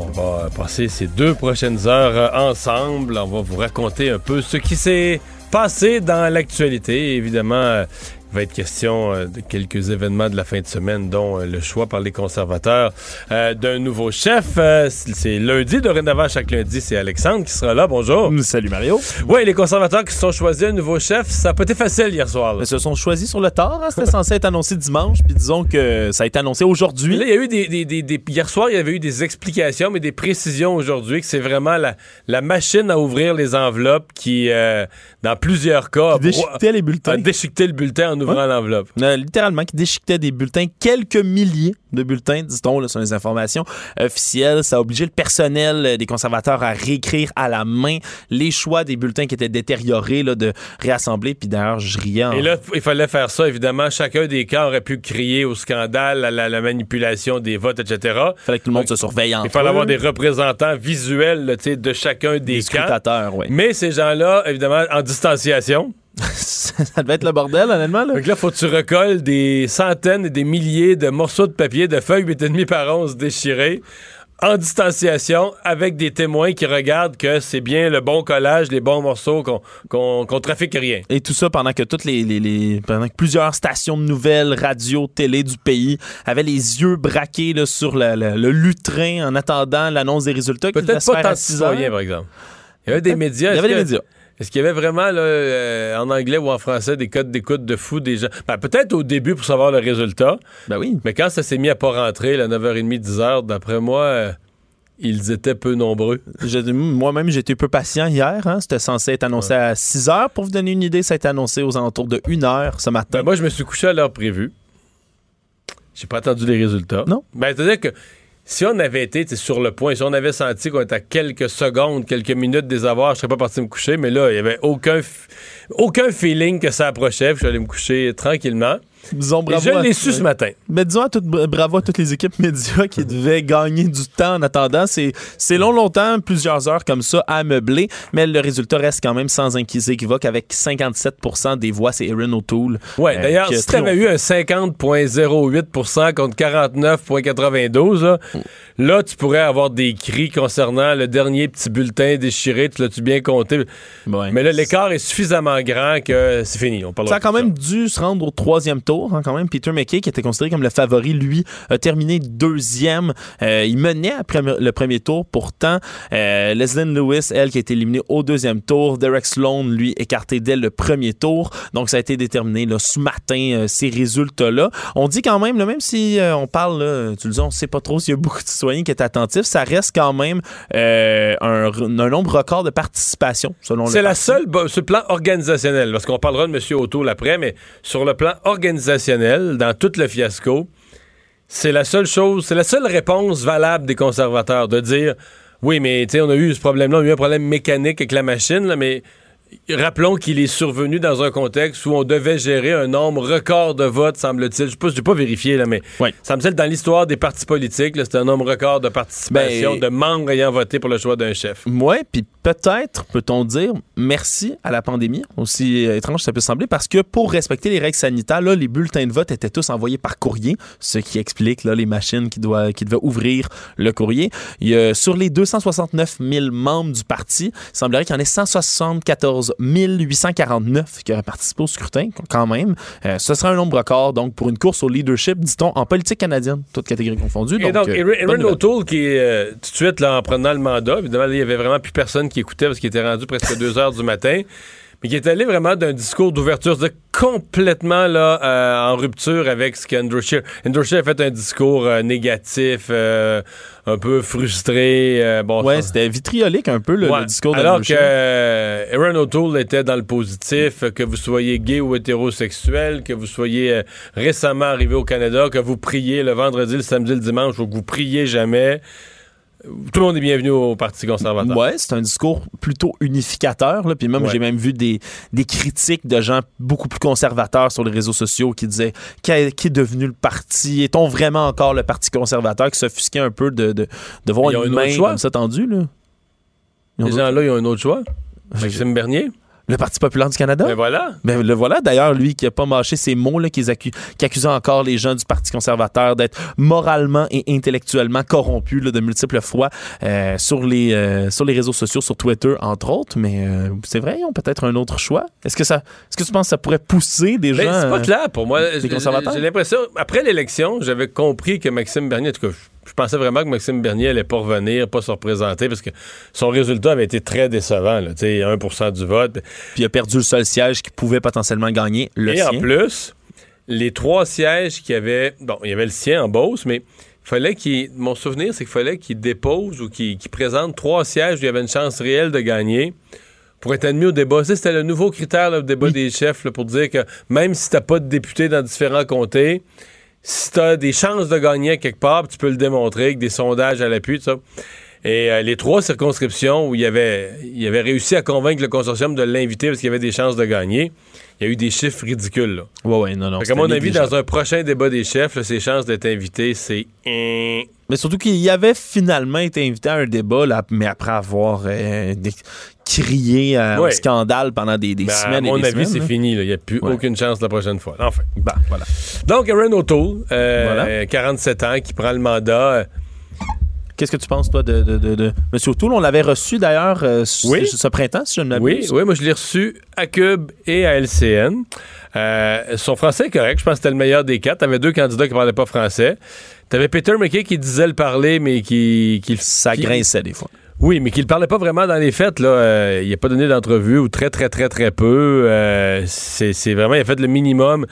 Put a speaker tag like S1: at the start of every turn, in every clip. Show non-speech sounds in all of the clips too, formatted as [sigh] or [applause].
S1: On va passer ces deux prochaines heures ensemble. On va vous raconter un peu ce qui s'est passé dans l'actualité. Évidemment, euh, va être question euh, de quelques événements de la fin de semaine, dont euh, le choix par les conservateurs euh, d'un nouveau chef. C'est lundi, dorénavant, chaque lundi, c'est Alexandre qui sera là. Bonjour.
S2: Salut Mario.
S1: Oui, les conservateurs qui se sont choisis un nouveau chef, ça n'a pas été facile hier soir. là.
S2: Ils se sont choisis sur le tard. hein. C'était censé être annoncé dimanche. Puis disons que ça a été annoncé aujourd'hui.
S1: là, il y a eu des, des- des- des- Hier soir, il y avait eu des explications, mais des précisions aujourd'hui, que c'est vraiment la, la machine à ouvrir les enveloppes qui, dans plusieurs cas, a,
S2: déchiquetait les bulletins.
S1: a déchiqueté le bulletin en ouvrant l'enveloppe.
S2: Euh, littéralement, qui déchiquetait des bulletins, quelques milliers de bulletins, dit-on, sur les informations officielles. Ça a obligé le personnel euh, des conservateurs à réécrire à la main les choix des bulletins qui étaient détériorés, là, de réassembler. Puis d'ailleurs, je riais en-
S1: Et là, il fallait faire ça, évidemment. Chacun des cas aurait pu crier au scandale, à la, la manipulation des votes, etc.
S2: fallait que tout le monde se surveille
S1: Il fallait
S2: eux.
S1: avoir des représentants visuels là, de chacun des,
S2: des scrutateurs, ouais.
S1: Mais ces gens-là, évidemment, en distanciation. [laughs]
S2: ça devait être le bordel, honnêtement. Là.
S1: Donc là, faut que tu recolles des centaines et des milliers de morceaux de papier, de feuilles 8,5 par 11 déchirées, en distanciation, avec des témoins qui regardent que c'est bien le bon collage, les bons morceaux, qu'on qu'on trafique rien.
S2: Et tout ça pendant que toutes les, les- les- pendant que plusieurs stations de nouvelles, radio, télé du pays avaient les yeux braqués là, sur le, le- le lutrin en attendant l'annonce des résultats.
S1: Peut-être pas tant de
S2: 6 heures.
S1: citoyens, par exemple. Il y avait des médias.
S2: Il y avait des médias.
S1: Est-ce qu'il y avait vraiment, là, euh, en anglais ou en français, des codes d'écoute de fou des gens? Ben, peut-être au début pour savoir le résultat,
S2: Ben oui.
S1: mais quand ça s'est mis à pas rentrer, à 9h30, 10h, d'après moi, euh, ils étaient peu nombreux.
S2: Moi-même, j'étais peu patient hier. hein. C'était censé être annoncé à 6 heures. Pour vous donner une idée, ça a été annoncé aux alentours de 1 heure ce matin.
S1: Ben, moi, je me suis couché à l'heure prévue. J'ai pas attendu les résultats.
S2: Non.
S1: Ben, c'est-à-dire que si on avait été sur le point, si on avait senti qu'on était à quelques secondes, quelques minutes des avoirs, je serais pas parti me coucher, mais là, il y avait aucun, aucun feeling que ça approchait. Je suis allé me coucher tranquillement.
S2: Disons
S1: Et
S2: bravo.
S1: je l'ai su ce matin.
S2: Mais disons à toutes- bravo à toutes les équipes [laughs] médias qui devaient gagner du temps en attendant. C'est c'est long, longtemps, plusieurs heures comme ça à meubler, mais le résultat reste quand même sans équivoque avec 57% des voix. C'est Erin O'Toole.
S1: Ouais,
S2: euh,
S1: d'ailleurs, si t'avais
S2: triomphé.
S1: eu un 50,08% contre 49,92, là, là, tu pourrais avoir des cris concernant le dernier petit bulletin déchiré. Tu l'as-tu bien compté?
S2: Ouais.
S1: Mais là, l'écart est suffisamment grand que c'est fini. On
S2: Ça a quand même dû se rendre au troisième tour. Hein, quand même, Peter McKay, qui était considéré comme le favori, lui, a terminé deuxième. Euh, il menait après le premier tour. Pourtant, euh, Leslie Lewis, elle, qui a été éliminée au deuxième tour. Derek Sloan, lui, écarté dès le premier tour. Donc, ça a été déterminé là, ce matin, euh, ces résultats-là. On dit quand même, là, même si euh, on parle, là, tu le dis, on sait pas trop s'il y a beaucoup de citoyens qui étaient attentifs, ça reste quand même un, un nombre record de participation, selon le
S1: C'est la
S2: parti.
S1: seule, sur le plan organisationnel, parce qu'on parlera de M. O'Toole après, mais sur le plan organisationnel, dans tout le fiasco, c'est la seule chose, c'est la seule réponse valable des conservateurs de dire oui, mais tu sais, on a eu ce problème-là, on a eu un problème mécanique avec la machine, là, mais rappelons qu'il est survenu dans un contexte où on devait gérer un nombre record de votes, semble-t-il. Je n'ai pas vérifié, là, mais
S2: Oui.
S1: ça me semble dans l'histoire des partis politiques, c'est un nombre record de participation,
S2: Ben-
S1: de membres ayant voté pour le choix d'un chef.
S2: Ouais, puis peut-être peut-on dire merci à la pandémie, aussi euh, étrange que ça peut sembler, parce que pour respecter les règles sanitaires, là, les bulletins de vote étaient tous envoyés par courrier, ce qui explique là, les machines qui, doivent, qui devaient ouvrir le courrier. Il y a, sur les 269 000 membres du parti, il semblerait qu'il y en ait 174 849 qui auraient participé au scrutin, quand même. Euh, ce serait un nombre record, donc, pour une course au leadership, dit-on, en politique canadienne, toutes catégories confondues.
S1: Et donc,
S2: euh, nouvelle.
S1: O'Toole, qui est euh, tout de suite, là, en prenant le mandat, évidemment, il y avait vraiment plus personne qui écoutait parce qu'il était rendu presque 2 heures du matin, mais qui est allé vraiment d'un discours d'ouverture, c'est-à-dire complètement là, euh, en rupture avec ce qu'Andrew Scheer. Andrew Scheer a fait un discours euh, négatif, euh, un peu frustré. euh, bon,
S2: Ouais,
S1: ça-
S2: c'était vitriolique un peu le,
S1: Ouais.
S2: le discours de
S1: Alors que euh, Erin O'Toole était dans le positif, que vous soyez gay ou hétérosexuel, que vous soyez récemment arrivé au Canada, que vous priez le vendredi, le samedi, le dimanche, ou que vous priez jamais. Tout le monde est bienvenu au Parti conservateur.
S2: Ouais, c'est un discours plutôt unificateur. Là. Puis même,
S1: Ouais.
S2: j'ai même vu des, des critiques de gens beaucoup plus conservateurs sur les réseaux sociaux qui disaient qui est devenu le parti? Est-on vraiment encore le Parti conservateur? Qui s'offusquait un peu de, de, de voir une
S1: un autre
S2: main
S1: choix.
S2: comme ça tendue? Là.
S1: Les gens-là, ils ont un autre choix. Maxime Bernier.
S2: Le Parti populaire du Canada?
S1: Ben voilà.
S2: Ben, le voilà d'ailleurs, lui, qui a pas mâché ces mots, là, qui, accu- qui accusait encore les gens du Parti conservateur d'être moralement et intellectuellement corrompus là, de multiples fois euh, sur, les, euh, sur les réseaux sociaux, sur Twitter, entre autres. Mais euh, c'est vrai, ils ont peut-être un autre choix. Est-ce que, ça, est-ce que tu penses que ça pourrait pousser des
S1: Ben,
S2: gens...
S1: c'est pas
S2: euh,
S1: clair pour moi. J'ai- l'impression, après l'élection, j'avais compris que Maxime Bernier, en tout cas, pensais vraiment que Maxime Bernier allait pas revenir, pas se représenter, parce que son résultat avait été très décevant. Là, Tu sais, 1% du vote.
S2: Puis il a perdu le seul siège qui pouvait potentiellement gagner, le
S1: Et
S2: sien.
S1: en plus, les trois sièges qu'il y avait, bon, il y avait le sien en Beauce, mais il fallait qu'il, mon souvenir, c'est qu'il fallait qu'il dépose ou qu'il qu'il présente trois sièges où il y avait une chance réelle de gagner pour être admis au débat. C'était le nouveau critère, le débat des chefs, là, pour dire que même si t'as pas de député dans différents comtés, si t'as des chances de gagner quelque part, tu peux le démontrer avec des sondages à l'appui, ça. Et euh, les trois circonscriptions où il avait, il avait réussi à convaincre le consortium de l'inviter parce qu'il y avait des chances de gagner, il y a eu des chiffres ridicules. Là.
S2: Ouais, ouais, non, non.
S1: Qu'à mon avis, dans un prochain débat des chefs, là, ses chances d'être invité, c'est.
S2: Mais surtout qu'il y avait finalement été invité à un débat, là, mais après avoir euh, des- crié euh,
S1: Ouais.
S2: scandale pendant des, des
S1: Ben,
S2: semaines
S1: à mon
S2: et des
S1: avis,
S2: semaines.
S1: c'est fini. là. Il n'y a plus
S2: Ouais.
S1: aucune chance la prochaine fois. Enfin.
S2: Bah, voilà.
S1: Donc, Aaron O'Toole, euh,
S2: Voilà.
S1: euh, 47 ans, qui prend le mandat.
S2: Qu'est-ce que tu penses, toi, de, de, de. O'Toole? On l'avait reçu d'ailleurs euh, ce-
S1: Oui.
S2: ce printemps, si je ne
S1: Oui,
S2: m'abuse.
S1: oui, moi je l'ai reçu à Cube et à LCN. Euh, son français est correct, je pense que c'était le meilleur des quatre. T'avais deux candidats qui parlaient pas français. T'avais Peter McKay qui disait le parler, mais qui... qui
S2: Ça
S1: qui-
S2: grinçait des fois.
S1: Oui, mais qui ne parlait pas vraiment dans les fêtes. Là. Euh, il n'a pas donné d'entrevue ou très, très, très, très peu. Euh, c'est vraiment, il a fait le minimum.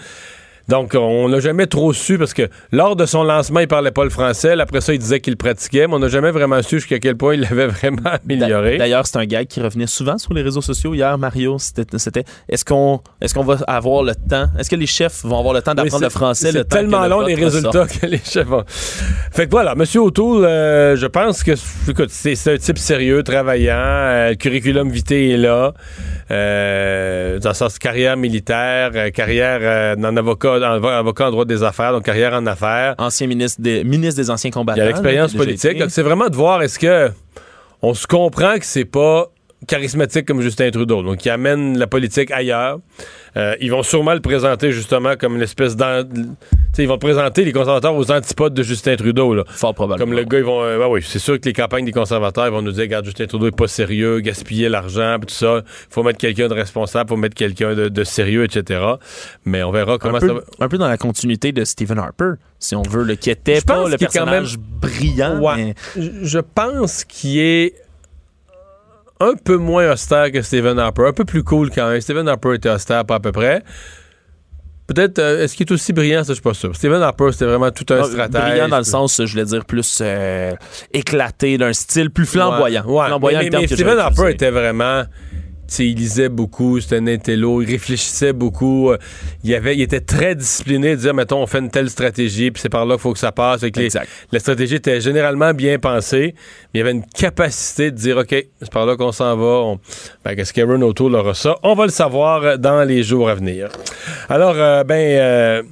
S1: Donc, on n'a jamais trop su parce que lors de son lancement, il parlait pas le français. Après ça, il disait qu'il le pratiquait, mais on n'a jamais vraiment su jusqu'à quel point il l'avait [laughs] vraiment amélioré.
S2: D'ailleurs, c'est un gag qui revenait souvent sur les réseaux sociaux. Hier, Mario, c'était est-ce qu'on est qu'on va avoir le temps? Est-ce que les chefs vont avoir le temps d'apprendre le français?
S1: C'est
S2: le temps
S1: tellement
S2: que
S1: long les résultats que les chefs vont. Fait que voilà, M. O'Toole, euh, je pense que écoute, c'est un type sérieux, travaillant. euh, le curriculum vitae est là. Euh, dans sa carrière militaire, euh, carrière en avocat, avocat en droit des affaires, donc carrière en affaires.
S2: Ancien ministre des, ministre des Anciens
S1: Il
S2: combattants.
S1: y a l'expérience
S2: qui
S1: politique. c'est vraiment de voir est-ce que on se comprend que c'est pas charismatique comme Justin Trudeau. Donc, il amène la politique ailleurs. Euh, ils vont sûrement le présenter justement comme l'espèce d'an... Tu sais, ils vont présenter les conservateurs aux antipodes de Justin Trudeau. Là.
S2: Fort probablement.
S1: Comme le gars, ils vont. euh, oui, c'est sûr que les campagnes des conservateurs ils vont nous dire regarde, Justin Trudeau est pas sérieux, gaspiller l'argent, tout ça. faut mettre quelqu'un de responsable, faut mettre quelqu'un de, de sérieux, etc. Mais on verra comment
S2: un,
S1: ça
S2: peu,
S1: va.
S2: un peu dans la continuité de Stephen Harper, si on veut, le qui était pas le
S1: est quand
S2: personnage brillant.
S1: Ouais.
S2: mais-
S1: Je- Je pense qu'il est un peu moins austère que Stephen Harper, un peu plus cool quand même. Stephen Harper était austère, pas à peu près. Peut-être, euh, est-ce qu'il est aussi brillant, ça, je suis pas sûr. Stephen Harper, c'était vraiment tout un
S2: Ah,
S1: stratège.
S2: Brillant dans le sens, je voulais dire, plus euh, éclaté, d'un style plus flamboyant.
S1: Ouais, ouais.
S2: Flamboyant,
S1: mais, mais Stephen Harper était vraiment. Il lisait beaucoup, c'était un intello, il réfléchissait beaucoup. euh, il, avait, il était très discipliné, de dire, mettons, on fait une telle stratégie, puis c'est par là qu'il faut que ça passe. Avec les, la stratégie était généralement bien pensée, mais il y avait une capacité de dire, OK, c'est par là qu'on s'en va. On... Ben, qu'est-ce qu'Aaron O'Toole aura ça? On va le savoir dans les jours à venir. Alors, euh, ben... euh,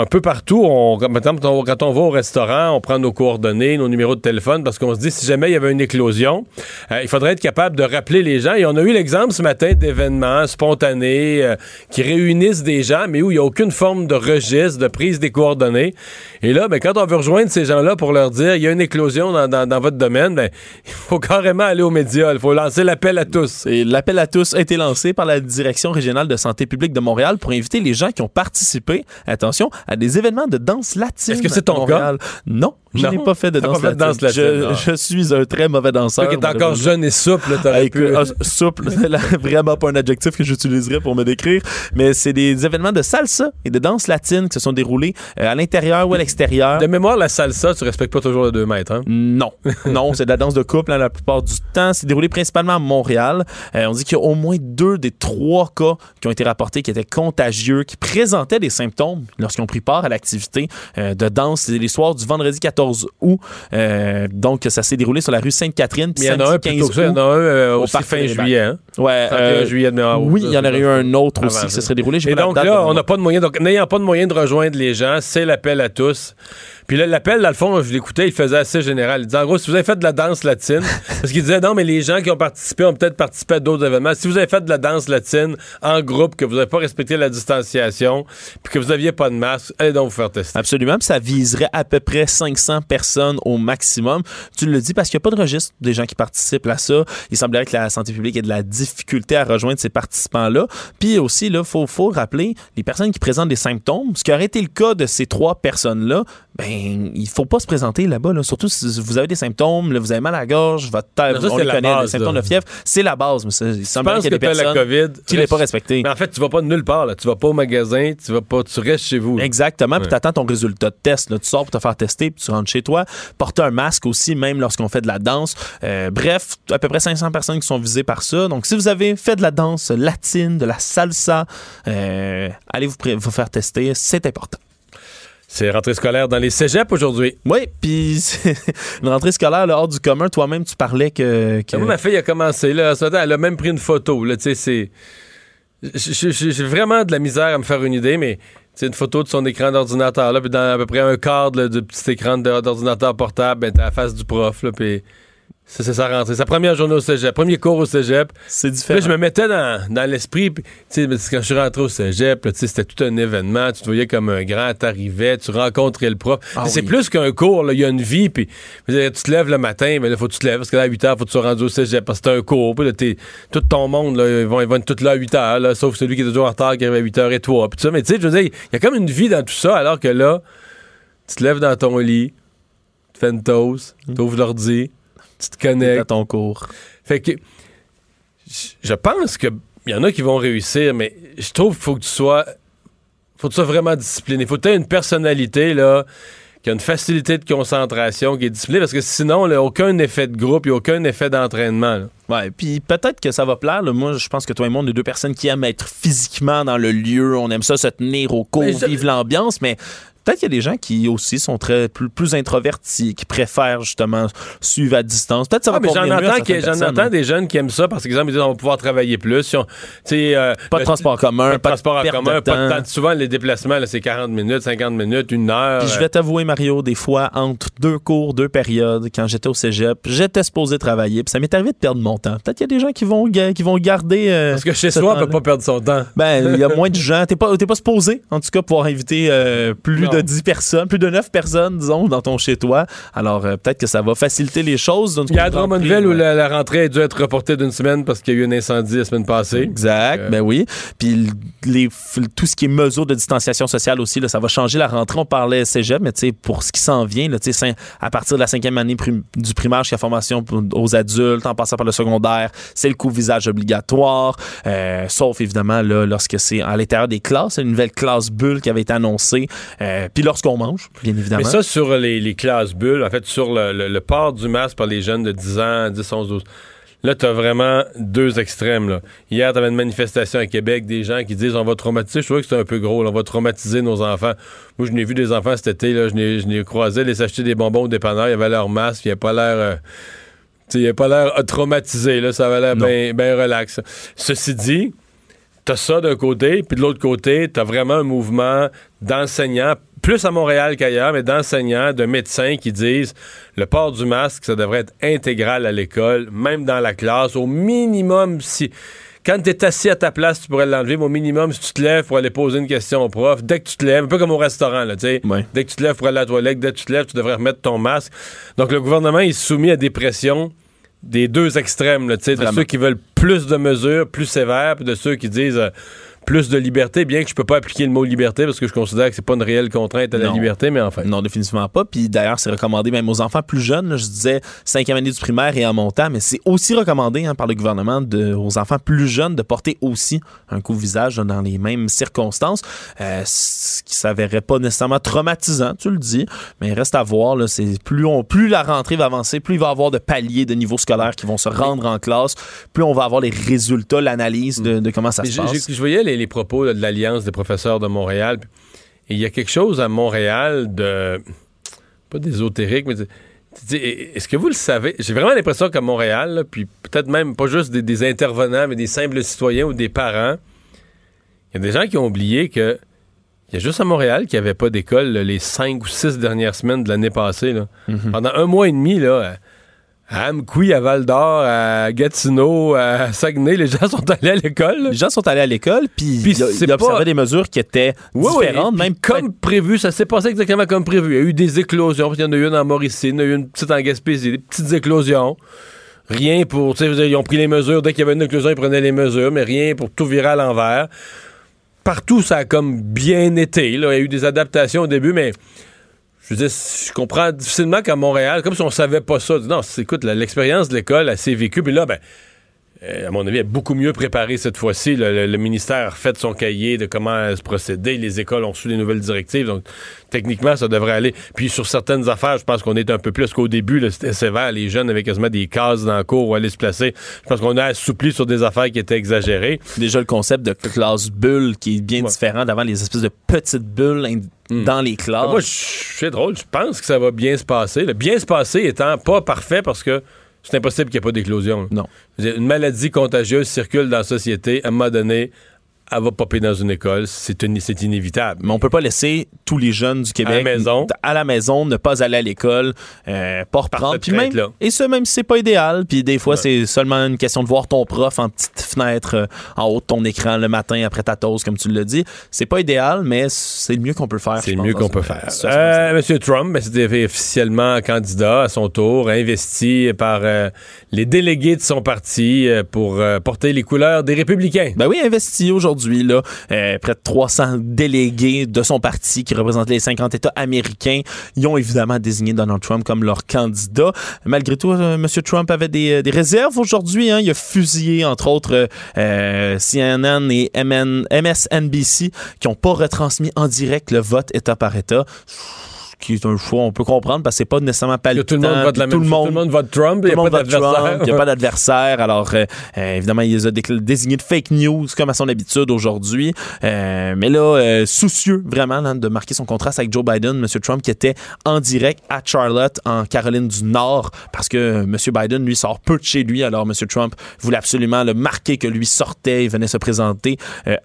S1: un peu partout, on, quand, on, va au restaurant, on prend nos coordonnées, nos numéros de téléphone, parce qu'on se dit, si jamais il y avait une éclosion, euh, il faudrait être capable de rappeler les gens. Et on a eu l'exemple ce matin d'événements spontanés euh, qui réunissent des gens, mais où il n'y a aucune forme de registre, de prise des coordonnées. Et là, ben, quand on veut rejoindre ces gens-là pour leur dire, il y a une éclosion dans, dans- dans votre domaine, ben, il faut carrément aller aux médias. Il faut lancer l'appel à tous.
S2: Et l'appel à tous a été lancé par la Direction régionale de santé publique de Montréal pour inviter les gens qui ont participé, attention, à des événements de danse latine.
S1: Est-ce que c'est ton
S2: Montréal. Non, je n'ai pas fait de danse,
S1: pas fait de danse
S2: latine. Je, je suis un très mauvais danseur.
S1: Toi qui es encore jeune et souple, t'aurais pu...
S2: ah, souple, [laughs] vraiment pas un adjectif que j'utiliserais pour me décrire, mais c'est des événements de salsa et de danse latine qui se sont déroulés euh, à l'intérieur ou à l'extérieur.
S1: De mémoire, la salsa, tu respectes pas toujours les deux mètres, hein?
S2: Non, [laughs] non, c'est de la danse de couple hein, la plupart du temps. C'est déroulé principalement à Montréal. Euh, on dit qu'il y a au moins deux des trois cas qui ont été rapportés qui étaient contagieux, qui présentaient des symptômes lorsqu'ils ont pris part à l'activité euh, de danse. C'est les soirs du vendredi 14 14 août. Euh, donc, ça s'est déroulé sur la rue Sainte-Catherine.
S1: Il y en a un plutôt que ça. Il y en a un euh, aussi fin juillet. Hein?
S2: Ouais,
S1: euh, juillet de mémoire.
S2: Oui, il y en aurait eu un autre aussi qui se serait déroulé.
S1: Et donc là, on n'a pas de moyen. Donc, n'ayant pas de moyen de rejoindre les gens, c'est l'appel à tous. Puis là, l'appel, dans le fond, je l'écoutais, il faisait assez général. Il disait, en gros, si vous avez fait de la danse latine, [laughs] parce qu'il disait, non, mais les gens qui ont participé ont peut-être participé à d'autres événements. Si vous avez fait de la danse latine en groupe, que vous n'avez pas respecté la distanciation, puis que vous n'aviez pas de masque, allez donc vous faire tester.
S2: Absolument. Puis ça viserait à peu près 500 personnes au maximum. Tu le dis parce qu'il n'y a pas de registre des gens qui participent à ça. Il semblerait que la santé publique ait de la difficulté à rejoindre ces participants-là. Puis aussi, il faut, faut rappeler, les personnes qui présentent des symptômes, ce qui aurait été le cas de ces trois personnes-là, ben, il faut pas se présenter là-bas. Surtout si vous avez des symptômes, vous avez mal à la gorge, votre tête, on les connaît, base, symptômes de fièvre, c'est la base. Mais ça, il
S1: semble qu'il y a des personnes la COVID,
S2: qui ne pas respecté.
S1: Mais en fait, tu vas pas de nulle part. Là. Tu vas pas au magasin, tu vas pas, tu restes chez vous.
S2: Exactement. Puis tu attends ton résultat de test. Là. Tu sors pour te faire tester, puis tu rentres chez toi. Porter un masque aussi, même lorsqu'on fait de la danse. Euh, bref, à peu près 500 personnes qui sont visées par ça. Donc, si vous avez fait de la danse latine, de la salsa, euh, allez vous, vous faire tester. C'est important.
S1: C'est rentrée scolaire dans les cégeps aujourd'hui.
S2: Oui, puis [laughs] une rentrée scolaire hors du commun. Toi-même, tu parlais que.
S1: Moi, ma fille a commencé. Là, elle a même pris une photo. Là, c'est. J'ai vraiment de la misère à me faire une idée, mais c'est une photo de son écran d'ordinateur, là, puis dans à peu près un quart du petit écran d'ordinateur portable, ben, t'as la face du prof, là, puis c'est sa rentrée. Sa première journée au cégep. Premier cours au cégep.
S2: C'est différent.
S1: Là, je me mettais dans, dans l'esprit. Quand je suis rentré au cégep, c'était tout un événement. Tu te voyais comme un grand, t'arrivais, tu rencontrais le prof. Ah c'est plus qu'un cours. Il y a une vie. Puis, tu te lèves le matin, mais il faut que tu te lèves. Parce que là, à 8 h, faut que tu sois rendu au cégep. Parce que c'est un cours. Puis là, tout ton monde, là, ils, vont, ils vont être tous là à 8 h, là, sauf celui qui est toujours en retard, qui arrive à 8 h et toi. Puis ça, mais tu sais, je veux dire, il y a comme une vie dans tout ça, alors que là, tu te lèves dans ton lit, tu fais une toast, tu ouvres l'ordi tu te connectes.
S2: à ton cours.
S1: Fait que je pense qu'il y en a qui vont réussir, mais je trouve qu'il faut que tu sois. faut que tu sois vraiment discipliné. Il faut que tu aies une personnalité, là qui a une facilité de concentration, qui est disciplinée, parce que sinon, a aucun effet de groupe, il n'y a aucun effet d'entraînement.
S2: Ouais, puis peut-être que ça va plaire. Moi, je pense que toi et moi, on est deux personnes qui aiment être physiquement dans le lieu. On aime ça se tenir au cours, vivre l'ambiance, mais Peut-être qu'il y a des gens qui aussi sont très plus, introvertis, qui préfèrent justement suivre à distance. Peut-être ça va
S1: ah, J'en entends, entends des jeunes qui aiment ça parce qu'ils disent on va pouvoir travailler plus.
S2: Euh, pas de transport commun, pas de transport en commun, pas de temps.
S1: Souvent, les déplacements, c'est 40 minutes, 50 minutes, une heure.
S2: je vais t'avouer, Mario, des fois, entre deux cours, deux périodes, quand j'étais au cégep, j'étais supposé travailler, puis ça m'est arrivé de perdre mon temps. Peut-être qu'il y a des gens qui vont, qui vont garder. Euh,
S1: parce que chez soi, on peut pas perdre son temps.
S2: Ben, il y a moins de gens. T'es pas, pas supposé, en tout cas, pouvoir inviter euh, plus de 10 personnes, plus de 9 personnes, disons, dans ton chez-toi. Alors, euh, peut-être que ça va faciliter les choses.
S1: Il y a Drummondville où la, rentrée a dû être reportée d'une semaine parce qu'il y a eu un incendie la semaine passée.
S2: Exact, euh, ben oui. Puis les, tout ce qui est mesure de distanciation sociale aussi, là, ça va changer la rentrée. On parlait cégep, mais pour ce qui s'en vient, là, à partir de la cinquième année du primaire jusqu'à formation aux adultes, en passant par le secondaire, c'est le coup-visage obligatoire, euh, sauf évidemment là, lorsque c'est à l'intérieur des classes, une nouvelle classe bulle qui avait été annoncée. Puis lorsqu'on mange, bien évidemment.
S1: Mais ça, sur les, classes bulles, en fait, sur le, port du masque par les jeunes de 10 ans, 10, 11, 12. Là, tu as vraiment deux extrêmes. Là. Hier, tu avais une manifestation à Québec, des gens qui disent on va traumatiser. Je trouvais que c'était un peu gros. on va traumatiser nos enfants. Moi, je n'ai vu des enfants cet été. Là, je n'ai croisé les acheter des bonbons au dépanneur. Il y avait leur masque. Il n'y avait pas l'air. Euh, il a pas l'air traumatisé. Là, ça avait l'air bien relax. Ceci dit, t'as ça d'un côté, puis de l'autre côté, t'as vraiment un mouvement d'enseignants plus à Montréal qu'ailleurs, mais d'enseignants, de médecins qui disent le port du masque, ça devrait être intégral à l'école, même dans la classe, au minimum si. Quand tu es assis à ta place, tu pourrais l'enlever, mais au minimum, si tu te lèves pour aller poser une question au prof, dès que tu te lèves, un peu comme au restaurant, là, tu sais, dès que tu te lèves pour aller à la toilette, dès que tu te lèves, tu devrais remettre ton masque. Donc, le gouvernement est soumis à des pressions des deux extrêmes, là, de ceux qui veulent plus de mesures, plus sévères, puis de ceux qui disent... Plus de liberté, bien que je peux pas appliquer le mot liberté parce que je considère que c'est pas une réelle contrainte à la liberté, mais enfin.
S2: Non, définitivement pas. Puis d'ailleurs, c'est recommandé même aux enfants plus jeunes. je disais cinquième année du primaire et en montant, mais c'est aussi recommandé hein, par le gouvernement de, aux enfants plus jeunes de porter aussi un couvre-visage dans les mêmes circonstances, euh, ce qui s'avérait pas nécessairement traumatisant, tu le dis, mais reste à voir. Là, c'est plus on, plus la rentrée va avancer, plus il va y avoir de paliers de niveau scolaire qui vont se rendre en classe, plus on va avoir les résultats, l'analyse de, comment ça se passe.
S1: Je voyais les les propos de l'Alliance des professeurs de Montréal. il y a quelque chose à Montréal de pas d'ésotérique, mais est-ce que vous le savez? J'ai vraiment l'impression qu'à Montréal, puis peut-être même pas juste des, intervenants, mais des simples citoyens ou des parents, il y a des gens qui ont oublié que il y a juste à Montréal qu'il n'y avait pas d'école les cinq ou six dernières semaines de l'année passée. Mm-hmm. Pendant un mois et demi, là, à Amqui, à Val d'Or, à Gatineau, à Saguenay, les gens sont allés à l'école.
S2: Les gens sont allés à l'école, puis il, observé des mesures qui étaient différentes, même
S1: comme prévu. Ça s'est passé exactement comme prévu. Il y a eu des éclosions. Il y en a eu une en Mauricie, il y en a eu une petite en Gaspésie, des petites éclosions. Rien pour, tu sais, ils ont pris les mesures. Dès qu'il y avait une éclosion, ils prenaient les mesures, mais rien pour tout virer à l'envers. Partout, ça a comme bien été. Là. Il y a eu des adaptations au début, mais je veux dire, je comprends difficilement qu'à Montréal, comme si on savait pas ça. Non, écoute, l'expérience de l'école, elle s'est vécue. Puis là, ben, euh, à mon avis, elle est beaucoup mieux préparée cette fois-ci. Le, ministère a refait son cahier de comment se procéder. Les écoles ont reçu des nouvelles directives. Donc, techniquement, ça devrait aller. Puis, sur certaines affaires, je pense qu'on est un peu plus qu'au début. C'était sévère. Les jeunes avaient quasiment des cases dans le cours où aller se placer. Je pense qu'on a assoupli sur des affaires qui étaient exagérées.
S2: Déjà, le concept de classe bulle qui est bien différent d'avant les espèces de petites bulles Hmm. dans les classes.
S1: Moi, c'est drôle. Je pense que ça va bien se passer. Le bien se passer étant pas parfait parce que c'est impossible qu'il n'y ait pas d'éclosion.
S2: Non.
S1: Une maladie contagieuse circule dans la société. À un moment donné, elle va popper dans une école. C'est inévitable.
S2: Mais on peut pas laisser tous les jeunes du Québec à la maison, ne pas aller à l'école, euh, pas reprendre. Puis même, et ça, même si c'est pas idéal. Puis des fois, c'est seulement une question de voir ton prof en petite fenêtre euh, en haut de ton écran le matin après ta toast, comme tu l'as dit. C'est pas idéal, mais c'est le mieux qu'on peut faire.
S1: C'est le mieux qu'on peut faire. Euh, Monsieur Trump, ben, c'était officiellement candidat à son tour, investi par euh, les délégués de son parti pour porter les couleurs des républicains.
S2: Ben oui, investi aujourd'hui aujourd'hui, euh, près de 300 délégués de son parti qui représentent les 50 États américains. Ont évidemment désigné Donald Trump comme leur candidat. Malgré tout, euh, M. Trump avait des, des réserves aujourd'hui. Hein. Il a fusillé, entre autres, euh, CNN et MSNBC qui n'ont pas retransmis en direct le vote État par État qui est un choix, on peut comprendre, parce que c'est pas nécessairement palpitant.
S1: Tout le monde vote la même tout, le monde, tout le monde vote Trump, il n'y a, pas d'adversaire.
S2: Il n'y a pas d'adversaire. Alors, euh, euh, évidemment, il les a désignés de fake news, comme à son habitude aujourd'hui. Euh, mais là, soucieux vraiment de marquer son contraste avec Joe Biden, M. Trump, qui était en direct à Charlotte, en Caroline du Nord, parce que M. Biden, lui, sort peu de chez lui. Alors, M. Trump voulait absolument le marquer que lui sortait, il venait se présenter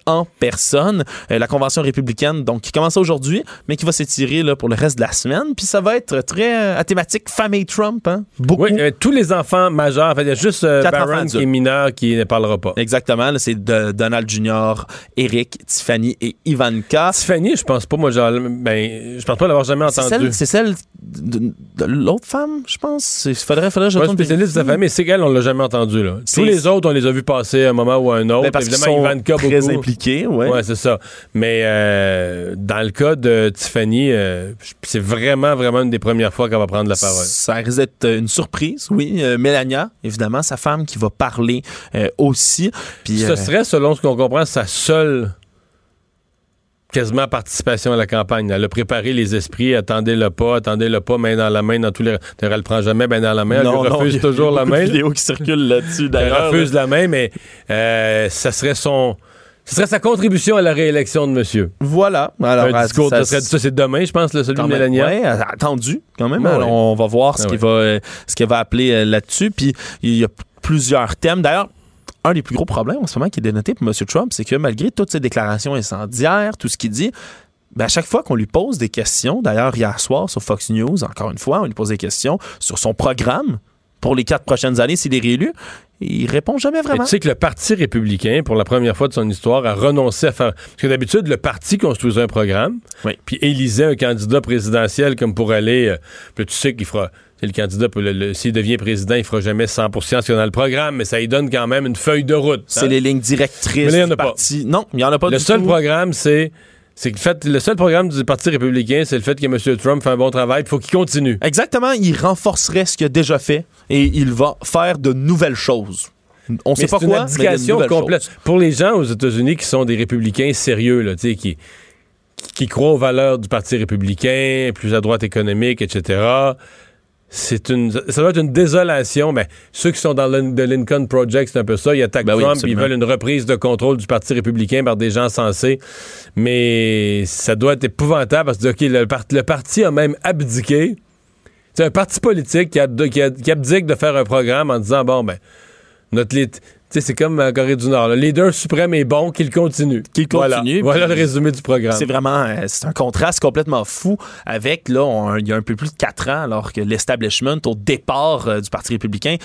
S2: en personne. la convention républicaine, donc, qui commence aujourd'hui, mais qui va s'étirer là, pour le reste de la la semaine. Puis ça va être très euh, à thématique famille Trump. Hein?
S1: Beaucoup. Oui, euh, tous les enfants majeurs. En fait, il y a juste euh, Barron qui est mineur qui ne parlera pas.
S2: Exactement. C'est Donald Jr., Eric, Tiffany et Ivanka.
S1: Tiffany, je pense pas, moi, genre, ben, je pense pas l'avoir jamais entendu.
S2: C'est celle, de, l'autre femme, je pense? Il faudrait, faudrait je
S1: retourne. spécialiste de sa famille, c'est qu'elle, on l'a jamais entendu. Là. Tous les autres, on les a vus passer un moment ou un autre. Ben,
S2: parce Évidemment, Ivanka très beaucoup. impliqués, ouais.
S1: Ouais, c'est ça. Mais dans le cas de Tiffany, c'est vraiment, vraiment une des premières fois qu'elle va prendre la parole.
S2: Ça risque d'être une surprise, oui. Euh, Mélania, évidemment, sa femme qui va parler euh, aussi.
S1: Puis, Ce euh, serait, selon ce qu'on comprend, sa seule quasiment participation à la campagne. Elle a préparé les esprits, attendez-le pas, attendez-le pas, main dans la main dans tous les... Elle le prend jamais main dans la main, elle refuse toujours la main.
S2: Il y a qui circulent là-dessus, d'ailleurs.
S1: Elle refuse la main, mais ça serait son ce serait sa contribution à la réélection de monsieur.
S2: Voilà.
S1: Alors, un discours, ça, c'est demain, je pense, le celui de Mélania.
S2: Oui, attendu quand même. Ben on va voir ce ah qu'il va, ce va appeler euh, là-dessus. Puis il y a plusieurs thèmes. D'ailleurs, un des plus gros problèmes en ce moment qui est dénoté pour M. Trump, c'est que malgré toutes ses déclarations incendiaires, tout ce qu'il dit, ben à chaque fois qu'on lui pose des questions, d'ailleurs hier soir sur Fox News, encore une fois, on lui pose des questions sur son programme pour les quatre prochaines années s'il est réélu, il répond jamais vraiment.
S1: tu sais que le Parti républicain, pour la première fois de son histoire, a renoncé à faire. Parce que d'habitude, le parti construisait un programme, puis élisait un candidat présidentiel comme pour aller. Euh, puis tu sais qu'il fera. Le candidat, s'il devient président, il fera jamais 100 ce qu'il y a dans le programme, mais ça lui donne quand même une feuille de route.
S2: C'est hein. les lignes directrices du parti. Non, il n'y en a pas
S1: le seul programme, c'est c'est que fait, le seul programme du Parti républicain, c'est le fait que M. Trump fait un bon travail. Il faut qu'il continue.
S2: Exactement. Il renforcerait ce qu'il a déjà fait et il va faire de nouvelles choses. On sait pas quoi, une mais complète.
S1: Pour les gens aux États-Unis qui sont des républicains sérieux, là, qui, qui croient aux valeurs du Parti républicain, plus à droite économique, etc., c'est une, ça doit être une désolation. Mais ceux qui sont dans le Lincoln Project, c'est un peu ça. Ils attaquent ben Trump, ils veulent une reprise de contrôle du Parti républicain par des gens sensés. Mais ça doit être épouvantable parce que le, parti a même abdiqué C'est un parti politique qui, abdique de faire un programme en disant, bon, ben, notre, c'est comme la Corée du Nord. Le leader suprême est bon, qu'il continue.
S2: Qu'il continue.
S1: Voilà, le résumé du programme.
S2: C'est vraiment euh, c'est un contraste complètement fou avec, là, il y a un peu plus de quatre ans, alors que l'establishment, au départ euh, du Parti républicain,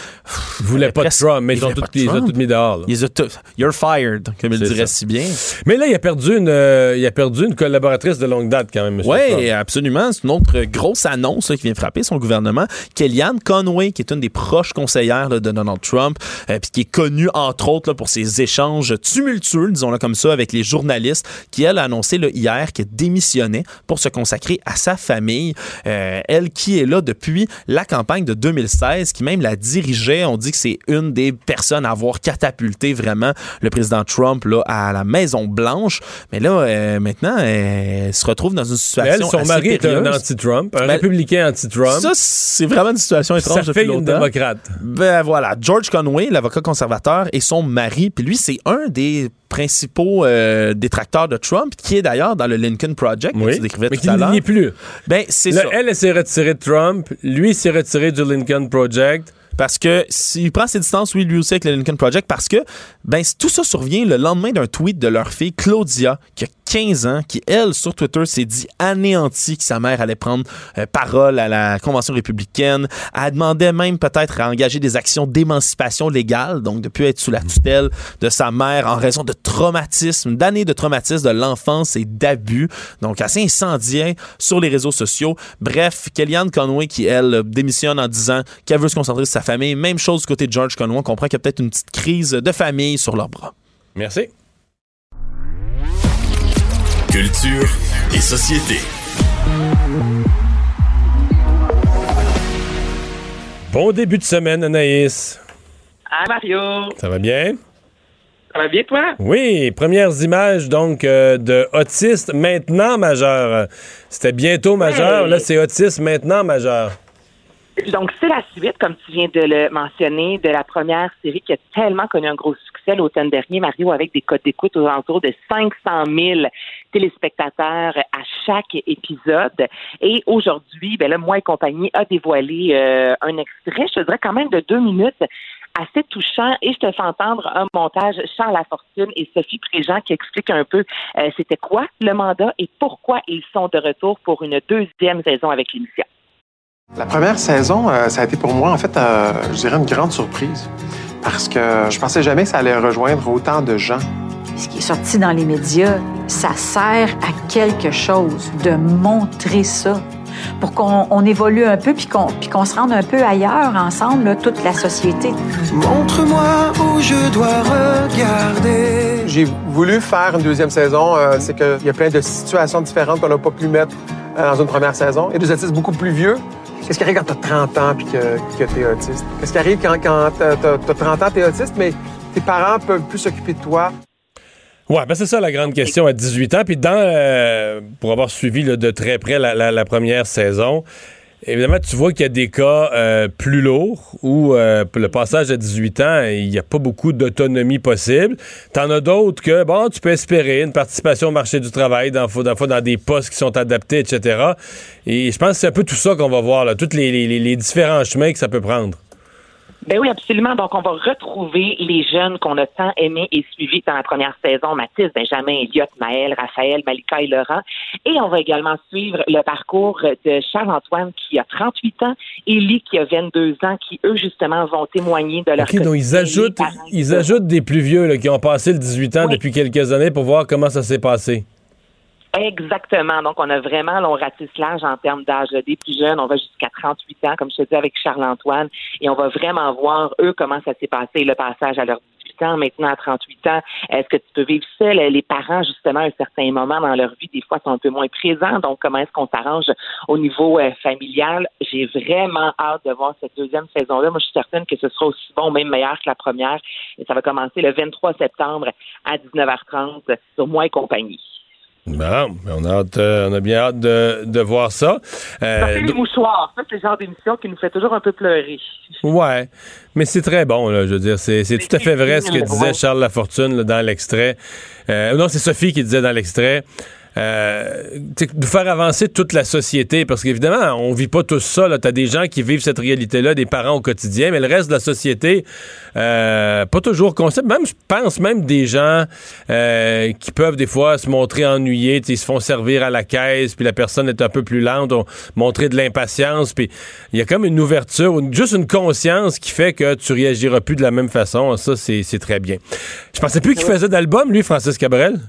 S1: voulait pas de Trump, mais ils ont, tout, tout mis dehors.
S2: Ils ont You're fired, comme il dirait si bien.
S1: Mais là, il a perdu une, euh, il a perdu une collaboratrice de longue date, quand même.
S2: Oui, absolument. C'est une autre grosse annonce qui vient frapper son gouvernement. Kellyanne Conway, qui est une des proches conseillères de Donald Trump, puis qui est connue entre autres pour ses échanges tumultueux, disons-le comme ça, avec les journalistes, qui, elle, a annoncé hier qu'elle démissionnait pour se consacrer à sa famille. Euh, elle qui est là depuis la campagne de 2016, qui même la dirigeait. On dit que c'est une des personnes à avoir catapulté vraiment le président Trump là, à la Maison-Blanche. Mais là, euh, maintenant, elle se retrouve dans une situation.
S1: Elle, son mari est un anti-Trump, un ben, républicain anti-Trump.
S2: Ça, c'est vraiment une situation étrange.
S1: Ça fait une démocrate.
S2: Ben voilà, George Conway, l'avocat conservateur, et son mari. Puis lui, c'est un des principaux euh, détracteurs de Trump, qui est d'ailleurs dans le Lincoln Project,
S1: oui, que tu décrivais mais tout à l'heure. n'y plus.
S2: Ben, c'est ça.
S1: Elle, s'est retirée de Trump. Lui s'est retiré du Lincoln Project.
S2: Parce que s'il prend ses distances, oui, lui aussi avec le Lincoln Project, parce que ben, tout ça survient le lendemain d'un tweet de leur fille, Claudia, qui a 15 ans, qui, elle, sur Twitter, s'est dit anéantie que sa mère allait prendre euh, parole à la Convention républicaine. Elle demandait même peut-être à engager des actions d'émancipation légale, donc depuis être sous la tutelle de sa mère en raison de traumatisme, d'années de traumatisme de l'enfance et d'abus. Donc assez incendiaire sur les réseaux sociaux. Bref, Kellyanne Conway qui, elle, démissionne en disant qu'elle veut se concentrer sur sa famille. Même chose du côté de George Conway. On comprend qu'il y a peut-être une petite crise de famille sur leurs bras.
S1: Merci.
S3: Culture et société.
S1: Bon début de semaine, Anaïs.
S4: Ah, Mario.
S1: Ça va bien?
S4: Ça va bien, toi?
S1: Oui, premières images donc euh, de autiste maintenant majeur. C'était bientôt majeur, là c'est autiste maintenant majeur.
S4: Donc, c'est la suite, comme tu viens de le mentionner, de la première série qui a tellement connu un gros succès l'automne dernier, Mario, avec des codes d'écoute aux alentours de 500 000 téléspectateurs à chaque épisode. Et aujourd'hui, ben là, moi et compagnie a dévoilé euh, un extrait, je te dirais quand même de deux minutes, assez touchant et je te fais entendre un montage Charles Lafortune et Sophie Préjean qui expliquent un peu euh, c'était quoi le mandat et pourquoi ils sont de retour pour une deuxième saison avec l'émission.
S5: La première saison, euh, ça a été pour moi, en fait, euh, je dirais une grande surprise. Parce que je pensais jamais que ça allait rejoindre autant de gens.
S6: Ce qui est sorti dans les médias, ça sert à quelque chose de montrer ça pour qu'on évolue un peu puis qu'on se rende un peu ailleurs ensemble, toute la société.
S7: Montre-moi où je dois regarder.
S5: J'ai voulu faire une deuxième saison. Euh, c'est qu'il y a plein de situations différentes qu'on n'a pas pu mettre dans une première saison. Et des artistes beaucoup plus vieux Qu'est-ce qui arrive quand tu as 30 ans et que, que tu es autiste? Qu'est-ce qui arrive quand, quand tu as, 30 ans, tu es autiste, mais tes parents peuvent plus s'occuper de toi?
S1: Ouais, ben c'est ça la grande question à 18 ans. Puis dans, euh, pour avoir suivi de très près la première saison, Évidemment, tu vois qu'il y a des cas euh, plus lourds où euh, le passage à 18 ans, il n'y a pas beaucoup d'autonomie possible. T'en as d'autres que, bon, tu peux espérer une participation au marché du travail, dans, dans, des postes qui sont adaptés, etc. Et je pense que c'est un peu tout ça qu'on va voir, là, tous les différents chemins que ça peut prendre.
S4: Ben oui, absolument. Donc, on va retrouver les jeunes qu'on a tant aimés et suivis dans la première saison, Mathis, Benjamin, Elliott, Maël, Raphaël, Malika et Laurent. Et on va également suivre le parcours de Charles-Antoine qui a 38 ans, Élie qui a 22 ans, qui, eux, justement, vont témoigner de leur
S1: OK, donc ils ajoutent, ils ajoutent des plus vieux là, qui ont passé le 18 ans depuis quelques années pour voir comment ça s'est passé.
S4: Exactement. Donc, on a vraiment, on ratisse l'âge en termes d'âge. Des plus jeunes, on va jusqu'à 38 ans, comme je te dis avec Charles-Antoine, et on va vraiment voir, eux, comment ça s'est passé, le passage à leur 18 ans, maintenant à 38 ans. Est-ce que tu peux vivre seul? Les parents, justement, à un certain moment dans leur vie, des fois, sont un peu moins présents. Donc, comment est-ce qu'on s'arrange au niveau euh, familial? J'ai vraiment hâte de voir cette deuxième saison-là. Moi, je suis certaine que ce sera aussi bon, même meilleur que la première. Et ça va commencer le 23 septembre à 19h30 sur Moi et compagnie.
S1: Bon, on a, euh, on a bien hâte de, de voir ça.
S4: Euh, les mouchoirs, ça c'est le genre d'émission qui nous fait toujours un peu pleurer.
S1: Ouais, mais c'est très bon, là, je veux dire, c'est, c'est tout à fait vrai ce que disait Charles Lafortune là, dans l'extrait. Euh, non, c'est Sophie qui disait dans l'extrait. Euh, de faire avancer toute la société. Parce qu'évidemment, on vit pas tous ça. Tu as des gens qui vivent cette réalité-là, des parents au quotidien, mais le reste de la société, euh, pas toujours conscient. Même, je pense même des gens euh, qui peuvent des fois se montrer ennuyés, ils se font servir à la caisse, puis la personne est un peu plus lente, ont montrer de l'impatience, puis il y a comme une ouverture, juste une conscience qui fait que tu réagiras plus de la même façon. Ça, c'est très bien. Je pensais plus qu'il faisait d'album, lui, Francis Cabrel?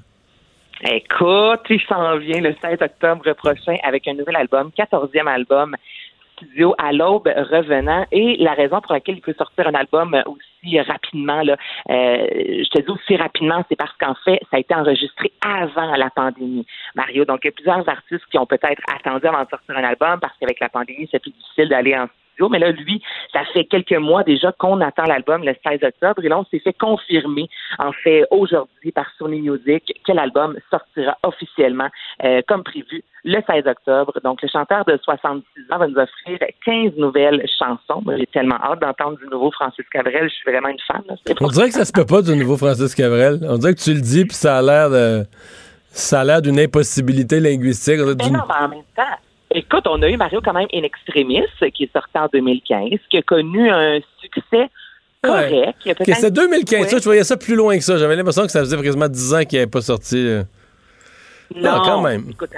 S4: Écoute, il s'en vient le 7 octobre prochain avec un nouvel album, 14e album studio à l'aube revenant. Et la raison pour laquelle il peut sortir un album aussi rapidement, là, euh, je te dis aussi rapidement, c'est parce qu'en fait, ça a été enregistré avant la pandémie, Mario. Donc, il y a plusieurs artistes qui ont peut-être attendu avant de sortir un album parce qu'avec la pandémie, c'est plus difficile d'aller en mais là, lui, ça fait quelques mois déjà qu'on attend l'album le 16 octobre. Et là, on s'est fait confirmer, en fait, aujourd'hui par Sony Music, que l'album sortira officiellement euh, comme prévu le 16 octobre. Donc, le chanteur de 66 ans va nous offrir 15 nouvelles chansons. J'ai tellement hâte d'entendre du nouveau Francis Cabrel. Je suis vraiment une fan.
S1: On dirait que ça se peut pas du nouveau Francis Cabrel. On dirait que tu le dis, puis ça a l'air de... Ça a l'air d'une impossibilité linguistique.
S4: Mais non, mais en même temps, Écoute, on a eu Mario quand même in extremis, qui est sorti en 2015, qui a connu un succès correct.
S1: Ouais. c'est 2015, ça, je voyais ça plus loin que ça. J'avais l'impression que ça faisait quasiment 10 ans qu'il n'avait pas sorti. Euh.
S4: Non, quand même. Écoute,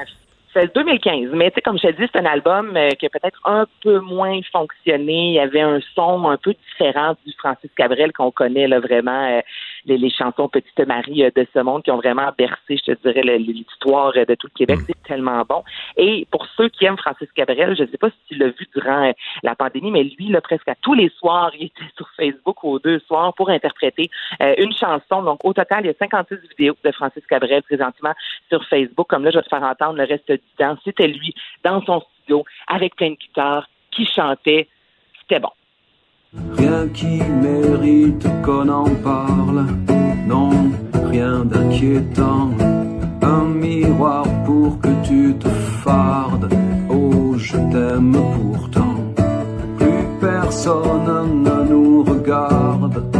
S4: c'est 2015. Mais tu sais, comme je te dis, c'est un album euh, qui a peut-être un peu moins fonctionné. Il y avait un son un peu différent du Francis Cabrel qu'on connaît là, vraiment. Euh, les, chansons Petite Marie euh, de ce monde qui ont vraiment bercé, je te dirais, l'histoire de tout le Québec. Mm. C'est tellement bon. Et pour ceux qui aiment Francis Cabrel, je ne sais pas si tu l'as vu durant la pandémie, mais lui, là, presque à tous les soirs, [laughs] il était sur Facebook aux deux soirs pour interpréter une chanson. Donc, au total, il y a 56 vidéos de Francis Cabrel présentement sur Facebook. Comme là, je vais te faire entendre le reste c'était lui dans son studio avec plein de guitares qui chantait. C'était bon.
S7: Rien qui mérite qu'on en parle, non, rien d'inquiétant. Un miroir pour que tu te fardes, oh je t'aime pourtant. Plus personne ne nous regarde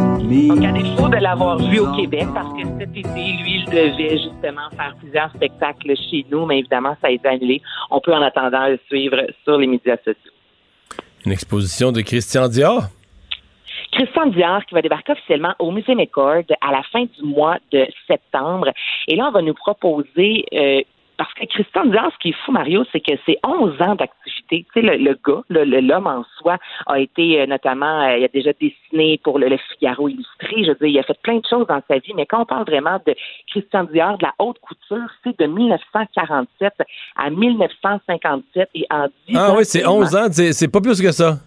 S4: donc, à défaut de l'avoir vu au Québec, parce que cet été, lui, il devait justement faire plusieurs spectacles chez nous, mais évidemment, ça a été annulé. On peut en attendant le suivre sur les médias sociaux.
S1: Une exposition de Christian Dior?
S4: Christian Dior qui va débarquer officiellement au Musée McCord à la fin du mois de septembre. Et là, on va nous proposer euh, parce que Christian Dior, ce qui est fou, Mario, c'est que c'est 11 ans d'activité. Tu sais, le, le gars, l'homme en soi, a été euh, notamment, euh, il a déjà dessiné pour le, Figaro illustré. Je veux dire, il a fait plein de choses dans sa vie. Mais quand on parle vraiment de Christian Dior, de la haute couture, c'est de 1947 à 1957 et en 10
S1: Ah oui, c'est 11 ans, c'est pas plus que ça.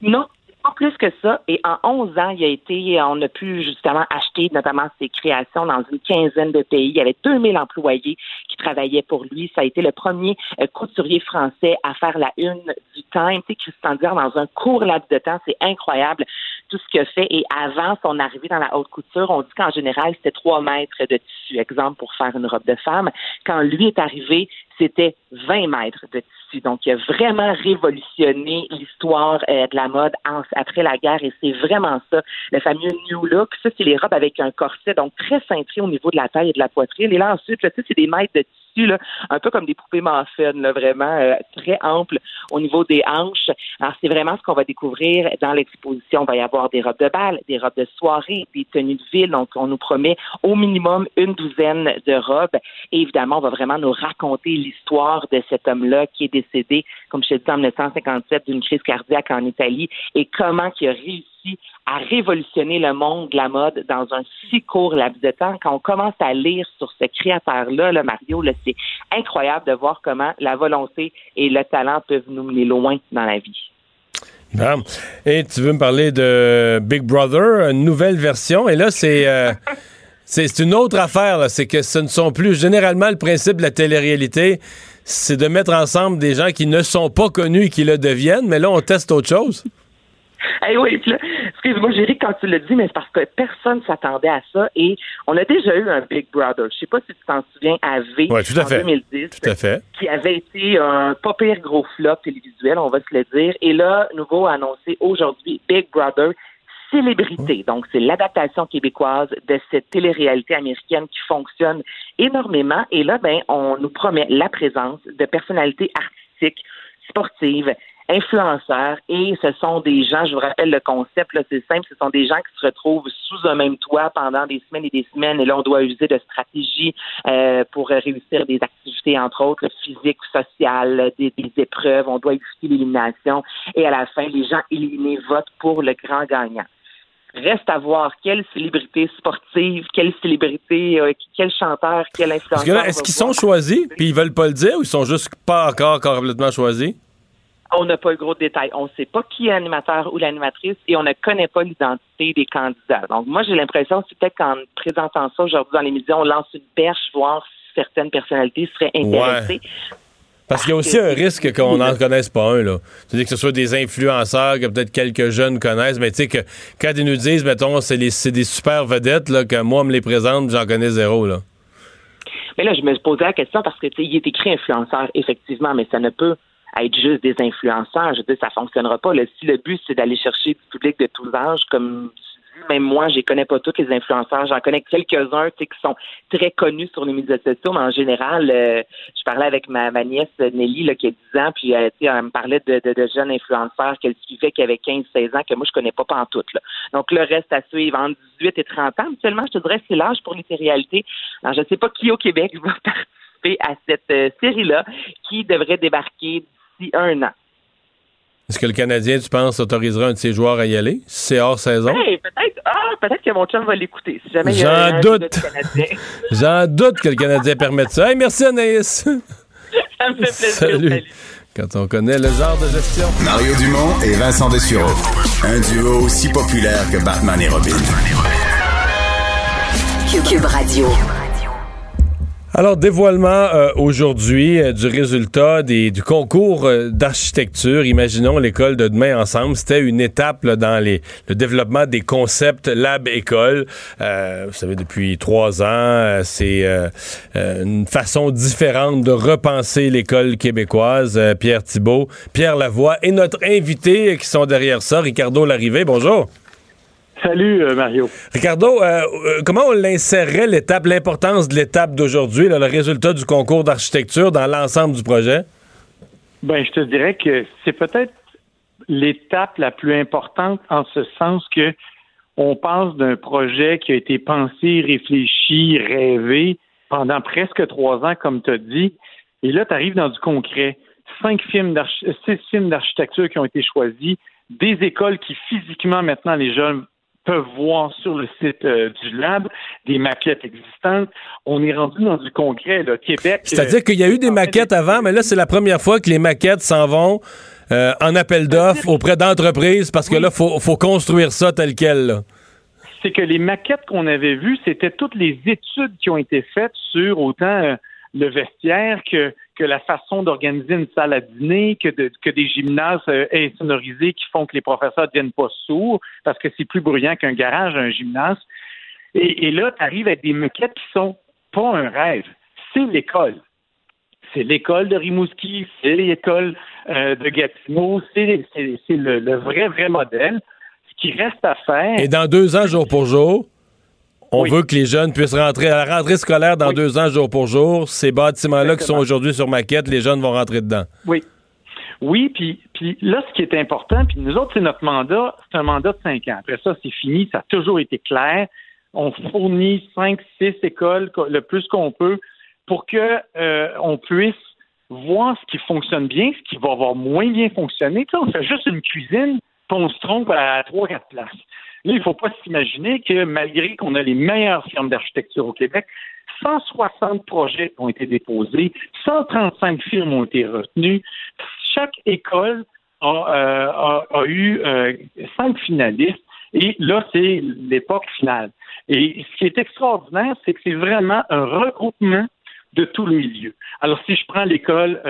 S4: Non, pas plus que ça. Et en 11 ans, il a été, on a pu justement acheter notamment ses créations dans une quinzaine de pays. Il y avait 2000 employés qui travaillaient pour lui. Ça a été le premier euh, couturier français à faire la une du Time. Tu sais, Christian Dior, dans un court laps de temps, c'est incroyable tout ce qu'il a fait. Et avant son arrivée dans la haute couture, on dit qu'en général, c'était 3 mètres de tissu, exemple, pour faire une robe de femme. Quand lui est arrivé, c'était 20 mètres de tissu. Donc, il a vraiment révolutionné l'histoire euh, de la mode après la guerre et c'est vraiment ça, le fameux New Look. Ça, c'est les robes avec un corset, donc très cintré au niveau de la taille et de la poitrine. Et là, ensuite, là, c'est des mètres de tissu, là, un peu comme des poupées Muffin, là, vraiment euh, très ample au niveau des hanches. Alors, c'est vraiment ce qu'on va découvrir dans l'exposition. Il va y avoir des robes de bal, des robes de soirée, des tenues de ville. Donc, on nous promet au minimum une douzaine de robes. Et évidemment, on va vraiment nous raconter l'histoire de cet homme-là qui est décédé, comme je te dis, en 1957 d'une crise cardiaque en Italie et comment il a réussi à révolutionner le monde de la mode dans un si court laps de temps. Quand on commence à lire sur ce créateur-là, le Mario, c'est incroyable de voir comment la volonté et le talent peuvent nous mener loin dans la vie.
S1: Et tu veux me parler de Big Brother, une nouvelle version, et là, c'est... Euh, [laughs] c'est une autre affaire, c'est que ce ne sont plus généralement le principe de la télé-réalité, c'est de mettre ensemble des gens qui ne sont pas connus et qui le deviennent, mais là on teste autre chose.
S4: Hey oui, excuse-moi, Jéric, quand tu le dis, mais c'est parce que personne ne s'attendait à ça. Et on a déjà eu un Big Brother. Je sais pas si tu t'en souviens, à V,
S1: en
S4: 2010,
S1: tout à fait.
S4: qui avait été un pas pire gros flop télévisuel, on va se le dire. Et là, nouveau annoncé aujourd'hui, Big Brother célébrité. Donc, c'est l'adaptation québécoise de cette télé-réalité américaine qui fonctionne énormément. Et là, ben, on nous promet la présence de personnalités artistiques, sportives, influenceurs et ce sont des gens, je vous rappelle le concept, là, c'est simple, ce sont des gens qui se retrouvent sous un même toit pendant des semaines et des semaines et là, on doit user de stratégies euh, pour réussir des activités, entre autres, physiques, sociales, des, des épreuves, on doit éviter l'élimination et à la fin, les gens éliminés votent pour le grand gagnant. Reste à voir quelle célébrité sportive, quelle célébrité, euh, quel chanteur, quel influenceur.
S1: Est-ce qu'ils sont choisis, puis ils veulent pas le dire, ou ils sont juste pas encore complètement choisis?
S4: On n'a pas le gros détail. On ne sait pas qui est l'animateur ou l'animatrice et on ne connaît pas l'identité des candidats. Donc, moi, j'ai l'impression, c'est peut-être qu'en présentant ça aujourd'hui dans les médias, on lance une perche, voir si certaines personnalités seraient intéressées.
S1: Parce qu'il y a aussi un risque qu'on n'en connaisse pas un, là. C'est-à-dire que ce soit des influenceurs que peut-être quelques jeunes connaissent, mais tu sais que quand ils nous disent, mettons, c'est des super vedettes, là, que moi, me les présente, j'en connais zéro, là.
S4: Mais là, je me posais la question parce que, tu sais, il est écrit influenceur, effectivement, mais ça ne peut être juste des influenceurs. Je veux dire, ça fonctionnera pas. Si le but, c'est d'aller chercher du public de tous âges, comme même moi, je connais pas tous les influenceurs. J'en connais quelques-uns qui sont très connus sur les médias sociaux, mais en général, euh, je parlais avec ma, nièce Nelly là, qui a 10 ans, puis euh, elle me parlait de, jeunes influenceurs qu'elle suivait qui avaient 15-16 ans, que moi, je connais pas en tout. Donc, le reste à suivre entre 18 et 30 ans. Actuellement, je te dirais c'est l'âge pour les réalités. Alors, je ne sais pas qui au Québec [laughs] va participer à cette euh, série-là qui devrait débarquer un an.
S1: Est-ce que le Canadien, tu penses, autorisera un de ses joueurs à y aller? c'est hors saison?
S4: peut-être ah, peut-être que mon chum va l'écouter. Si
S1: jamais J'en doute. [laughs] J'en doute que le Canadien permette ça. Hey, merci Anaïs.
S4: ça me fait plaisir.
S1: Salut. Quand on connaît le genre de gestion.
S3: Mario Dumont et Vincent Dessureau. Un duo aussi populaire que Batman et Robin.
S1: Cube Radio. Alors, dévoilement euh, aujourd'hui euh, du résultat des, du concours euh, d'architecture. Imaginons l'école de demain ensemble. C'était une étape dans le développement des concepts Lab École. vous savez, depuis trois ans, c'est une façon différente de repenser l'école québécoise. Pierre Thibault, Pierre Lavoie et notre invité qui sont derrière ça, Ricardo Larrivé. Bonjour.
S8: Salut, euh, Mario.
S1: Ricardo, euh, euh, comment on l'insérerait, l'étape, l'importance de l'étape d'aujourd'hui, le résultat du concours d'architecture dans l'ensemble du projet?
S8: Ben, je te dirais que c'est peut-être l'étape la plus importante en ce sens que on passe d'un projet qui a été pensé, réfléchi, rêvé pendant presque trois ans, comme tu as dit, et là, tu arrives dans du concret. Cinq films six films d'architecture qui ont été choisis, des écoles qui physiquement maintenant les jeunes peuvent voir sur le site euh, du lab des maquettes existantes. On est rendu dans du concret, là, Québec.
S1: C'est-à-dire euh, qu'il y a eu des maquettes avant, mais là, c'est la première fois que les maquettes s'en vont euh, en appel d'offres auprès d'entreprises parce que là, il faut, construire ça tel quel.
S8: C'est que les maquettes qu'on avait vues, c'était toutes les études qui ont été faites sur autant le vestiaire que que la façon d'organiser une salle à dîner, que, des gymnases euh, insonorisés qui font que les professeurs ne deviennent pas sourds, parce que c'est plus bruyant qu'un garage, un gymnase. Et, là, tu arrives avec des maquettes qui sont pas un rêve, c'est l'école. C'est l'école de Rimouski, c'est l'école euh, de Gatineau, c'est le vrai, vrai modèle. Ce qui reste à faire.
S1: Et dans deux ans, jour pour jour? On veut que les jeunes puissent rentrer à la rentrée scolaire dans deux ans, jour pour jour. Ces bâtiments-là qui sont aujourd'hui sur maquette, les jeunes vont rentrer dedans.
S8: Oui. Oui, puis, puis là, ce qui est important, puis nous autres, c'est notre mandat, c'est un mandat de cinq ans. Après ça, c'est fini, ça a toujours été clair. On fournit cinq, six écoles, le plus qu'on peut, pour que euh, on puisse voir ce qui fonctionne bien, ce qui va avoir moins bien fonctionné. On fait juste une cuisine, puis on se trompe à trois, quatre places. Là, il ne faut pas s'imaginer que malgré qu'on a les meilleures firmes d'architecture au Québec, 160 projets ont été déposés, 135 firmes ont été retenues. Chaque école a, euh, eu euh, cinq finalistes. Et là, c'est l'époque finale. Et ce qui est extraordinaire, c'est que c'est vraiment un regroupement de tout le milieu. Alors, si je prends l'école,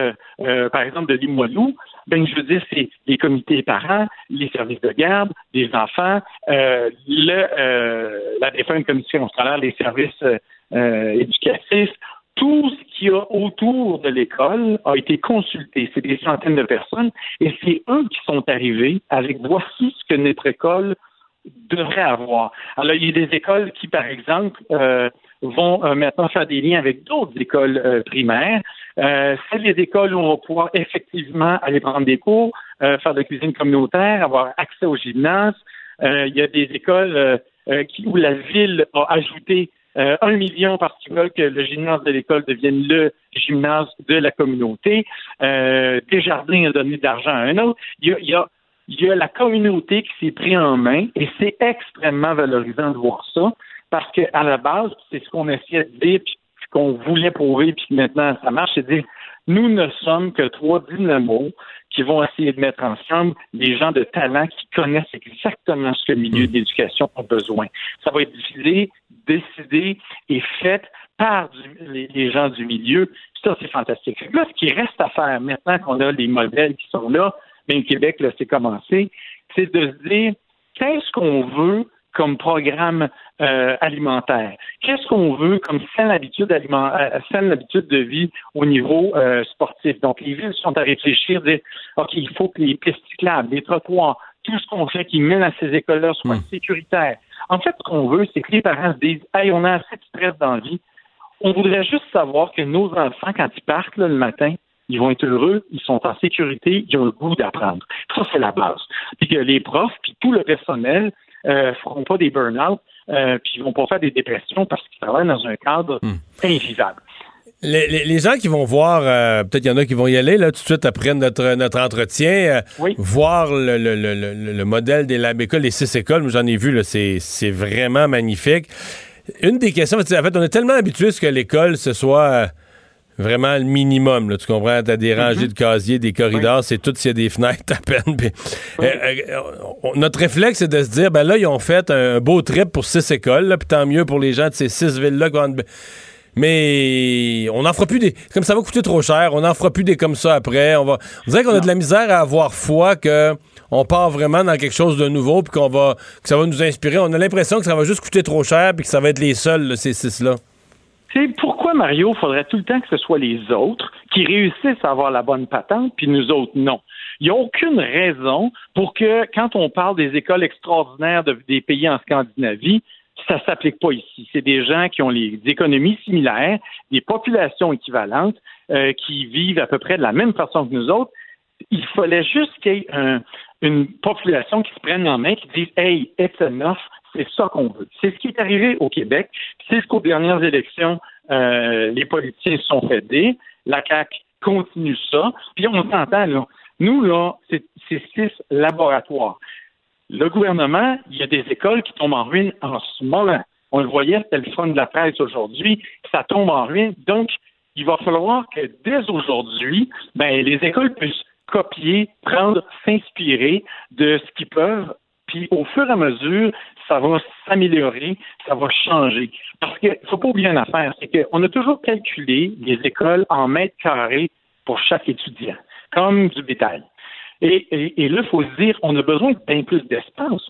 S8: euh, par exemple, de Limoilou, ben, je veux dire, c'est les comités parents, les services de garde, les enfants, euh, le, la défunte commission scolaire, les services éducatifs, tout ce qu'il y a autour de l'école a été consulté. C'est des centaines de personnes et c'est eux qui sont arrivés avec voici ce que notre école devrait avoir. Alors, il y a des écoles qui, par exemple, euh, vont euh, maintenant faire des liens avec d'autres écoles euh, primaires. c'est les écoles où on va pouvoir effectivement aller prendre des cours, faire de la cuisine communautaire, avoir accès au gymnase. il y a des écoles qui, où la ville a ajouté un million parce qu'ils veulent que le gymnase de l'école devienne le gymnase de la communauté. Desjardins a donné de l'argent à un autre. Il y a il y a la communauté qui s'est pris en main et c'est extrêmement valorisant de voir ça parce qu'à la base, c'est ce qu'on essayait de dire puis qu'on voulait prouver puis maintenant ça marche, c'est de dire nous ne sommes que trois dynamos qui vont essayer de mettre ensemble des gens de talent qui connaissent exactement ce que le milieu hmm. d'éducation a besoin. Ça va être diffusé, décidé et fait par les, gens du milieu. Ça, c'est fantastique. Là, ce qui reste à faire maintenant qu'on a les modèles qui sont là, mais au Québec, là, c'est commencé, c'est de se dire qu'est-ce qu'on veut comme programme euh, alimentaire. Qu'est-ce qu'on veut comme saine habitude, aliment, euh, saine habitude de vie au niveau euh, sportif? Donc, les villes sont à réfléchir, dire, OK, il faut que les pistes cyclables, les trottoirs, tout ce qu'on fait qui mène à ces écoles-là soit hmm. sécuritaire. En fait, ce qu'on veut, c'est que les parents se disent, hey, on a assez de stress dans la vie. On voudrait juste savoir que nos enfants, quand ils partent le matin, ils vont être heureux, ils sont en sécurité, ils ont le goût d'apprendre. Ça, c'est la base. Puis que les profs, puis tout le personnel euh, feront pas des burn-out, euh, puis ils vont pas faire des dépressions parce qu'ils travaillent dans un cadre hmm. invivable.
S1: Les, gens qui vont voir, euh, peut-être qu'il y en a qui vont y aller là tout de suite après notre, notre entretien, euh, voir le, le, le, le, modèle des lab écoles, les six écoles, j'en ai vu, c'est vraiment magnifique. Une des questions, en fait, on est tellement habitué à ce que l'école, ce soit vraiment le minimum. Là, tu comprends? T'as des rangées de casiers, des corridors, c'est tout s'il y a des fenêtres à peine. Euh, euh, notre réflexe, c'est de se dire, ben là, ils ont fait un beau trip pour six écoles, puis tant mieux pour les gens de ces six villes-là. Mais on n'en fera plus des. Comme ça va coûter trop cher, on n'en fera plus des comme ça après. On va. On dirait qu'on a de la misère à avoir foi que on part vraiment dans quelque chose de nouveau puis qu'on va que ça va nous inspirer. On a l'impression que ça va juste coûter trop cher puis que ça va être les seuls, ces six-là.
S8: C'est pourquoi, Mario, faudrait tout le temps que ce soit les autres qui réussissent à avoir la bonne patente, puis nous autres, non? Il n'y a aucune raison pour que, quand on parle des écoles extraordinaires des pays en Scandinavie, ça ne s'applique pas ici. C'est des gens qui ont les économies similaires, des populations équivalentes, euh, qui vivent à peu près de la même façon que nous autres. Il fallait juste qu'il y ait une population qui se prenne en main, qui dise Hey, it's enough, c'est ça qu'on veut. C'est ce qui est arrivé au Québec. C'est ce qu'aux dernières élections, euh, les politiciens se sont fait. La CAQ continue ça. Puis on s'entend, là. Nous, là, c'est six laboratoires. Le gouvernement, il y a des écoles qui tombent en ruine en ce moment. On le voyait, c'était le fond de la presse aujourd'hui. Ça tombe en ruine. Donc, il va falloir que dès aujourd'hui, ben, les écoles puissent copier, prendre, s'inspirer de ce qu'ils peuvent puis au fur et à mesure, ça va s'améliorer, ça va changer. Parce qu'il ne faut pas oublier une affaire, c'est qu'on a toujours calculé les écoles en mètres carrés pour chaque étudiant, comme du bétail. Et, là, il faut se dire, on a besoin d'un plus d'espace.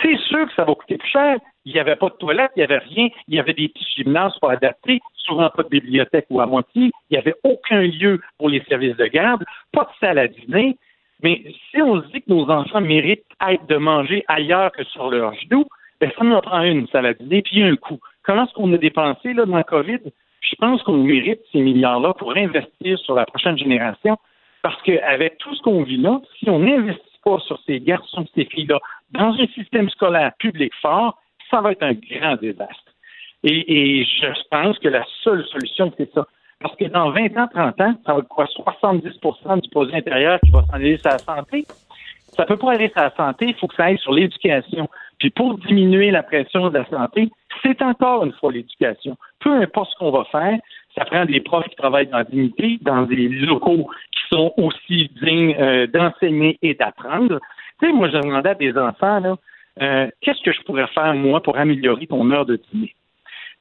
S8: C'est sûr que ça va coûter plus cher. Il n'y avait pas de toilette, il n'y avait rien. Il y avait des petits gymnases pour adapter, souvent pas de bibliothèque ou à moitié. Il n'y avait aucun lieu pour les services de garde, pas de salle à dîner. Mais si on se dit que nos enfants méritent de manger ailleurs que sur leur genou, ben ça nous en prend une, ça va dire, puis un coût. Comment est-ce qu'on a dépensé là, dans le COVID? Je pense qu'on mérite ces milliards-là pour investir sur la prochaine génération, parce qu'avec tout ce qu'on vit là, si on n'investit pas sur ces garçons et ces filles-là dans un système scolaire public fort, ça va être un grand désastre. Et, et je pense que la seule solution, c'est ça. Parce que dans 20 ans, 30 ans, ça va être quoi? 70% du produit intérieur qui va s'en aller sur la santé? Ça peut pas aller sur la santé, il faut que ça aille sur l'éducation. Puis pour diminuer la pression de la santé, c'est encore une fois l'éducation. Peu importe ce qu'on va faire, ça prend des profs qui travaillent dans la dignité, dans des locaux qui sont aussi dignes euh, d'enseigner et d'apprendre. Tu sais, moi, je demandais à des enfants, là, euh, qu'est-ce que je pourrais faire, moi, pour améliorer ton heure de dîner?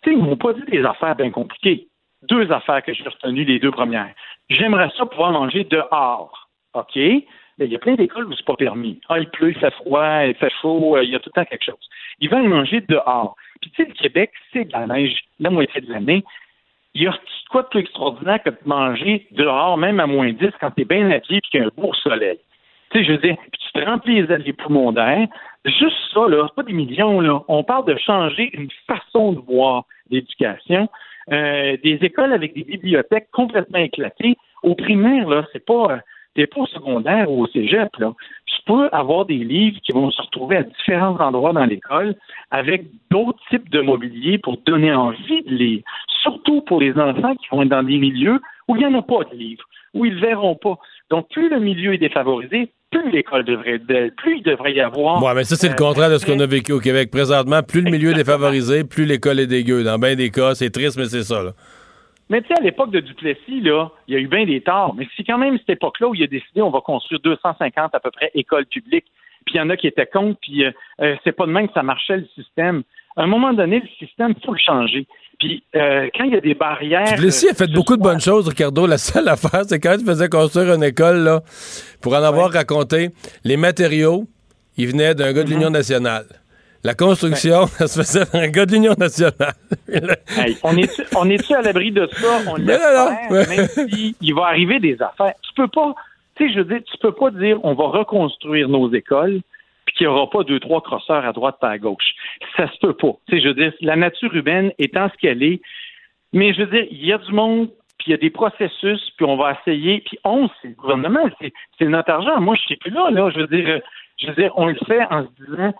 S8: Tu sais, ils m'ont pas dit des affaires bien compliquées deux affaires que j'ai retenues, les deux premières. J'aimerais ça pouvoir manger dehors. OK? Mais il y a plein d'écoles où c'est pas permis. Ah, il pleut, il fait froid, il fait chaud, euh, il y a tout le temps quelque chose. Ils veulent manger dehors. Puis tu sais, le Québec, c'est de la neige la moitié de l'année. Il y a quoi de plus extraordinaire que de manger dehors, même à moins 10, quand tu es bien habillé et qu'il y a un beau soleil? Tu sais, je veux dire, puis tu te remplis les, les poumons d'air. Juste ça, là, pas des millions, là. On parle de changer une façon de voir l'éducation. Euh, des écoles avec des bibliothèques complètement éclatées. Au primaire, là, c'est pas, euh, t'es pas au secondaire ou au cégep, là. Tu peux avoir des livres qui vont se retrouver à différents endroits dans l'école avec d'autres types de mobilier pour donner envie de lire. Surtout pour les enfants qui vont être dans des milieux où il n'y en a pas de livres, où ils ne verront pas. Donc, plus le milieu est défavorisé, plus l'école devrait être plus il devrait y avoir.
S1: Ouais, mais ça, c'est le contraire de ce qu'on a vécu au Québec. Présentement, plus le milieu est défavorisé, plus l'école est dégueu. Dans bien des cas, c'est triste, mais c'est ça, là.
S8: Mais tu sais, à l'époque de Duplessis, là, il y a eu bien des torts. Mais c'est quand même cette époque-là où il a décidé on va construire 250 à peu près écoles publiques. Puis il y en a qui étaient contre, puis euh, euh, c'est pas de même que ça marchait le système. À un moment donné, le système, il faut le changer. Puis euh, quand il y a des barrières.
S1: Duplessis a fait beaucoup de bonnes choses, Ricardo. La seule [laughs] affaire, c'est quand il faisait construire une école, là, pour en avoir raconté, les matériaux, ils venaient d'un gars de l'Union nationale. La construction, ça se faisait dans un gars de l'Union nationale. [laughs]
S8: Hey, on est-tu on est à l'abri de ça? On
S1: Mais
S8: l'espère, même si il va arriver des affaires. Tu peux pas, tu sais, je veux dire, tu peux pas dire on va reconstruire nos écoles qu'il n'y aura pas deux, trois crosseurs à droite et à gauche. [laughs] Ça se peut pas. Je veux dire, la nature humaine étant ce qu'elle est, mais je veux dire, il y a du monde, puis il y a des processus, puis on va essayer, puis on, c'est le gouvernement, c'est, notre argent. Moi, je suis plus là, là. Je veux dire, je veux dire, on le fait en se disant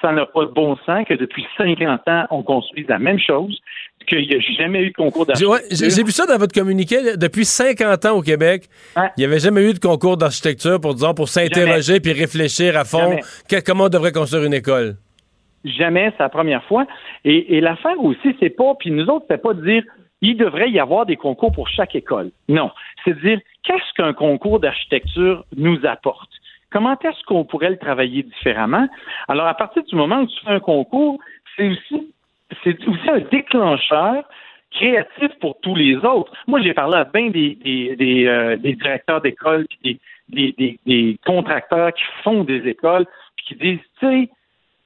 S8: ça n'a pas de bon sens que depuis 50 ans, on construise la même chose, qu'il n'y a jamais eu de concours
S1: J'ai
S8: d'architecture.
S1: ouais, j'ai- vu ça dans votre communiqué. là. Depuis 50 ans au Québec, il n'y avait jamais eu de concours d'architecture pour, disons, pour s'interroger puis réfléchir à fond que- comment on devrait construire une école.
S8: Jamais, c'est la première fois. Et, et l'affaire aussi, c'est pas, puis nous autres, c'est pas de dire il devrait y avoir des concours pour chaque école. Non. C'est de dire qu'est-ce qu'un concours d'architecture nous apporte? Comment est-ce qu'on pourrait le travailler différemment? Alors, à partir du moment où tu fais un concours, c'est aussi, c'est aussi un déclencheur créatif pour tous les autres. Moi, j'ai parlé à bien des, des, des, euh, directeurs d'école, des, des, des, contracteurs qui font des écoles, puis qui disent, tu sais,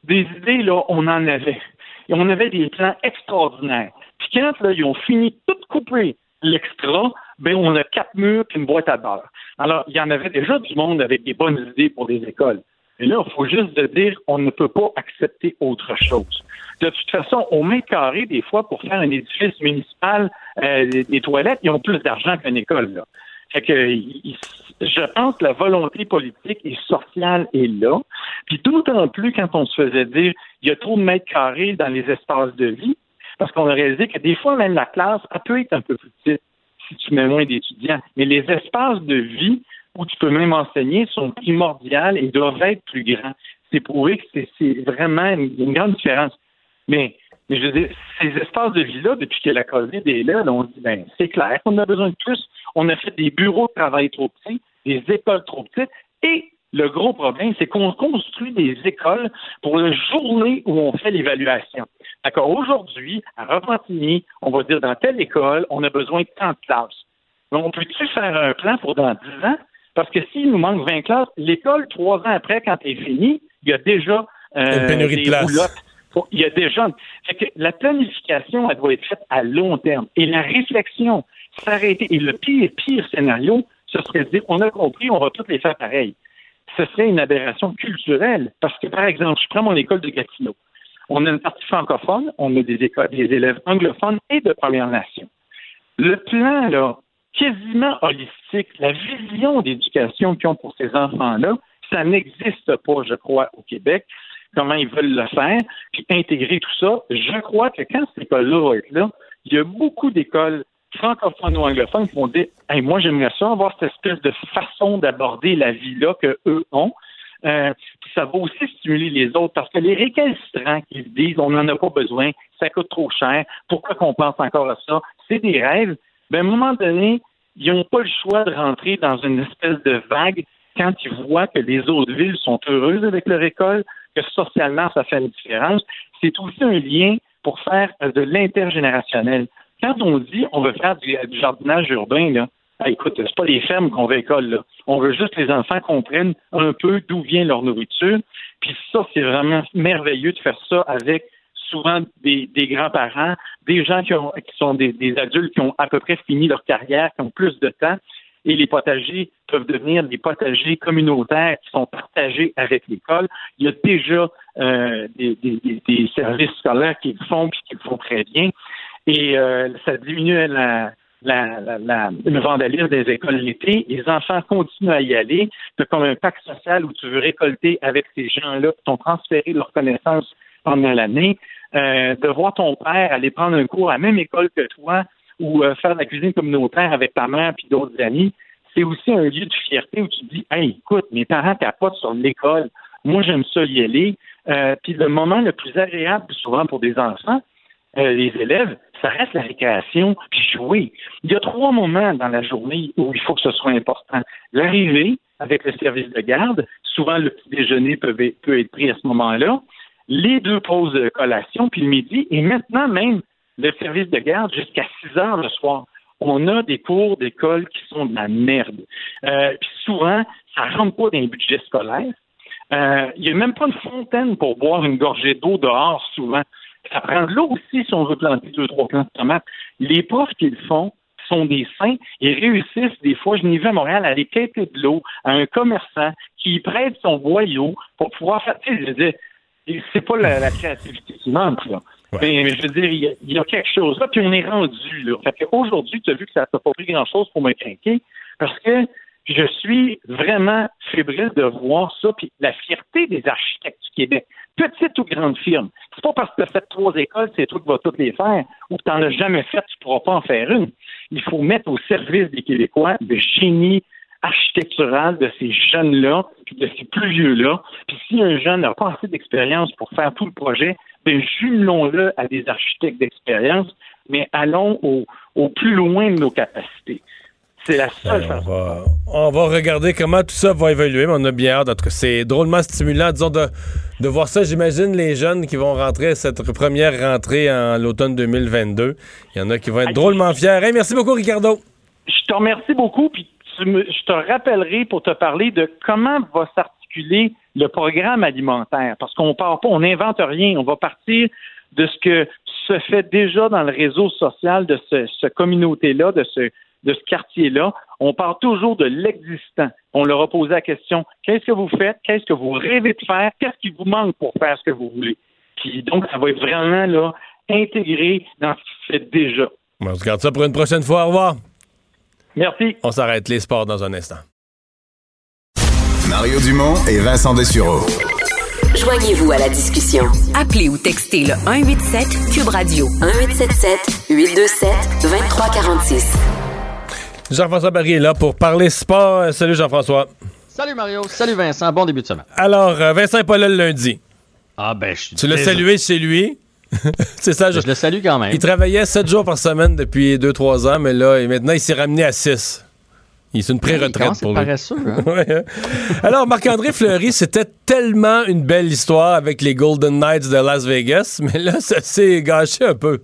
S8: des idées, là, on en avait. Et on avait des plans extraordinaires. Puis quand là, ils ont fini tout couper l'extra, ben on a quatre murs puis une boîte à beurre. Alors, il y en avait déjà du monde avec des bonnes idées pour des écoles. Et là, il faut juste dire on ne peut pas accepter autre chose. De toute façon, au mètre carré, des fois, pour faire un édifice municipal, euh, des toilettes, ils ont plus d'argent qu'une école. Là. Que je pense que la volonté politique et sociale est là. Puis d'autant plus quand on se faisait dire il y a trop de mètres carrés dans les espaces de vie, parce qu'on a réalisé que des fois, même la classe, elle peut être un peu plus petite si tu mets moins d'étudiants. Mais les espaces de vie où tu peux même enseigner sont primordiales et doivent être plus grands. C'est prouvé que c'est- vraiment une, grande différence. Mais, je veux dire, ces espaces de vie-là, depuis que la COVID est là, on dit, ben, c'est clair qu'on a besoin de plus. On a fait des bureaux de travail trop petits, des écoles trop petites, et le gros problème, c'est qu'on construit des écoles pour la journée où on fait l'évaluation. D'accord, aujourd'hui, à Repentigny, on va dire dans telle école, on a besoin de tant de classes. Mais on peut-tu faire un plan pour dans 10 ans? Parce que s'il nous manque 20 classes, l'école, trois ans après, quand elle est finie, il y a déjà euh,
S1: Une pénurie de place.
S8: Il y a déjà. Fait que la planification, elle doit être faite à long terme. Et la réflexion, s'arrêter. Et le pire, pire scénario, ce serait de dire on a compris, on va toutes les faire pareil. Ce serait une aberration culturelle. Parce que, par exemple, je prends mon école de Gatineau. On a une partie francophone, on a des, écoles, des élèves anglophones et de Première Nation. Le plan, là, quasiment holistique, la vision d'éducation qu'ils ont pour ces enfants-là, ça n'existe pas, je crois, au Québec. Comment ils veulent le faire, puis intégrer tout ça. Je crois que quand cette école-là va être là, il y a beaucoup d'écoles francophones ou anglophones qui vont dire hey, moi, j'aimerais ça avoir cette espèce de façon d'aborder la vie-là qu'eux ont. Euh, puis ça va aussi stimuler les autres parce que les récalcitrants qui se disent on n'en a pas besoin, ça coûte trop cher, pourquoi qu'on pense encore à ça? C'est des rêves. Ben, à un moment donné, ils n'ont pas le choix de rentrer dans une espèce de vague quand ils voient que les autres villes sont heureuses avec leur école, que socialement, ça fait une différence. C'est aussi un lien pour faire de l'intergénérationnel. Quand on dit on veut faire du, du jardinage urbain, là, ah, écoute, c'est pas les fermes qu'on veut école, là. On veut juste que les enfants comprennent un peu d'où vient leur nourriture. Puis ça, c'est vraiment merveilleux de faire ça avec souvent des, grands-parents, des gens qui, ont, sont des, adultes qui ont à peu près fini leur carrière, qui ont plus de temps. et les potagers peuvent devenir des potagers communautaires qui sont partagés avec l'école. Il y a déjà euh, des, services scolaires qui le font et qui le font très bien. Et euh, ça diminue la, le vandalisme des écoles l'été. Les enfants continuent à y aller. C'est comme un pacte social où tu veux récolter avec ces gens-là qui t'ont transféré leurs connaissances pendant l'année. Euh, de voir ton père aller prendre un cours à la même école que toi ou euh, faire de la cuisine communautaire avec ta mère puis d'autres amis, c'est aussi un lieu de fierté où tu dis Hey, écoute, mes parents capotent sur l'école. Moi, j'aime ça y aller. Euh, puis le moment le plus agréable, souvent pour des enfants, les élèves, ça reste la récréation, puis jouer. Il y a trois moments dans la journée où il faut que ce soit important. L'arrivée avec le service de garde, souvent le petit déjeuner peut être pris à ce moment-là les deux pauses de collation, puis le midi, et maintenant même le service de garde jusqu'à 6 heures le soir. On a des cours d'école qui sont de la merde. Euh, puis souvent, ça ne rentre pas dans les budgets scolaires. Euh, il n'y a même pas une fontaine pour boire une gorgée d'eau dehors souvent. Ça prend de l'eau aussi si on veut planter deux, trois plants de tomates. Les profs qui le font sont des saints et réussissent, des fois, je n'y vais à Montréal, à aller quêter de l'eau à un commerçant qui prête son boyau pour pouvoir faire, tu sais, je veux c'est pas la, créativité qui manque, là. Mais, je veux dire, il y, a, quelque chose là, puis on est rendu là. Fait aujourd'hui, tu as vu que ça t'a pas pris grand-chose pour me craquer, parce que je suis vraiment fébrile de voir ça, puis la fierté des architectes du Québec, petite ou grande firme. C'est pas parce que tu as fait trois écoles, c'est toi qui vas toutes les faire, ou que tu n'en as jamais fait, tu pourras pas en faire une. Il faut mettre au service des Québécois le génie architecturale de ces jeunes-là, puis de ces plus vieux-là. Puis si un jeune n'a pas assez d'expérience pour faire tout le projet, bien, jumelons-le à des architectes d'expérience, mais allons au, plus loin de nos capacités. C'est la seule
S1: ben, façon. On va, on va, regarder comment tout ça va évoluer, mais on a bien hâte. En tout cas, c'est drôlement stimulant, disons, de, de voir ça. J'imagine les jeunes qui vont rentrer cette première rentrée en l'automne 2022. Il y en a qui vont être drôlement fiers. merci beaucoup, Ricardo.
S8: Je te remercie beaucoup. Puis je te rappellerai pour te parler de comment va s'articuler le programme alimentaire, parce qu'on part pas, on n'invente rien, on va partir de ce que se fait déjà dans le réseau social de ce, communauté-là, de ce, quartier-là. On part toujours de l'existant. On leur a posé la question qu'est-ce que vous faites? Qu'est-ce que vous rêvez de faire? Qu'est-ce qui vous manque pour faire ce que vous voulez? Puis donc, ça va être vraiment là intégré dans ce qui se fait déjà.
S1: On se garde ça pour une prochaine fois. Au revoir.
S8: Merci.
S1: On s'arrête les sports dans un instant.
S3: Mario Dumont et Vincent Dessureau.
S9: Joignez-vous à la discussion. Appelez ou textez le 187 Cube Radio 1877 827 2346.
S1: Jean-François Barry est là pour parler sport. Salut Jean-François.
S10: Salut Mario. Salut Vincent. Bon début de semaine.
S1: Alors, euh, Vincent n'est pas là le lundi.
S10: Ah ben, je
S1: Tu l'as salué chez lui. [laughs] c'est ça.
S10: Je, le salue quand même.
S1: Il travaillait 7 jours par semaine depuis 2-3 ans, mais là, et maintenant, il s'est ramené à 6. Il est une pré-retraite pour lui.
S10: Paresseux, hein? [laughs]
S1: Hein. Alors, Marc-André Fleury, c'était tellement une belle histoire avec les Golden Knights de Las Vegas, mais là, ça s'est gâché un peu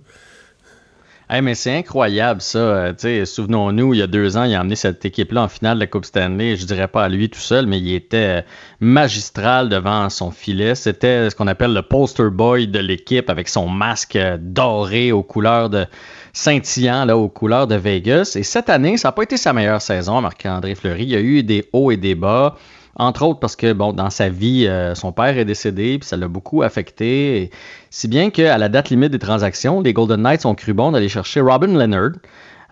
S10: mais c'est incroyable ça. Euh, souvenons-nous, il y a deux ans, il a emmené cette équipe-là en finale de la Coupe Stanley. Je dirais pas à lui tout seul, mais il était euh, magistral devant son filet. C'était ce qu'on appelle le poster boy de l'équipe avec son masque euh, doré aux couleurs de scintillant, là, aux couleurs de Vegas. Et cette année, ça n'a pas été sa meilleure saison, Marc-André Fleury. Il y a eu des hauts et des bas. Entre autres parce que, bon, dans sa vie, euh, son père est décédé, puis ça l'a beaucoup affecté. si bien qu'à la date limite des transactions, les Golden Knights ont cru bon d'aller chercher Robin Leonard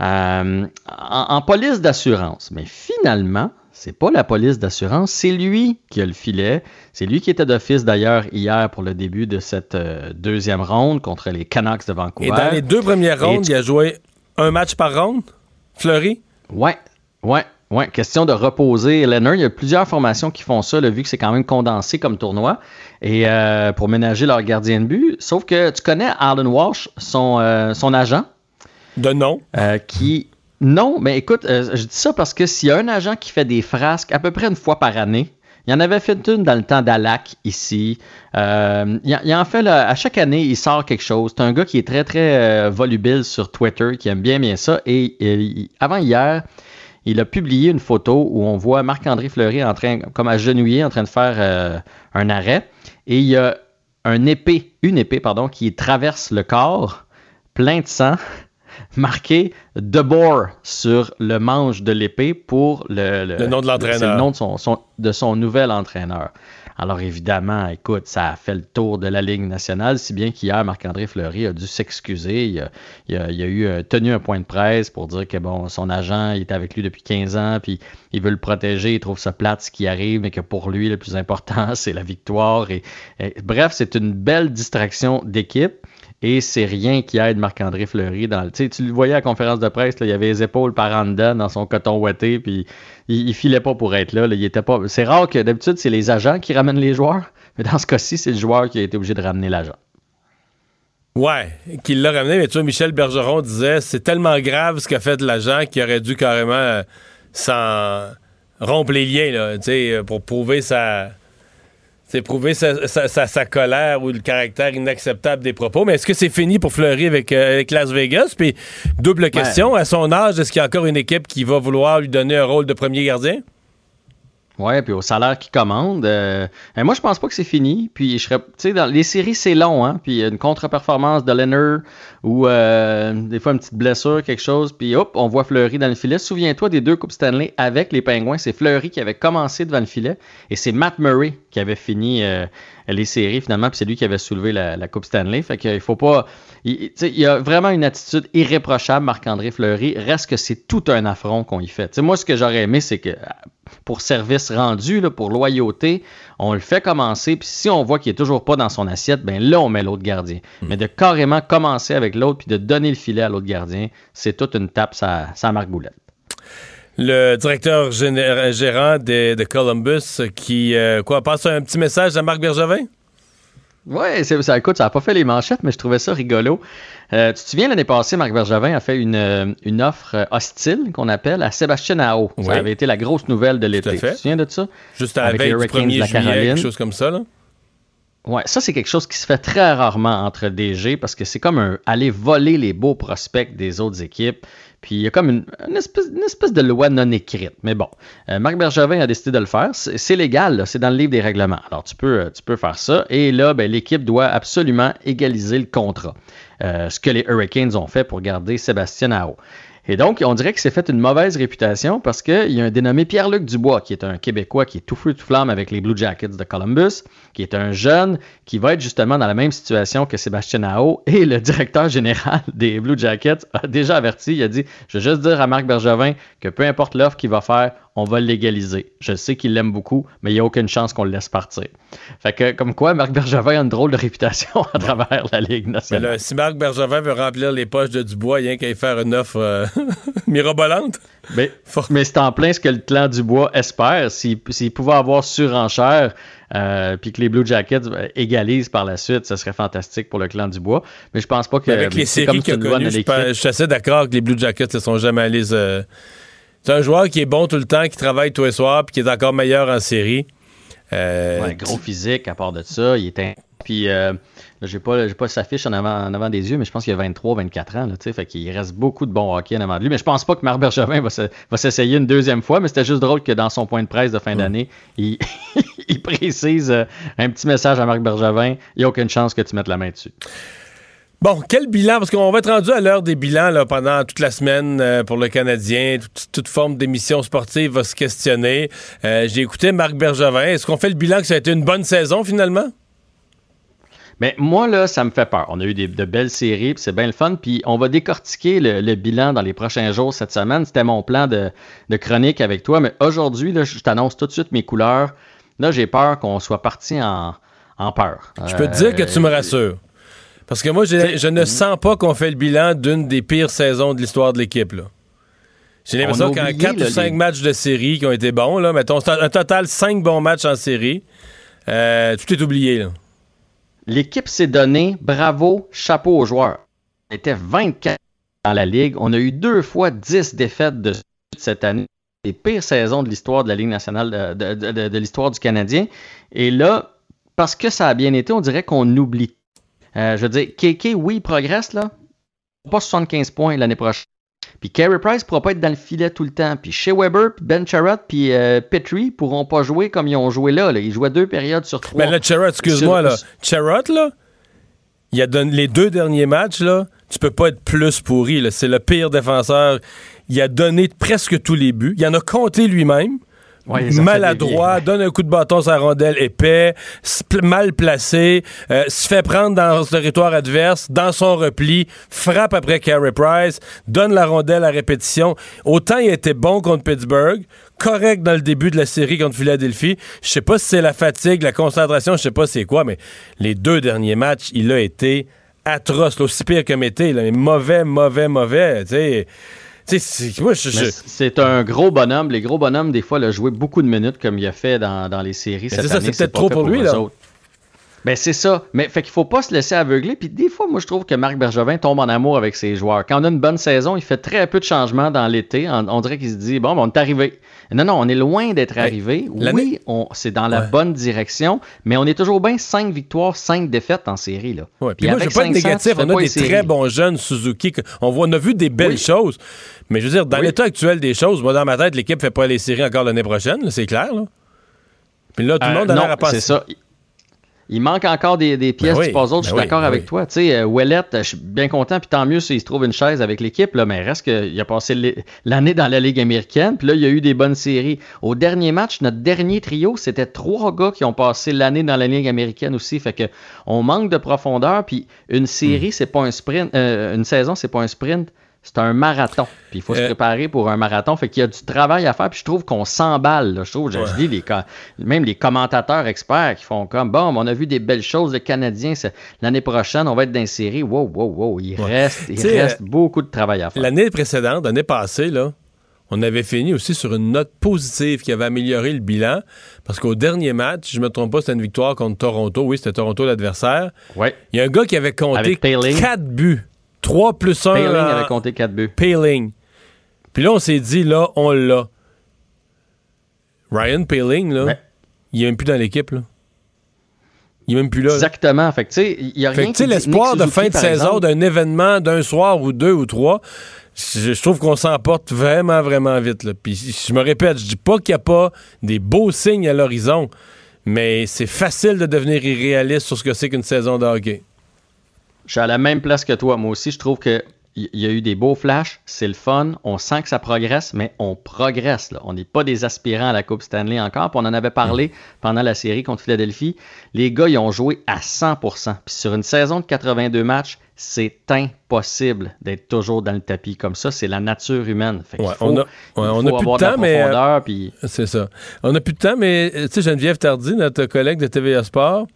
S10: euh, en, police d'assurance. Mais finalement, c'est pas la police d'assurance, c'est lui qui a le filet. C'est lui qui était d'office d'ailleurs hier pour le début de cette euh, deuxième ronde contre les Canucks de Vancouver. Et
S1: dans les deux premières rondes, il a joué un match par ronde, Fleury?
S10: Ouais, ouais. Oui, question de reposer Leonard. Il y a plusieurs formations qui font ça, vu que c'est quand même condensé comme tournoi, et euh, pour ménager leur gardien de but. Sauf que tu connais Alan Walsh, son, euh, son agent?
S1: De nom.
S10: Euh, qui. Non, mais écoute, je dis ça parce que s'il y a un agent qui fait des frasques à peu près une fois par année, il y en avait fait une dans le temps d'Alac ici. il, il, en fait, à chaque année, il sort quelque chose. C'est un gars qui est très, très volubile sur Twitter, qui aime bien, bien ça. Et, avant hier, il a publié une photo où on voit Marc-André Fleury en train, comme agenouillé, en train de faire euh, un arrêt. Et il y a un épée, une épée, pardon, qui traverse le corps, plein de sang. [laughs] marqué De Boer sur le manche de l'épée pour le,
S1: Le nom de l'entraîneur.
S10: Le nom de son, son- de son nouvel entraîneur. Alors évidemment, écoute, ça a fait le tour de la Ligue nationale, si bien qu'hier, Marc-André Fleury a dû s'excuser. Il a, il a- eu euh, tenu un point de presse pour dire que bon, son agent il était avec lui depuis 15 ans, puis il veut le protéger, il trouve ça plate ce qui arrive, mais que pour lui, le plus important, [laughs] c'est la victoire. Et- bref, c'est une belle distraction d'équipe. Et c'est rien qui aide Marc-André Fleury dans le. Tu le voyais à la conférence de presse, là, il avait les épaules par en dedans dans son coton ouetté, puis il, il filait pas pour être là. il était. C'est rare que d'habitude, c'est les agents qui ramènent les joueurs, mais dans ce cas-ci, c'est le joueur qui a été obligé de ramener l'agent.
S1: Ouais, qu'il l'a ramené, mais tu vois, Michel Bergeron disait c'est tellement grave ce qu'a fait l'agent qu'il aurait dû carrément euh, s'en rompre les liens, pour prouver sa. C'est prouver sa, sa- sa- sa colère ou le caractère inacceptable des propos. Mais est-ce que c'est fini pour Fleury avec, euh, avec Las Vegas? Puis, double question, à son âge, est-ce qu'il y a encore une équipe qui va vouloir lui donner un rôle de premier gardien?
S10: Ouais, puis au salaire qu'il commande. euh, euh, moi, je pense pas que c'est fini. Puis je serais, tu sais, dans les séries, c'est long, hein. Puis une contre-performance de Leonard ou euh, des fois une petite blessure, quelque chose. Puis hop, on voit Fleury dans le filet. Souviens-toi des deux coupes Stanley avec les Pingouins. C'est Fleury qui avait commencé devant le filet et c'est Matt Murray qui avait fini euh, les séries finalement. Puis c'est lui qui avait soulevé la, la coupe Stanley. Fait qu'il faut pas. Il, y a vraiment une attitude irréprochable, Marc-André Fleury. Reste que c'est tout un affront qu'on y fait. Moi, ce que j'aurais aimé, c'est que pour service rendu, là, pour loyauté, on le fait commencer. Puis si on voit qu'il est toujours pas dans son assiette, ben là, on met l'autre gardien. Mais de carrément commencer avec l'autre puis de donner le filet à l'autre gardien, c'est toute une tape, ça, ça marque boulette.
S1: Le directeur gérant de, de Columbus qui, euh, quoi, passe un petit message à Marc Bergevin?
S10: Ouais, ça, écoute, ça n'a pas fait les manchettes, mais je trouvais ça rigolo. Euh, tu te souviens, l'année passée, Marc Bergevin a fait une, euh, une offre euh, hostile qu'on appelle à Sébastien.
S1: Oui.
S10: Ça avait été la grosse nouvelle de l'été. Tu te souviens de ça?
S1: Juste à la
S10: Avec
S1: veille
S10: les
S1: du
S10: Hurricanes
S1: 1er
S10: de la
S1: juillet,
S10: Caroline.
S1: quelque chose comme ça, là.
S10: Ouais, ça c'est quelque chose qui se fait très rarement entre DG parce que c'est comme un, aller voler les beaux prospects des autres équipes. Puis il y a comme une, espèce, de loi non écrite. Mais bon, euh, Marc Bergevin a décidé de le faire. C'est légal, c'est dans le livre des règlements. Alors tu peux, euh, tu peux faire ça. Et là, ben, l'équipe doit absolument égaliser le contrat. Euh, ce que les Hurricanes ont fait pour garder Sébastien Ao. Et donc, on dirait qu'il s'est fait une mauvaise réputation parce qu'il y a un dénommé Pierre-Luc Dubois, qui est un Québécois qui est tout feu tout flamme avec les Blue Jackets de Columbus, qui est un jeune qui va être justement dans la même situation que Sébastien Nao. [laughs] Et le directeur général des Blue Jackets a déjà averti, il a dit, je vais juste dire à Marc Bergevin que peu importe l'offre qu'il va faire, on va l'égaliser. Je sais qu'il l'aime beaucoup, mais il n'y a aucune chance qu'on le laisse partir. Fait que, comme quoi, Marc Bergevin a une drôle de réputation [laughs] à travers la Ligue
S1: Mais
S10: nationale.
S1: là, si Marc Bergevin veut remplir les poches de Dubois, rien qu'à y faire une offre euh, [laughs] mirobolante.
S10: Mais, mais c'est en plein ce que le clan Dubois espère. S'il pouvait avoir surenchère, euh, puis que les Blue Jackets euh, égalisent par la suite, ce serait fantastique pour le clan Dubois. Mais je pense pas que.
S1: Avec les séries qu'il a connues, je, je suis assez d'accord que les Blue Jackets ne sont jamais allés. se- C'est un joueur qui est bon tout le temps, qui travaille tous les soirs, puis qui est encore meilleur en série. Euh,
S10: Ouais, gros physique, à part de ça. Il est un- Puis, euh, j'ai pas, j'ai pas sa fiche en avant, en avant des yeux, mais je pense qu'il a 23, 24 ans, là. Fait qu'il reste beaucoup de bon hockey en avant de lui. Mais je pense pas que Marc Bergevin va, se- va s'essayer une deuxième fois, mais c'était juste drôle que dans son point de presse de fin d'année, il, [laughs] il précise euh, un petit message à Marc Bergevin. Il n'y a aucune chance que tu mettes la main dessus.
S1: Bon, quel bilan? Parce qu'on va être rendu à l'heure des bilans là, pendant toute la semaine euh, pour le Canadien. Toute, toute forme d'émission sportive va se questionner. Euh, J'ai écouté Marc Bergevin. Est-ce qu'on fait le bilan que ça a été une bonne saison finalement?
S10: Mais moi, là, ça me fait peur. On a eu des- de belles séries, puis c'est bien le fun. Puis on va décortiquer le, le bilan dans les prochains jours cette semaine. C'était mon plan de, de chronique avec toi. Mais aujourd'hui, je t'annonce tout de suite mes couleurs. Là, j'ai peur qu'on soit parti en, en peur.
S1: Je peux te dire que tu me rassures. Parce que moi, je ne sens pas qu'on fait le bilan d'une des pires saisons de l'histoire de l'équipe. J'ai
S10: On
S1: l'impression qu'en
S10: oublié,
S1: 4 ou
S10: là,
S1: 5
S10: les-
S1: matchs de série qui ont été bons, là, mettons, un total 5 bons matchs en série, euh, tout est oublié.
S10: L'équipe s'est donnée, bravo, chapeau aux joueurs. On était 24 dans la Ligue. On a eu deux fois 10 défaites de cette année. Les pires saisons de l'histoire de la Ligue nationale, de, de- de- de l'histoire du Canadien. Et là, parce que ça a bien été, on dirait qu'on oublie. Euh, je veux dire, KK, oui, il progresse, là. Pas 75 points l'année prochaine. Puis Carey Price pourra pas être dans le filet tout le temps. Puis Shea Weber, puis Ben Charrot, puis euh, Petrie pourront pas jouer comme ils ont joué là. là. Ils jouaient deux périodes sur trois.
S1: Mais là, Cherrod, excuse-moi, là. Cherrod, là, il a donné les deux derniers matchs, là, tu peux pas être plus pourri. là. C'est le pire défenseur. Il a donné presque tous les buts. Il en a compté lui-même.
S10: Ouais,
S1: maladroit, donne un coup de bâton sur la rondelle épais, mal placé, euh, se fait prendre dans le territoire adverse, dans son repli, frappe après Carey Price, donne la rondelle à répétition. Autant il était bon contre Pittsburgh, correct dans le début de la série contre Philadelphie. Je sais pas si c'est la fatigue, la concentration, je sais pas c'est quoi, mais les deux derniers matchs, il a été atroce, là, aussi pire que Mété, là, mais mauvais, mauvais, mauvais. C'est-
S10: un gros bonhomme. Les gros bonhommes, des fois, il a joué beaucoup de minutes comme il a fait dans, dans les séries
S1: c'est ça, c'est peut-être trop pour lui, là.
S10: autres. Ben c'est ça. Mais fait qu'il faut pas se laisser aveugler. Puis des fois, moi je trouve que Marc Bergevin tombe en amour avec ses joueurs. Quand on a une bonne saison, il fait très peu de changements dans l'été. On, on dirait qu'il se dit bon, ben, on est arrivé. Non, non, on est loin d'être arrivé. Oui, c'est dans la
S1: Ouais.
S10: bonne direction, mais on est toujours bien 5 victoires, 5 défaites en série. Là.
S1: Ouais, puis moi, je pas être
S10: 500,
S1: négatif. On a des très bons jeunes Suzuki. On, voit, on a vu des belles
S10: Oui.
S1: choses. Mais je veux dire, dans
S10: Oui.
S1: l'état actuel des choses, moi, dans ma tête, l'équipe fait pas les séries encore l'année prochaine. C'est clair. Là. Puis là, tout le
S10: Euh,
S1: monde a l'air à passer.
S10: c'est ça. Il- manque encore des, des pièces
S1: Ben oui,
S10: du puzzle, je suis
S1: ben oui,
S10: d'accord
S1: ben
S10: avec
S1: oui.
S10: toi. Tu sais, euh, Ouellette, je suis bien content, puis tant mieux s'il se trouve une chaise avec l'équipe, là, mais reste qu'il a passé l'année dans la Ligue américaine, puis là, il y a eu des bonnes séries. Au dernier match, notre dernier trio, c'était trois gars qui ont passé l'année dans la Ligue américaine aussi, fait que on manque de profondeur, puis une
S1: Hmm.
S10: série, c'est pas un sprint, euh, une saison, c'est pas un sprint, c'est un marathon. Puis il faut se
S1: Euh,
S10: préparer pour un marathon. Fait qu'il y a du travail à faire. Puis je trouve qu'on s'emballe. Je trouve, je, je lis les, co- même les commentateurs experts qui font comme bon, on a vu des belles choses. Le Canadien, c'est- l'année prochaine, on va être dans une série. Wow, wow, wow. Il reste, il reste beaucoup de travail à faire.
S1: L'année précédente, l'année passée, là, on avait fini aussi sur une note positive qui avait amélioré le bilan. Parce qu'au dernier match, je me trompe pas, c'était une victoire contre Toronto. Oui, c'était Toronto l'adversaire.
S10: Ouais.
S1: Il y a un gars qui avait compté. 4 buts. 3 plus 1.
S10: Paling avait compté 4 buts.
S1: Paling. Puis là, on s'est dit, là, on l'a. Ryan Paling, là,
S10: Ouais.
S1: il est même plus dans l'équipe, là. Il est même plus là. là.
S10: Exactement. Fait que, tu sais, il y a
S1: Fait
S10: rien
S1: que, tu sais,
S10: qui dit-
S1: l'espoir de fin de saison, d'un événement, d'un soir ou deux ou trois, je, je trouve qu'on s'emporte vraiment, vraiment vite. Là. Puis je me répète, je dis pas qu'il n'y a pas des beaux signes à l'horizon, mais c'est facile de devenir irréaliste sur ce que c'est qu'une saison de hockey.
S10: Je suis à la même place que toi. Moi aussi, je trouve que il y a eu des beaux flashs, c'est le fun, on sent que ça progresse, mais on progresse. Là. On n'est pas des aspirants à la Coupe Stanley encore. Puis on en avait parlé pendant la série contre Philadelphie. Les gars, ils ont joué à 100%. Puis sur une saison de 82 matchs, c'est impossible d'être toujours dans le tapis comme ça. C'est la nature humaine. Fait
S1: Ouais,
S10: faut,
S1: on a- ouais, on a plus de temps,
S10: la
S1: mais, euh,
S10: puis
S1: C'est ça. On n'a plus de temps, mais euh, tu sais, Geneviève Tardy, notre collègue de TVA Sport,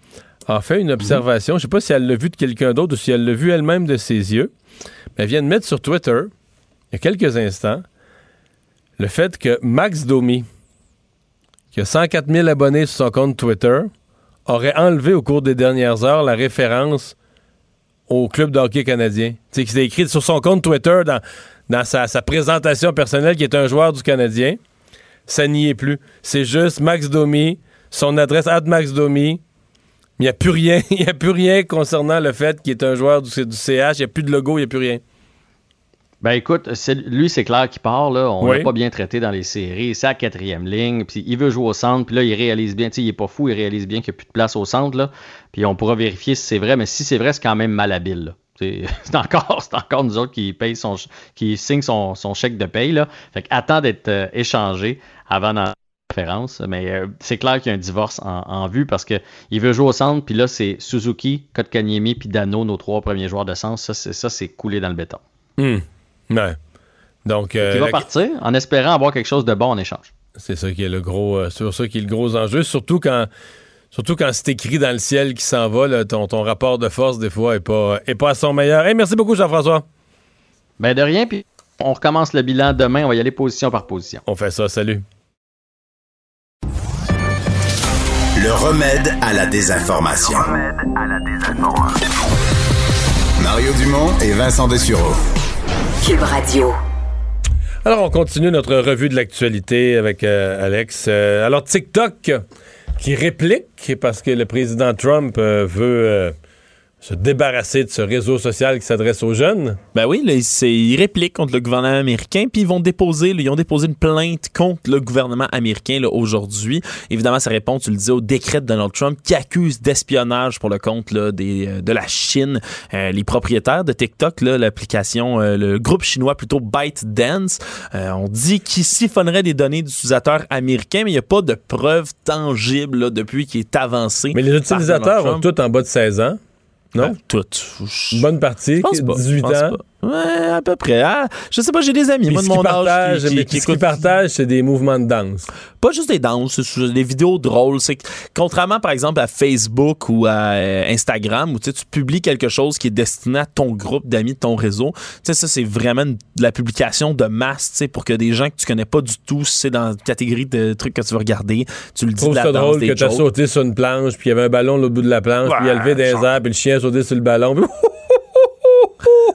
S1: a fait une observation. Je ne sais pas si elle l'a vu de quelqu'un d'autre ou si elle l'a vu elle-même de ses yeux. Mais elle vient de mettre sur Twitter, il y a quelques instants, le fait que Max Domi, qui a 104 000 abonnés sur son compte Twitter, aurait enlevé au cours des dernières heures la référence au club de hockey canadien. Tu sais, qui s'est écrit sur son compte Twitter dans, dans sa, sa présentation personnelle qui est un joueur du Canadien ça n'y est plus. C'est juste Max Domi, son adresse at Max Domi. Il n'y a plus rien. [laughs] Il n'y a plus rien concernant le fait qu'il est un joueur du, du CH. Il n'y a plus de logo, il n'y a plus rien.
S10: Ben écoute, lui, c'est clair qu'il part. Là. On
S1: Oui.
S10: l'a pas bien traité dans les séries. C'est à quatrième ligne. Puis il veut jouer au centre. Puis là, il réalise bien. Il est pas fou. Il réalise bien qu'il n'y a plus de place au centre. Là. Puis on pourra vérifier si c'est vrai. Mais si c'est vrai, c'est quand même malhabile. là. [laughs] C'est encore, encore nous autres qui paye son, qui signe son, son chèque de paye. Là. Fait que attend d'être euh, échangé avant d'en Mais euh, c'est clair qu'il y a un divorce en, en vue parce que il veut jouer au centre. Puis là, c'est Suzuki, Kotkaniemi puis Dano, nos trois premiers joueurs de centre. Ça, c'est, ça, c'est coulé dans le béton.
S1: Ouais. Donc, euh,
S10: Il va
S1: la-
S10: partir en espérant avoir quelque chose de bon en échange.
S1: c'est ça qui est le gros, euh, ça qui est le gros enjeu. Surtout quand, surtout quand c'est écrit dans le ciel qui s'en va, là, ton, ton rapport de force des fois est pas, est pas à son meilleur. Hey, merci beaucoup Jean-François.
S10: Ben de rien, puis on recommence le bilan demain. On va y aller position par position.
S1: On fait ça. Salut.
S3: Le remède à la désinformation. Mario Dumont et Vincent Dessureau.
S9: Cube Radio.
S1: Alors, on continue notre revue de l'actualité avec euh, Alex. Euh, alors, TikTok qui réplique parce que le président Trump euh, veut euh, se débarrasser de ce réseau social qui s'adresse aux jeunes?
S2: Ben oui, là, ils répliquent contre le gouvernement américain, puis ils vont déposer, là, ils ont déposé une plainte contre le gouvernement américain aujourd'hui. Évidemment, ça répond, tu le disais, au décret de Donald Trump qui accuse d'espionnage pour le compte là, des, euh, de la Chine. Euh, les propriétaires de TikTok, l'application, euh, le groupe chinois plutôt ByteDance, on dit qu'ils siphonneraient des données d'utilisateurs américains, mais il n'y a pas de preuves tangibles depuis qu'il est avancé.
S1: Mais les utilisateurs ont tous en bas de 16 ans. Non?
S2: Ben, toutes.
S1: Bonne partie,
S2: Je pense pas,
S1: 18
S2: je pense
S1: ans.
S2: pas. Ouais, à peu près. Ah, je sais pas, j'ai des amis,
S1: Puis
S2: moi, de mon âge,
S1: partagent,
S2: qui, qui-
S1: mais
S2: qui écoutent-
S1: partagent, c'est des mouvements de danse.
S2: pas juste des danses, c'est des vidéos drôles. C'est que, contrairement, par exemple, à Facebook ou à euh, Instagram, où tu tu publies quelque chose qui est destiné à ton groupe d'amis de ton réseau, tu sais, ça, c'est vraiment de la publication de masse, tu sais, pour que des gens que tu connais pas du tout, c'est dans la catégorie de trucs que tu veux regarder, tu le dis de la
S1: ça
S2: danse,
S1: drôle
S2: des
S1: que t'as
S2: jokes.
S1: sauté sur une planche, puis il y avait un ballon l'autre bout de la planche, puis il a levé des
S2: genre.
S1: airs, puis le chien a sauté sur le ballon. [laughs]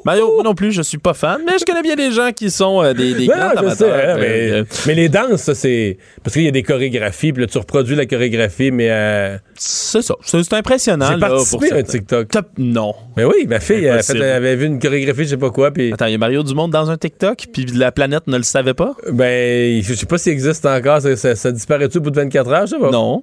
S2: Mario, moi non plus, je suis pas fan, mais je connais bien des gens qui sont euh, des, des
S1: Non,
S2: grands amateurs.
S1: sais, hein,
S2: euh,
S1: mais,
S2: euh,
S1: mais les danses, ça, c'est. Parce qu'il y a des chorégraphies, puis là, tu reproduis la chorégraphie, mais. euh,
S2: c'est ça, c'est impressionnant.
S1: J'ai
S2: là, pour
S1: participé à un. TikTok.
S2: Top- Non.
S1: Mais oui, ma fille elle, fait- avait vu une chorégraphie, je sais pas quoi, puis.
S2: Attends, il y a Mario Dumont dans un TikTok, puis la planète ne le savait pas?
S1: Ben, je sais pas s'il existe encore, ça, ça, ça disparaît-tu au bout de 24 heures, je sais pas.
S2: Non.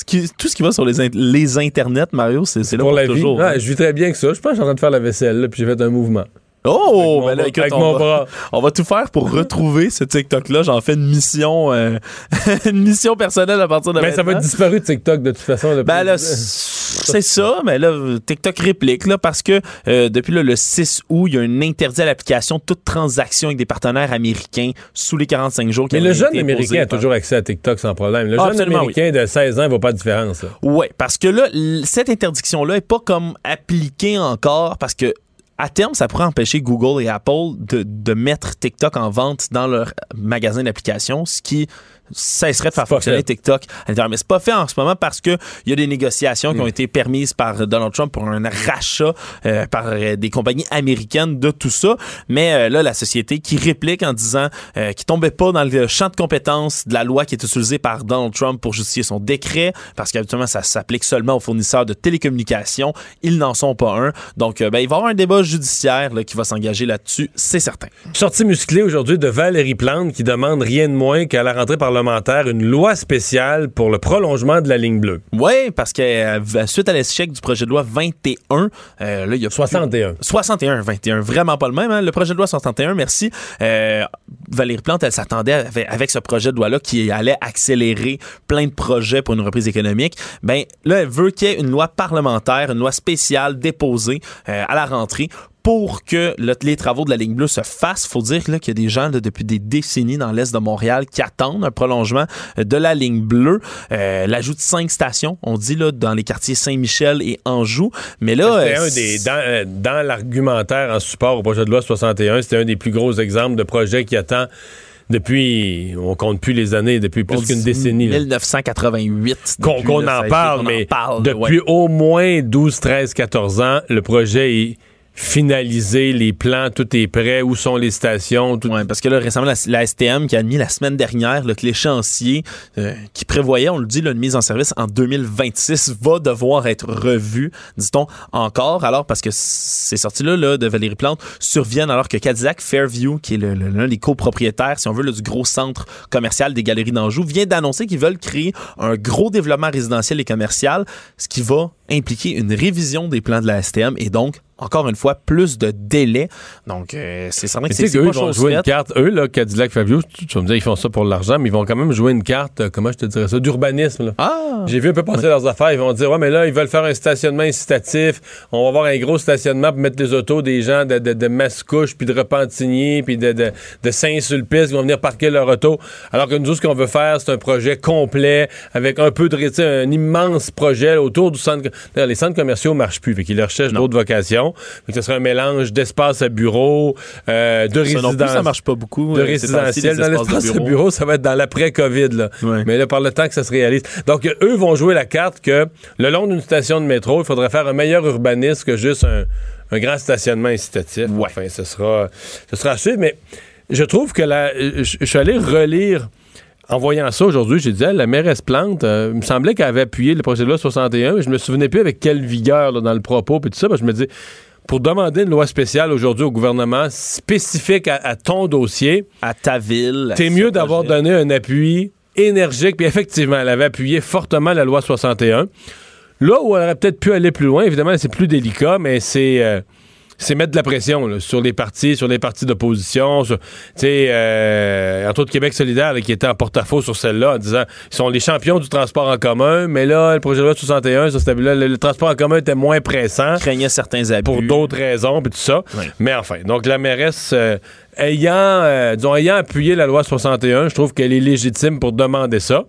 S2: Ce qui- tout ce qui va sur les, in- les internets, Mario, c'est là
S1: Pour
S2: pour,
S1: la vie.
S2: toujours.
S1: Ouais, je vis très bien que ça. Je pense que je suis en train de faire la vaisselle, là, puis j'ai fait un mouvement.
S2: Oh,
S1: Avec
S2: ben là, écoute,
S1: avec
S2: on,
S1: mon
S2: va,
S1: bras.
S2: on va tout faire pour retrouver ce TikTok-là. J'en fais une mission, euh, [laughs] une mission personnelle à partir de
S1: Ben, ça va être disparu de TikTok de toute façon. là.
S2: Ben là, c'est ça, mais là, TikTok réplique, là, parce que euh, depuis là, le 6 août, il y a un interdit à l'application toute transaction avec des partenaires américains sous les 45 jours. qui
S1: Mais le jeune américain a toujours accès à TikTok sans problème. Le
S2: Ah,
S1: jeune américain de 16 ans, il voit pas de différence.
S2: Oui, parce que là, cette interdiction-là n'est pas comme appliquée encore parce que à terme, ça pourrait empêcher Google et Apple de, de mettre TikTok en vente dans leur magasin d'applications, ce qui cesserait de faire fonctionner
S1: fait.
S2: TikTok à l'intérieur. Mais c'est pas fait en ce moment parce que il y a des négociations qui ont été permises par Donald Trump pour un rachat euh, par euh, des compagnies américaines de tout ça. Mais euh, là, la société qui réplique en disant euh, qu'il tombait pas dans le champ de compétences de la loi qui est utilisée par Donald Trump pour justifier son décret, parce qu'habituellement, ça s'applique seulement aux fournisseurs de télécommunications. Ils n'en sont pas un. Donc, ben, il va y avoir un débat judiciaire là, qui va s'engager là-dessus, c'est certain.
S1: Sortie musclée aujourd'hui de Valérie Plante qui demande rien de moins qu'à la rentrée parlementaire une loi spéciale pour le prolongement de la ligne bleue.
S2: Oui, parce que euh, suite à l'échec du projet de loi 21, euh, là, il y a
S1: 61.
S2: 61, 21, vraiment pas le même. hein. Le projet de loi 61, merci. Euh, Valérie Plante, elle s'attendait avec, avec ce projet de loi-là qui allait accélérer plein de projets pour une reprise économique. Ben là, elle veut qu'il y ait une loi parlementaire, une loi spéciale déposée à la rentrée pour que le- les travaux de la ligne bleue se fassent, faut dire qu'il y a des gens là, depuis des décennies dans l'est de Montréal qui attendent un prolongement euh, de la ligne bleue. Euh, L'ajout de cinq stations, on dit là, dans les quartiers Saint-Michel et Anjou. Mais là,
S1: C'était
S2: euh,
S1: un des dans, dans l'argumentaire en support au projet de loi 61, c'était un des plus gros exemples de projets qui attend depuis on compte plus les années, depuis plus qu'une décennie. là.
S2: 1988.
S1: Qu'on en parle,
S2: en
S1: mais
S2: parle,
S1: depuis
S2: ouais.
S1: au moins 12, 13, 14 ans, le projet est finalisé, les plans, tout est prêt, où sont les stations, tout.
S2: Parce que là, récemment, la, STM qui a admis la semaine dernière là, que l'échéancier euh, qui prévoyait, on le dit, là, une mise en service en 2026 va devoir être revu, dit-on encore. Alors, parce que ces sorties-là là, de Valérie Plante surviennent alors que Cadillac Fairview, qui est l'un des copropriétaires, si on veut, là, du gros centre commercial des Galeries d'Anjou, vient d'annoncer qu'ils veulent créer un gros développement résidentiel et commercial, ce qui va impliquer une révision des plans de la STM et donc, encore une fois, plus de délais. Donc, euh, c'est certain que c'est pas
S1: vont jouer une carte. Eux, là, Cadillac Fabio, tu, tu vas me dire, ils font ça pour l'argent, mais ils vont quand même jouer une carte, euh, comment je te dirais ça, d'urbanisme.
S2: Ah!
S1: J'ai vu un peu passer leurs affaires. Ils vont dire, ouais, mais là, ils veulent faire un stationnement incitatif. On va avoir un gros stationnement pour mettre les autos des gens de, de, de Mascouche, puis de Repentigny, puis de, de, de Saint-Sulpice qui vont venir parquer leur auto. Alors que nous, ce qu'on veut faire, c'est un projet complet avec un peu de, un immense projet autour du centre. Les centres commerciaux marchent plus. Fait qu'ils leur cherchent d'autres vocations. Fait que ce serait un mélange d'espace à bureau, euh, de
S2: Ça non plus,
S1: résidence
S2: ça marche pas beaucoup.
S1: de
S2: euh,
S1: résidentiel. Dans l'espace de
S2: bureau.
S1: bureau, ça va être dans l'après-COVID. là.
S2: Ouais.
S1: Mais là, par le temps que ça se réalise. Donc, eux vont jouer la carte que le long d'une station de métro, il faudrait faire un meilleur urbanisme que juste un, un grand stationnement incitatif.
S2: Ouais.
S1: Enfin, ce sera, ce sera à suivre. Mais je trouve que la, je, je suis allé relire en voyant ça aujourd'hui, j'ai dit, hey, la mairesse Plante, euh, il me semblait qu'elle avait appuyé le projet de loi 61, mais je me souvenais plus avec quelle vigueur là, dans le propos, puis tout ça, parce que je me dis, pour demander une loi spéciale aujourd'hui au gouvernement spécifique à, à ton dossier,
S2: À ta ville.
S1: t'es mieux d'avoir donné un appui énergique, puis effectivement, elle avait appuyé fortement la loi 61. Là où elle aurait peut-être pu aller plus loin, évidemment, c'est plus délicat, mais c'est euh, c'est mettre de la pression là, sur les partis, sur les partis d'opposition, tu sais, euh, entre autres Québec solidaire là, qui était en porte-à-faux sur celle-là, en disant ils sont les champions du transport en commun, mais là, le projet de loi 61, ça, c'était- là, le, le transport en commun était moins pressant
S2: craignait certains abus.
S1: pour d'autres raisons, puis tout ça.
S2: Ouais.
S1: Mais enfin, donc la mairesse, euh, ayant, euh, disons, ayant appuyé la loi 61, je trouve qu'elle est légitime pour demander ça,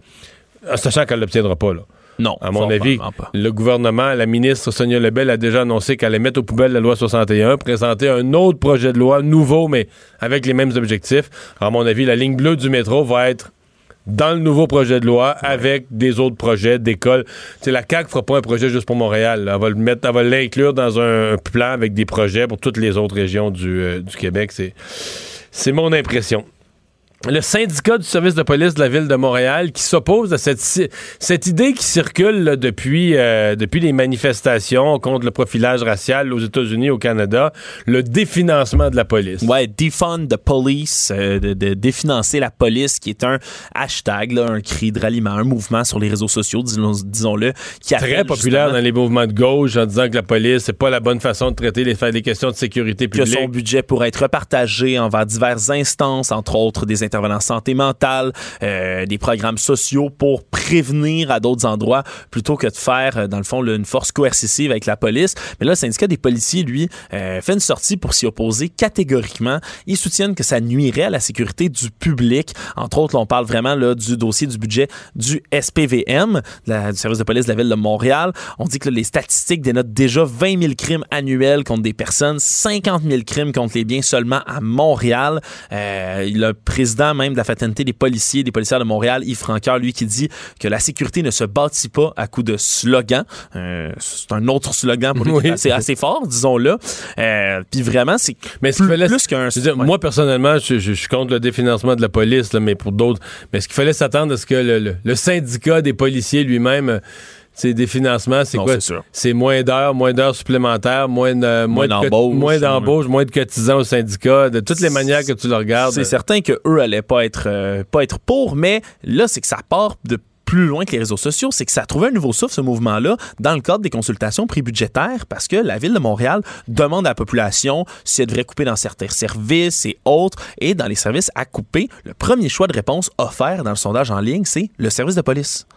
S1: en sachant qu'elle ne l'obtiendra pas, là.
S2: Non,
S1: À mon avis,
S2: pas.
S1: le gouvernement, la ministre Sonia Lebel a déjà annoncé qu'elle allait mettre aux poubelles la loi 61, présenter un autre projet de loi nouveau, mais avec les mêmes objectifs. À mon avis, la ligne bleue du métro va être dans le nouveau projet de loi avec des autres projets d'école. Sais, la CAQ fera pas un projet juste pour Montréal. là. Elle va le mettre, elle va l'inclure dans un, un plan avec des projets pour toutes les autres régions du, euh, du Québec. C'est, c'est mon impression. Le syndicat du service de police de la ville de Montréal qui s'oppose à cette, cette idée qui circule là, depuis, euh, depuis les manifestations contre le profilage racial aux États-Unis, au Canada, le définancement de la police.
S2: Ouais, defund the police, euh, de, de définancer la police, qui est un hashtag, là, un cri de ralliement, un mouvement sur les réseaux sociaux, disons- disons-le, qui
S1: Très
S2: appelle
S1: populaire dans les mouvements de gauche en disant que la police, c'est pas la bonne façon de traiter les, faire des questions de sécurité
S2: que
S1: publique.
S2: son budget pourrait être repartagé envers diverses instances, entre autres des intervenants santé mentale, euh, des programmes sociaux pour prévenir à d'autres endroits plutôt que de faire, euh, dans le fond, une force coercitive avec la police. Mais là, le syndicat des policiers, lui, euh, fait une sortie pour s'y opposer catégoriquement. Ils soutiennent que ça nuirait à la sécurité du public. Entre autres, on parle vraiment là, du dossier du budget du SPVM, du service de police de la ville de Montréal. On dit que les statistiques dénotent déjà 20 000 crimes annuels contre des personnes, 50 000 crimes contre les biens seulement à Montréal. Le président même de la fraternité des policiers, des policiers de Montréal, Yves Francoeur, lui, qui dit que la sécurité ne se bâtit pas à coup de slogan. Euh, c'est un autre slogan pour lui
S1: Oui.
S2: assez, assez fort, disons-le. Euh, Puis vraiment, c'est
S1: Mais
S2: plus,
S1: fallait-
S2: plus qu'un... Ouais.
S1: Moi, personnellement, je, je- je suis contre le définancement de la police, là, mais pour d'autres. Mais ce qu'il fallait s'attendre à ce que le, le- le syndicat des policiers lui-même, euh, c'est des financements, c'est quoi?
S2: c'est
S1: moins d'heures, moins d'heures supplémentaires, moins de- moins
S2: d'embauches,
S1: moins d'embauches, moins de cotisants au syndicat, de toutes les manières que tu le regardes.
S2: C'est certain que eux allaient pas être euh, pas être pour, mais là c'est que ça part de plus loin que les réseaux sociaux, c'est que ça a trouvé un nouveau souffle, ce mouvement-là, dans le cadre des consultations prix budgétaires, parce que la Ville de Montréal demande à la population si elle devrait couper dans certains services et autres, et dans les services à couper, le premier choix de réponse offert dans le sondage en ligne, c'est le service de police.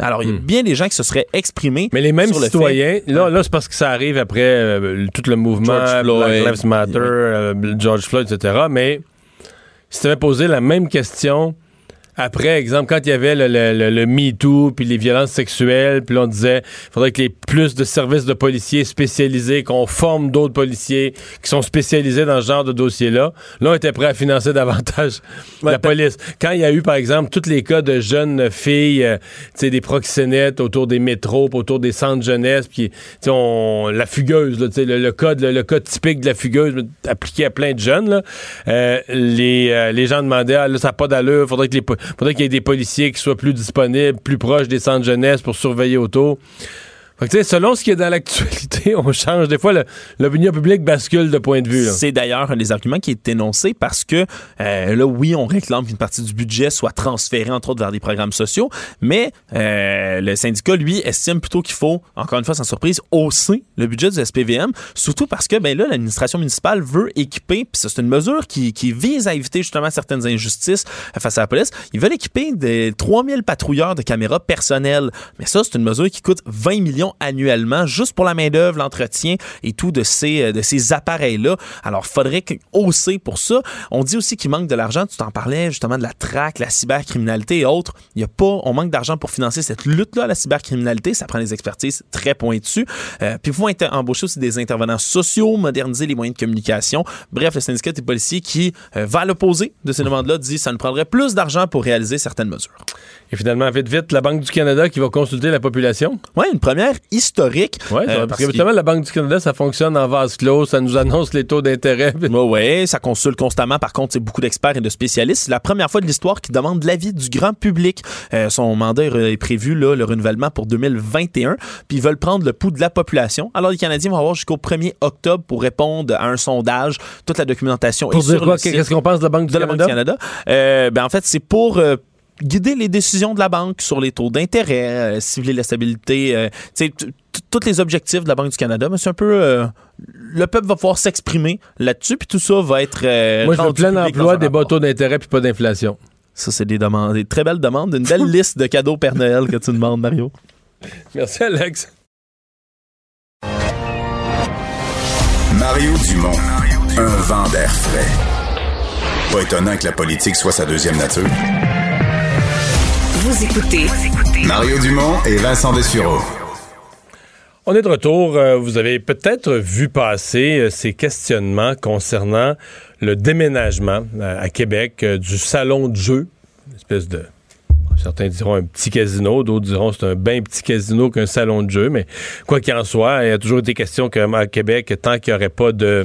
S2: Alors, il y a bien des gens qui se seraient exprimés.
S1: Hmm. Mais les mêmes
S2: sur le
S1: citoyens,
S2: fait-
S1: là, là c'est parce que ça arrive après euh, tout le mouvement
S2: George Floyd.
S1: Black Lives Matter,
S2: Oui.
S1: euh, George Floyd, etc. Mais si tu avais posé la même question après, exemple, quand il y avait le, le, le- le MeToo, puis les violences sexuelles, puis on disait faudrait que les plus de services de policiers spécialisés, qu'on forme d'autres policiers qui sont spécialisés dans ce genre de dossier-là. Là, on était prêt à financer [laughs] davantage la police. Quand il y a eu, par exemple, tous les cas de jeunes filles, euh, tu sais, des proxénètes autour des métros, autour des centres jeunesse, puis tu sais, on- la fugueuse, là, tu sais, le, le code, le, le code typique de la fugueuse appliqué à plein de jeunes, là, euh, les, euh, les gens demandaient, ah, là, ça n'a pas d'allure, faudrait que les faudrait qu'il y ait des policiers qui soient plus disponibles, plus proches des centres jeunesse pour surveiller autour. Que, selon ce qui est dans l'actualité, [laughs] on change. Des fois, l'opinion publique bascule de point de vue.
S2: C'est d'ailleurs un des arguments qui est énoncé parce que euh, là, oui, on réclame qu'une partie du budget soit transférée, entre autres, vers des programmes sociaux, mais euh, le syndicat, lui, estime plutôt qu'il faut, encore une fois, sans surprise, hausser le budget du SPVM, surtout parce que, ben là, l'administration municipale veut équiper, puis c'est une mesure qui, qui vise à éviter justement certaines injustices euh, face à la police. Ils veulent équiper des 3000 patrouilleurs de caméras personnelles, mais ça, c'est une mesure qui coûte 20 millions annuellement juste pour la main-d'œuvre, l'entretien et tout de ces, euh, de ces appareils-là. Alors, faudrait hausser pour ça. On dit aussi qu'il manque de l'argent. Tu t'en parlais justement de la traque, la cybercriminalité et autres. Il y a pas, on manque d'argent pour financer cette lutte-là la cybercriminalité. Ça prend des expertises très pointues. Euh, puis, il faut embaucher aussi des intervenants sociaux, moderniser les moyens de communication. Bref, le syndicat des policiers qui euh, va à l'opposé de ces demandes-là dit que ça nous prendrait plus d'argent pour réaliser certaines mesures.
S1: Et finalement, vite, vite, la Banque du Canada qui va consulter la population.
S2: Oui, une première historique.
S1: Oui,
S2: euh,
S1: parce que justement, la Banque du Canada, ça fonctionne en vase clos, ça nous annonce les taux d'intérêt. [laughs]
S2: Oui, ouais, ça consulte constamment. Par contre, c'est beaucoup d'experts et de spécialistes. C'est la première fois de l'histoire qui demande l'avis du grand public. Euh, son mandat est prévu, là, le renouvellement pour 2021. Puis ils veulent prendre le pouls de la population. Alors, les Canadiens vont avoir jusqu'au 1er octobre pour répondre à un sondage. Toute la documentation
S1: pour
S2: est
S1: dire
S2: sur
S1: quoi? Qu'est-ce qu'on pense de la Banque du
S2: de la
S1: Canada?
S2: Banque du Canada? Euh, ben, en fait, c'est pour guider les décisions de la banque sur les taux d'intérêt, euh, cibler la stabilité, euh, sais, tous les objectifs de la Banque du Canada. Mais c'est un peu... euh, le peuple va pouvoir s'exprimer là-dessus, puis tout ça va être... euh,
S1: Moi, je veux plein emploi, des bas
S2: rapport.
S1: taux d'intérêt puis pas d'inflation.
S2: Ça, c'est des demandes, des très belles demandes, une belle [laughs] liste de cadeaux Père Noël que tu demandes, Mario.
S1: Merci, Alex.
S3: Mario Dumont, un vent d'air frais. Pas étonnant que la politique soit sa deuxième nature.
S9: Vous écoutez
S3: Mario Dumont et Vincent Dessureau.
S1: On est de retour. Euh, Vous avez peut-être vu passer euh, ces questionnements concernant le déménagement euh, à Québec du salon de jeu, une espèce de Certains diront un petit casino, d'autres diront c'est un bien petit casino qu'un salon de jeu, mais quoi qu'il en soit, il y a toujours été question qu'à Québec, tant qu'il n'y aurait pas de...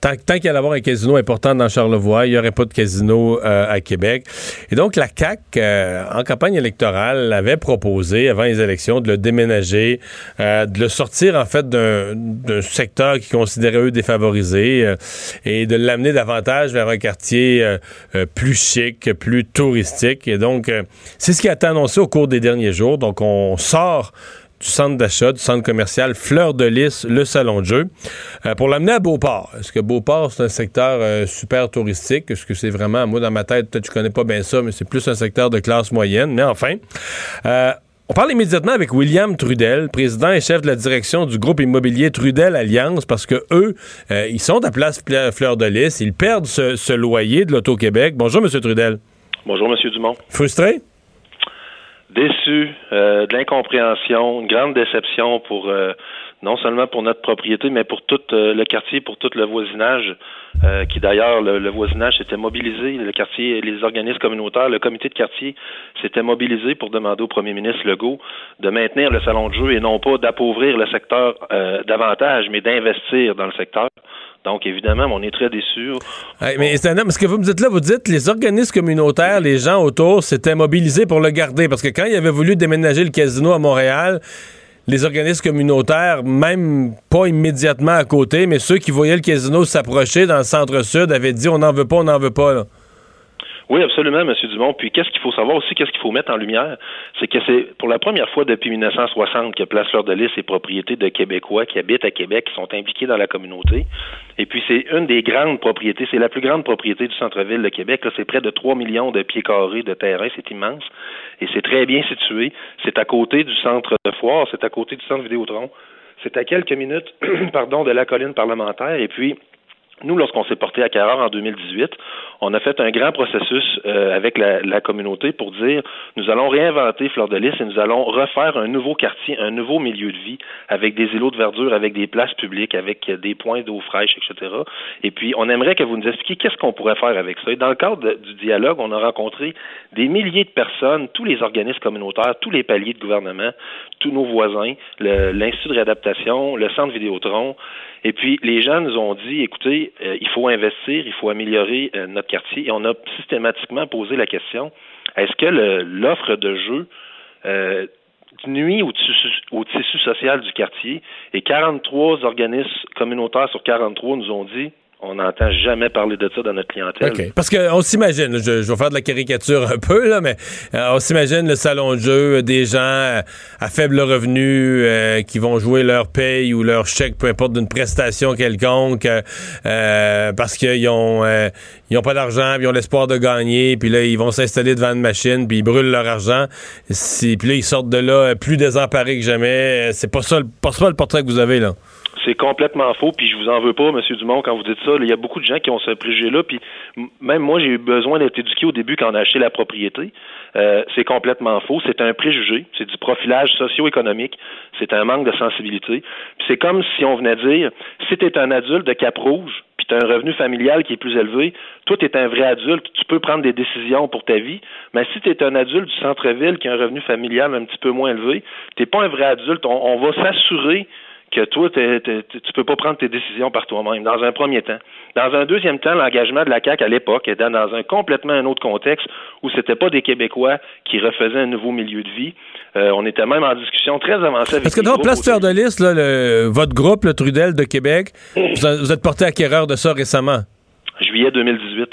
S1: Tant, tant qu'il y allait avoir un casino important dans Charlevoix, il n'y aurait pas de casino euh, à Québec. Et donc, la CAQ, euh, en campagne électorale, avait proposé, avant les élections, de le déménager, euh, de le sortir, en fait, d'un secteur qui considérait eux défavorisé euh, et de l'amener davantage vers un quartier euh, euh, plus chic, plus touristique. Et donc, c'est ce qui a été annoncé au cours des derniers jours. Donc, on sort du centre d'achat, du centre commercial Fleur de Lys, le salon de jeu, euh, pour l'amener à Beauport. Est-ce que Beauport, c'est un secteur euh, super touristique? Est-ce que c'est vraiment, moi, dans ma tête, peut-être que je connais pas bien ça, mais c'est plus un secteur de classe moyenne. Mais enfin, euh, on parle immédiatement avec William Trudel, président et chef de la direction du groupe immobilier Trudel Alliance, parce que eux, ils sont à place Fle- Fleur de Lys, ils perdent ce, ce loyer de l'Auto-Québec. Bonjour, Monsieur Trudel.
S11: Bonjour, Monsieur Dumont.
S1: Frustré?
S11: Déçu, euh, de l'incompréhension, une grande déception pour euh, non seulement pour notre propriété, mais pour tout euh, le quartier, pour tout le voisinage, euh, qui d'ailleurs le, le voisinage s'était mobilisé, le quartier, les organismes communautaires, le comité de quartier s'était mobilisé pour demander au premier ministre Legault de maintenir le salon de jeu et non pas d'appauvrir le secteur davantage, mais d'investir dans le secteur. Donc, évidemment, on est très déçus.
S1: Ouais, mais c'est un homme, ce que vous me dites là, vous dites les organismes communautaires, les gens autour s'étaient mobilisés pour le garder. Parce que quand il avait voulu déménager le casino à Montréal, les organismes communautaires, même pas immédiatement à côté, mais ceux qui voyaient le casino s'approcher dans le centre-sud avaient dit on n'en veut pas, on n'en veut pas. Là.
S11: Oui, absolument, M. Dumont. Puis qu'est-ce qu'il faut savoir aussi, qu'est-ce qu'il faut mettre en lumière, c'est que c'est pour la première fois depuis 1960 que Place Fleur de Lys est propriété de Québécois qui habitent à Québec, qui sont impliqués dans la communauté. Et puis c'est une des grandes propriétés, c'est la plus grande propriété du centre-ville de Québec. C'est près de 3 millions de pieds carrés de terrain, c'est immense. Et c'est très bien situé. C'est à côté du centre de foire, c'est à côté du centre Vidéotron. C'est à quelques minutes, [clears throat] pardon, de la colline parlementaire. Et puis, nous, lorsqu'on s'est porté à Carrard en 2018, on a fait un grand processus euh, avec la, la, communauté pour dire nous allons réinventer Fleur de Lys et nous allons refaire un nouveau quartier, un nouveau milieu de vie avec des îlots de verdure, avec des places publiques, avec des points d'eau fraîche, etc. Et puis, on aimerait que vous nous expliquiez qu'est-ce qu'on pourrait faire avec ça. Et dans le cadre du dialogue, on a rencontré des milliers de personnes, tous les organismes communautaires, tous les paliers de gouvernement, tous nos voisins, l'Institut de réadaptation, le Centre Vidéotron, et puis, les gens nous ont dit, écoutez, euh, il faut investir, il faut améliorer euh, notre quartier. Et on a systématiquement posé la question, est-ce que l'offre de jeu euh, nuit au tissu, au tissu social du quartier? Et 43 organismes communautaires sur 43 nous ont dit, on n'entend jamais parler de ça dans notre clientèle.
S1: OK. Parce qu'on s'imagine, je, je, vais faire de la caricature un peu, là, mais euh, on s'imagine le salon de jeu, des gens euh, à faible revenu euh, qui vont jouer leur paye ou leur chèque, peu importe, d'une prestation quelconque, euh, parce qu'ils ont, ils ont pas d'argent, puis ils ont l'espoir de gagner, puis là, ils vont s'installer devant une machine, puis ils brûlent leur argent. Puis là, ils sortent de là plus désemparés que jamais. C'est pas ça, pas ça le portrait que vous avez, là.
S11: C'est complètement faux, puis je vous en veux pas, M. Dumont, quand vous dites ça. Il y a beaucoup de gens qui ont ce préjugé-là, puis même moi, j'ai eu besoin d'être éduqué au début quand on a acheté la propriété. Euh, c'est complètement faux. C'est un préjugé. C'est du profilage socio-économique. C'est un manque de sensibilité. Puis c'est comme si on venait dire, si tu es un adulte de Cap-Rouge, puis tu as un revenu familial qui est plus élevé, toi, tu es un vrai adulte, tu peux prendre des décisions pour ta vie, mais si tu es un adulte du centre-ville qui a un revenu familial un petit peu moins élevé, tu pas un vrai adulte. On, va s'assurer que toi, tu ne peux pas prendre tes décisions par toi-même, dans un premier temps. Dans un deuxième temps, l'engagement de la CAQ à l'époque était dans un complètement un autre contexte où c'était pas des Québécois qui refaisaient un nouveau milieu de vie. Euh, on était même en discussion très avancée avec
S1: Parce que dans Place Fleur de Lys, votre groupe, le Trudel de Québec, vous, êtes porté acquéreur de ça récemment?
S11: Juillet 2018.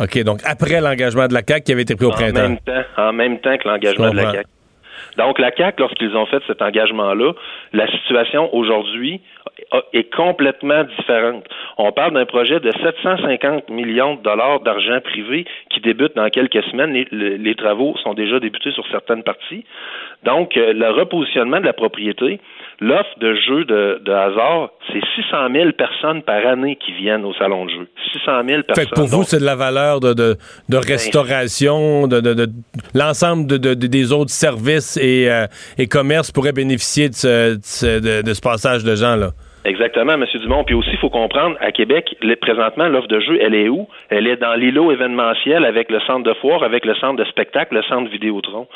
S1: OK, donc après l'engagement de la CAQ qui avait été pris au printemps.
S11: En même temps, en même temps que l'engagement de la CAQ. Donc, la CAQ, lorsqu'ils ont fait cet engagement-là, la situation aujourd'hui est complètement différente. On parle d'un projet de 750 millions de dollars d'argent privé qui débute dans quelques semaines. Les, travaux sont déjà débutés sur certaines parties. Donc, euh, le repositionnement de la propriété, l'offre de jeux de, hasard, c'est 600 000 personnes par année qui viennent au salon de jeu. 600 000 personnes.
S1: Fait que pour vous, c'est de la valeur de, de, de ben, restauration, de, de, l'ensemble de, des autres services et, euh, et commerces pourraient bénéficier de ce, de ce passage de gens-là.
S11: Exactement, M. Dumont. Puis aussi, il faut comprendre, à Québec, présentement, l'offre de jeu, elle est où? Elle est dans l'îlot événementiel avec le centre de foire, avec le centre de spectacle, le centre Vidéotron.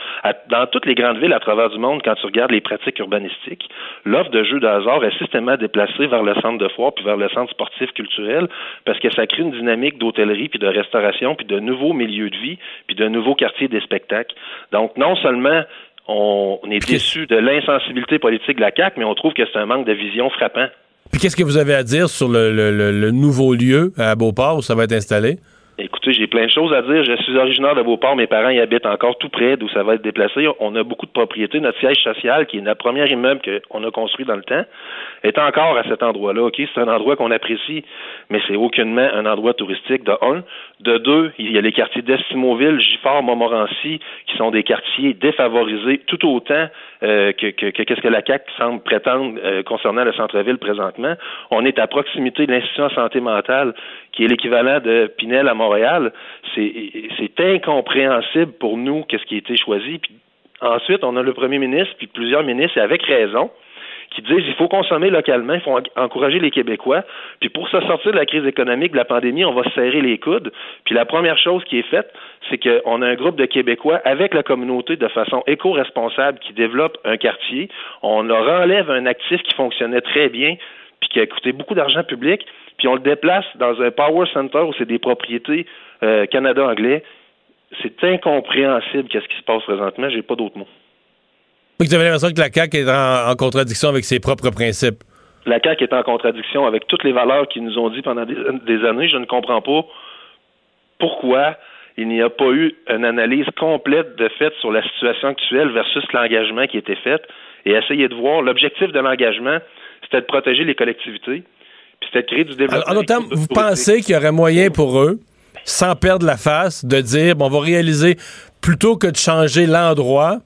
S11: dans toutes les grandes villes à travers du monde, quand tu regardes les pratiques urbanistiques, l'offre de jeux de hasard est systématiquement déplacée vers le centre de foire puis vers le centre sportif culturel parce que ça crée une dynamique d'hôtellerie puis de restauration puis de nouveaux milieux de vie puis de nouveaux quartiers des spectacles. Donc, non seulement on est déçu de l'insensibilité politique de la CAQ, mais on trouve que c'est un manque de vision frappant.
S1: Puis qu'est-ce que vous avez à dire sur le, nouveau lieu à Beauport où ça va être installé?
S11: Écoutez, j'ai plein de choses à dire. Je suis originaire de Beauport. Mes parents y habitent encore tout près d'où ça va être déplacé. On a beaucoup de propriétés. Notre siège social, qui est notre premier immeuble qu'on a construit dans le temps, est encore à cet endroit-là. OK? C'est un endroit qu'on apprécie, mais c'est aucunement un endroit touristique, de un. De deux, il y a les quartiers d'Estimoville, Gifford, Montmorency, qui sont des quartiers défavorisés tout autant euh, que, qu'est-ce que la CAQ semble prétendre euh, concernant le centre-ville présentement. On est à proximité de l'Institution de santé mentale, qui est l'équivalent de Pinel à Montréal. C'est, c'est incompréhensible pour nous qu'est-ce qui a été choisi. Puis, ensuite, on a le premier ministre, puis plusieurs ministres, et avec raison, qui disent il faut consommer localement, il faut encourager les Québécois. Puis pour se sortir de la crise économique, de la pandémie, on va serrer les coudes. Puis la première chose qui est faite, c'est qu'on a un groupe de Québécois avec la communauté de façon éco-responsable qui développe un quartier. On leur enlève un actif qui fonctionnait très bien puis qui a coûté beaucoup d'argent public, puis on le déplace dans un power center où c'est des propriétés euh, Canada-anglais. C'est incompréhensible qu'est-ce qui se passe présentement. J'ai pas d'autres mots.
S1: Vous avez l'impression que la CAQ est en, contradiction avec ses propres principes.
S11: La CAQ est en contradiction avec toutes les valeurs qu'ils nous ont dit pendant des, années. Je ne comprends pas pourquoi il n'y a pas eu une analyse complète de fait sur la situation actuelle versus l'engagement qui était fait et essayer de voir l'objectif de l'engagement, c'était de protéger les collectivités, puis c'était de créer du développement.
S1: En autant, vous pensez qu'il y aurait moyen pour eux, sans perdre la face, de dire, bon, on va réaliser, plutôt que de changer l'endroit,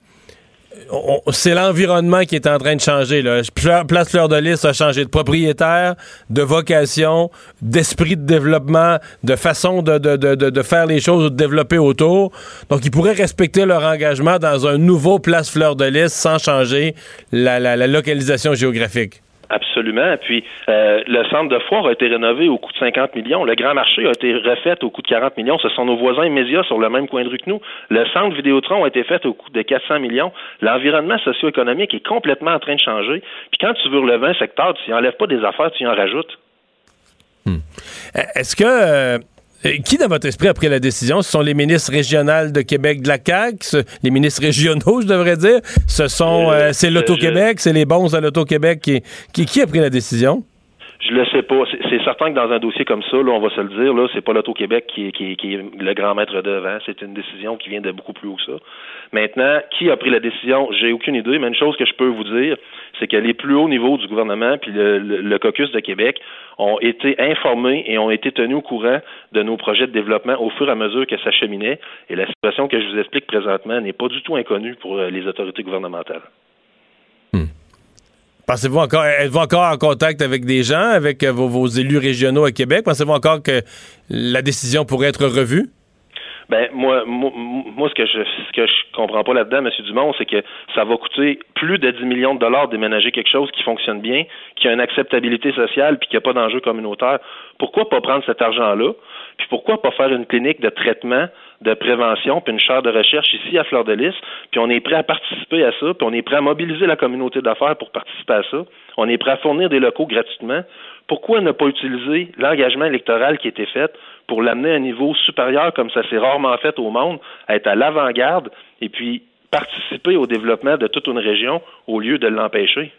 S1: c'est l'environnement qui est en train de changer. Là. Place Fleur de Lys a changé de propriétaire, de vocation, d'esprit de développement, de façon de, de, de, de, faire les choses ou de développer autour. Donc, ils pourraient respecter leur engagement dans un nouveau Place Fleur de Lys sans changer la, la localisation géographique.
S11: Absolument. Puis euh, le centre de foire a été rénové au coût de 50 millions. Le grand marché a été refait au coût de 40 millions. Ce sont nos voisins immédiats sur le même coin de rue que nous. Le centre Vidéotron a été fait au coût de 400 millions. L'environnement socio-économique est complètement en train de changer. Puis quand tu veux relever un secteur, tu n'enlèves pas des affaires, tu en rajoutes.
S1: Hmm. Est-ce que euh, euh, qui, dans votre esprit, a pris la décision? Ce sont les ministres régionaux de Québec de la CAQ, les ministres régionaux, je devrais dire. Ce sont, euh, c'est l'Auto-Québec, c'est les bons à l'Auto-Québec qui, qui, qui a pris la décision?
S11: Je le sais pas. C'est certain que dans un dossier comme ça, là, on va se le dire, là, c'est pas l'Auto-Québec qui, est le grand maître devant. C'est une décision qui vient de beaucoup plus haut que ça. Maintenant, qui a pris la décision? J'ai aucune idée, mais une chose que je peux vous dire, c'est que les plus hauts niveaux du gouvernement puis le, le, caucus de Québec ont été informés et ont été tenus au courant de nos projets de développement au fur et à mesure que ça cheminait. Et la situation que je vous explique présentement n'est pas du tout inconnue pour euh, les autorités gouvernementales.
S1: Pensez-vous encore, êtes-vous encore en contact avec des gens, avec euh, vos, élus régionaux à Québec? Pensez-vous encore que la décision pourrait être revue?
S11: Ben moi, moi, moi, ce que je ce que je comprends pas là-dedans, M. Dumont, c'est que ça va coûter plus de 10 millions de dollars déménager quelque chose qui fonctionne bien, qui a une acceptabilité sociale, puis qui n'a pas d'enjeu communautaire. Pourquoi pas prendre cet argent-là, puis pourquoi pas faire une clinique de traitement, de prévention, puis une chaire de recherche ici à Fleur de Lys, puis on est prêt à participer à ça, puis on est prêt à mobiliser la communauté d'affaires pour participer à ça. On est prêt à fournir des locaux gratuitement. Pourquoi ne pas utiliser l'engagement électoral qui a été fait pour l'amener à un niveau supérieur, comme ça s'est rarement fait au monde, à être à l'avant-garde et puis participer au développement de toute une région au lieu de l'empêcher?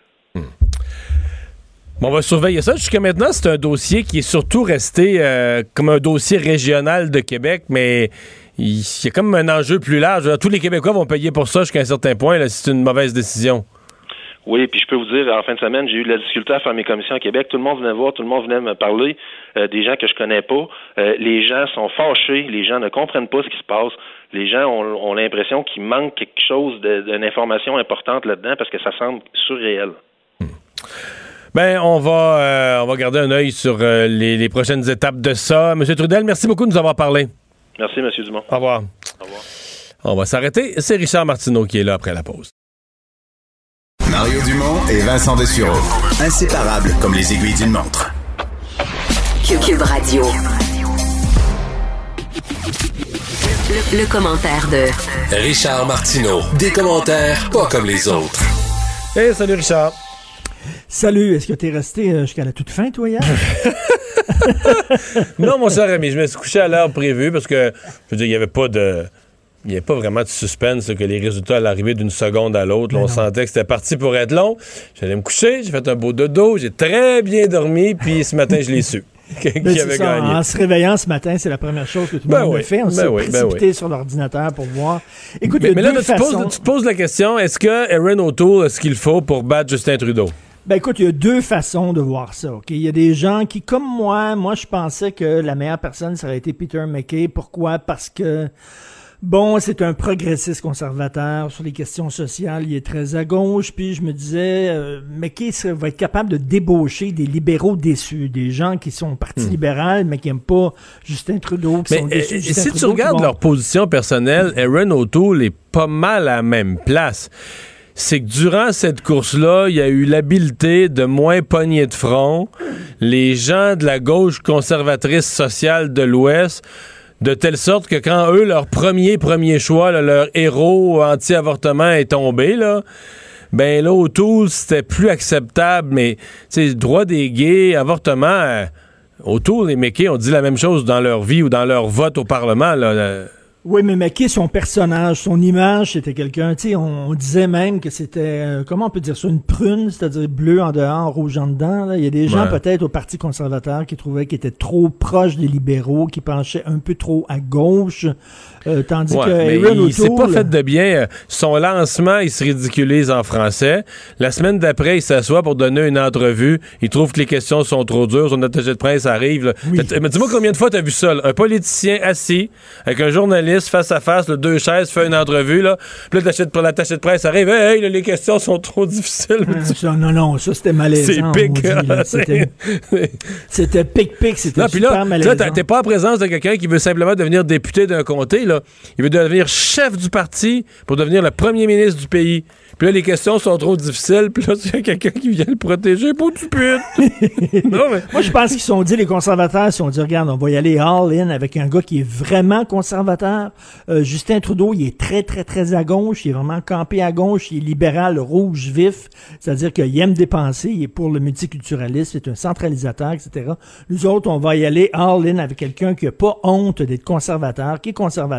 S1: Bon, on va surveiller ça. Jusqu'à maintenant, c'est un dossier qui est surtout resté euh, comme un dossier régional de Québec, mais il y a comme un enjeu plus large. Tous les Québécois vont payer pour ça jusqu'à un certain point si c'est une mauvaise décision.
S11: Oui, puis je peux vous dire, en fin de semaine, j'ai eu de la difficulté à faire mes commissions à Québec. Tout le monde venait voir, tout le monde venait me parler, euh, des gens que je connais pas. Euh, les gens sont fâchés, les gens ne comprennent pas ce qui se passe. Les gens ont, l'impression qu'il manque quelque chose d'une information importante là-dedans parce que ça semble surréel.
S1: Ben, on va, euh, on va garder un œil sur les, les, prochaines étapes de ça. Monsieur Trudel, merci beaucoup de nous avoir parlé.
S11: Merci, Monsieur Dumont.
S1: Au revoir.
S11: Au revoir.
S1: On va s'arrêter. C'est Richard Martineau qui est là après la pause.
S3: Mario Dumont et Vincent Dessureau. Inséparables comme les aiguilles d'une montre.
S9: Cube Radio. Le, commentaire de
S12: Richard Martineau. Des commentaires pas comme les autres.
S1: Hey, salut Richard.
S13: Salut, est-ce que t'es resté euh, jusqu'à la toute fin, toi, hier? [laughs]
S1: non, mon cher ami, je me suis couché à l'heure prévue parce que, je veux dire, il n'y avait pas de il n'y avait pas vraiment de suspense que les résultats allaient arriver d'une seconde à l'autre. On sentait que c'était parti pour être long. J'allais me coucher, j'ai fait un beau dodo, j'ai très bien dormi, puis ce matin, je l'ai su. [laughs] qui
S13: ben, avait gagné. En se réveillant ce matin, c'est la première chose que tout le ben monde fait. On ben s'est oui, précipité sur l'ordinateur pour voir. Écoute, mais, là, tu,
S1: poses, tu, poses, la question est-ce que Aaron O'Toole a ce qu'il faut pour battre Justin Trudeau?
S13: Ben écoute, il y a deux façons de voir ça. Ok, Il y a des gens qui, comme moi, moi je pensais que la meilleure personne ça aurait été Peter McKay. Pourquoi? Parce que Bon, c'est un progressiste conservateur sur les questions sociales. Il est très à gauche. Puis je me disais, euh, mais qui va être capable de débaucher des libéraux déçus, des gens qui sont parti hmm. libéral mais qui n'aiment pas Justin Trudeau, qui sont déçus.
S1: Et, si tu regardes leur position personnelle, Aaron O'Toole est pas mal à la même place c'est que durant cette course-là, il y a eu l'habileté de moins pogner de front. Les gens de la gauche conservatrice sociale de l'Ouest de telle sorte que quand eux, leur premier, premier choix, leur héros anti-avortement est tombé, là, ben là, autour, c'était plus acceptable, mais, tu droit des gays, avortement, euh, autour, les méquets ont dit la même chose dans leur vie ou dans leur vote au Parlement, là.
S13: Oui, mais Mackey, son personnage, son image, c'était quelqu'un, tu sais, on, disait même que c'était, euh, comment on peut dire ça, une prune, c'est-à-dire bleu en dehors, rouge en dedans. Là. Il y a des gens peut-être au Parti conservateur qui trouvaient qu'il était trop proche des libéraux, qui penchaient un peu trop à gauche. Euh, tandis que Aaron
S1: il s'est pas fait de bien. Son lancement, il se ridiculise en français. La semaine d'après, il s'assoit pour donner une entrevue. Il trouve que les questions sont trop dures. Son attaché de presse arrive. Mais dis-moi combien de fois t'as vu ça? Un politicien assis avec un journaliste face à face, deux chaises, fait une entrevue. Là. Puis là, l'attaché de presse arrive. Hey, les questions sont trop difficiles.
S13: Ah, non, non, ça c'était malaisant. C'est pic. C'était [laughs] pic-pic. C'était super malaisant.
S1: T'es pas en présence de quelqu'un qui veut simplement devenir député d'un comté. Il veut devenir chef du parti pour devenir le premier ministre du pays. Puis là, les questions sont trop difficiles. Puis là, [laughs] il y a quelqu'un qui vient le protéger. Pour du pute. [laughs]
S13: Moi, je pense qu'ils sont dit, les conservateurs, ils sont dit, regarde, on va y aller all-in avec un gars qui est vraiment conservateur. Euh, Justin Trudeau, il est très, très, très à gauche. Il est vraiment campé à gauche. Il est libéral, rouge, vif. C'est-à-dire qu'il aime dépenser. Il est pour le multiculturalisme. C'est un centralisateur, etc. Nous autres, on va y aller all-in avec quelqu'un qui n'a pas honte d'être conservateur, qui est conservateur.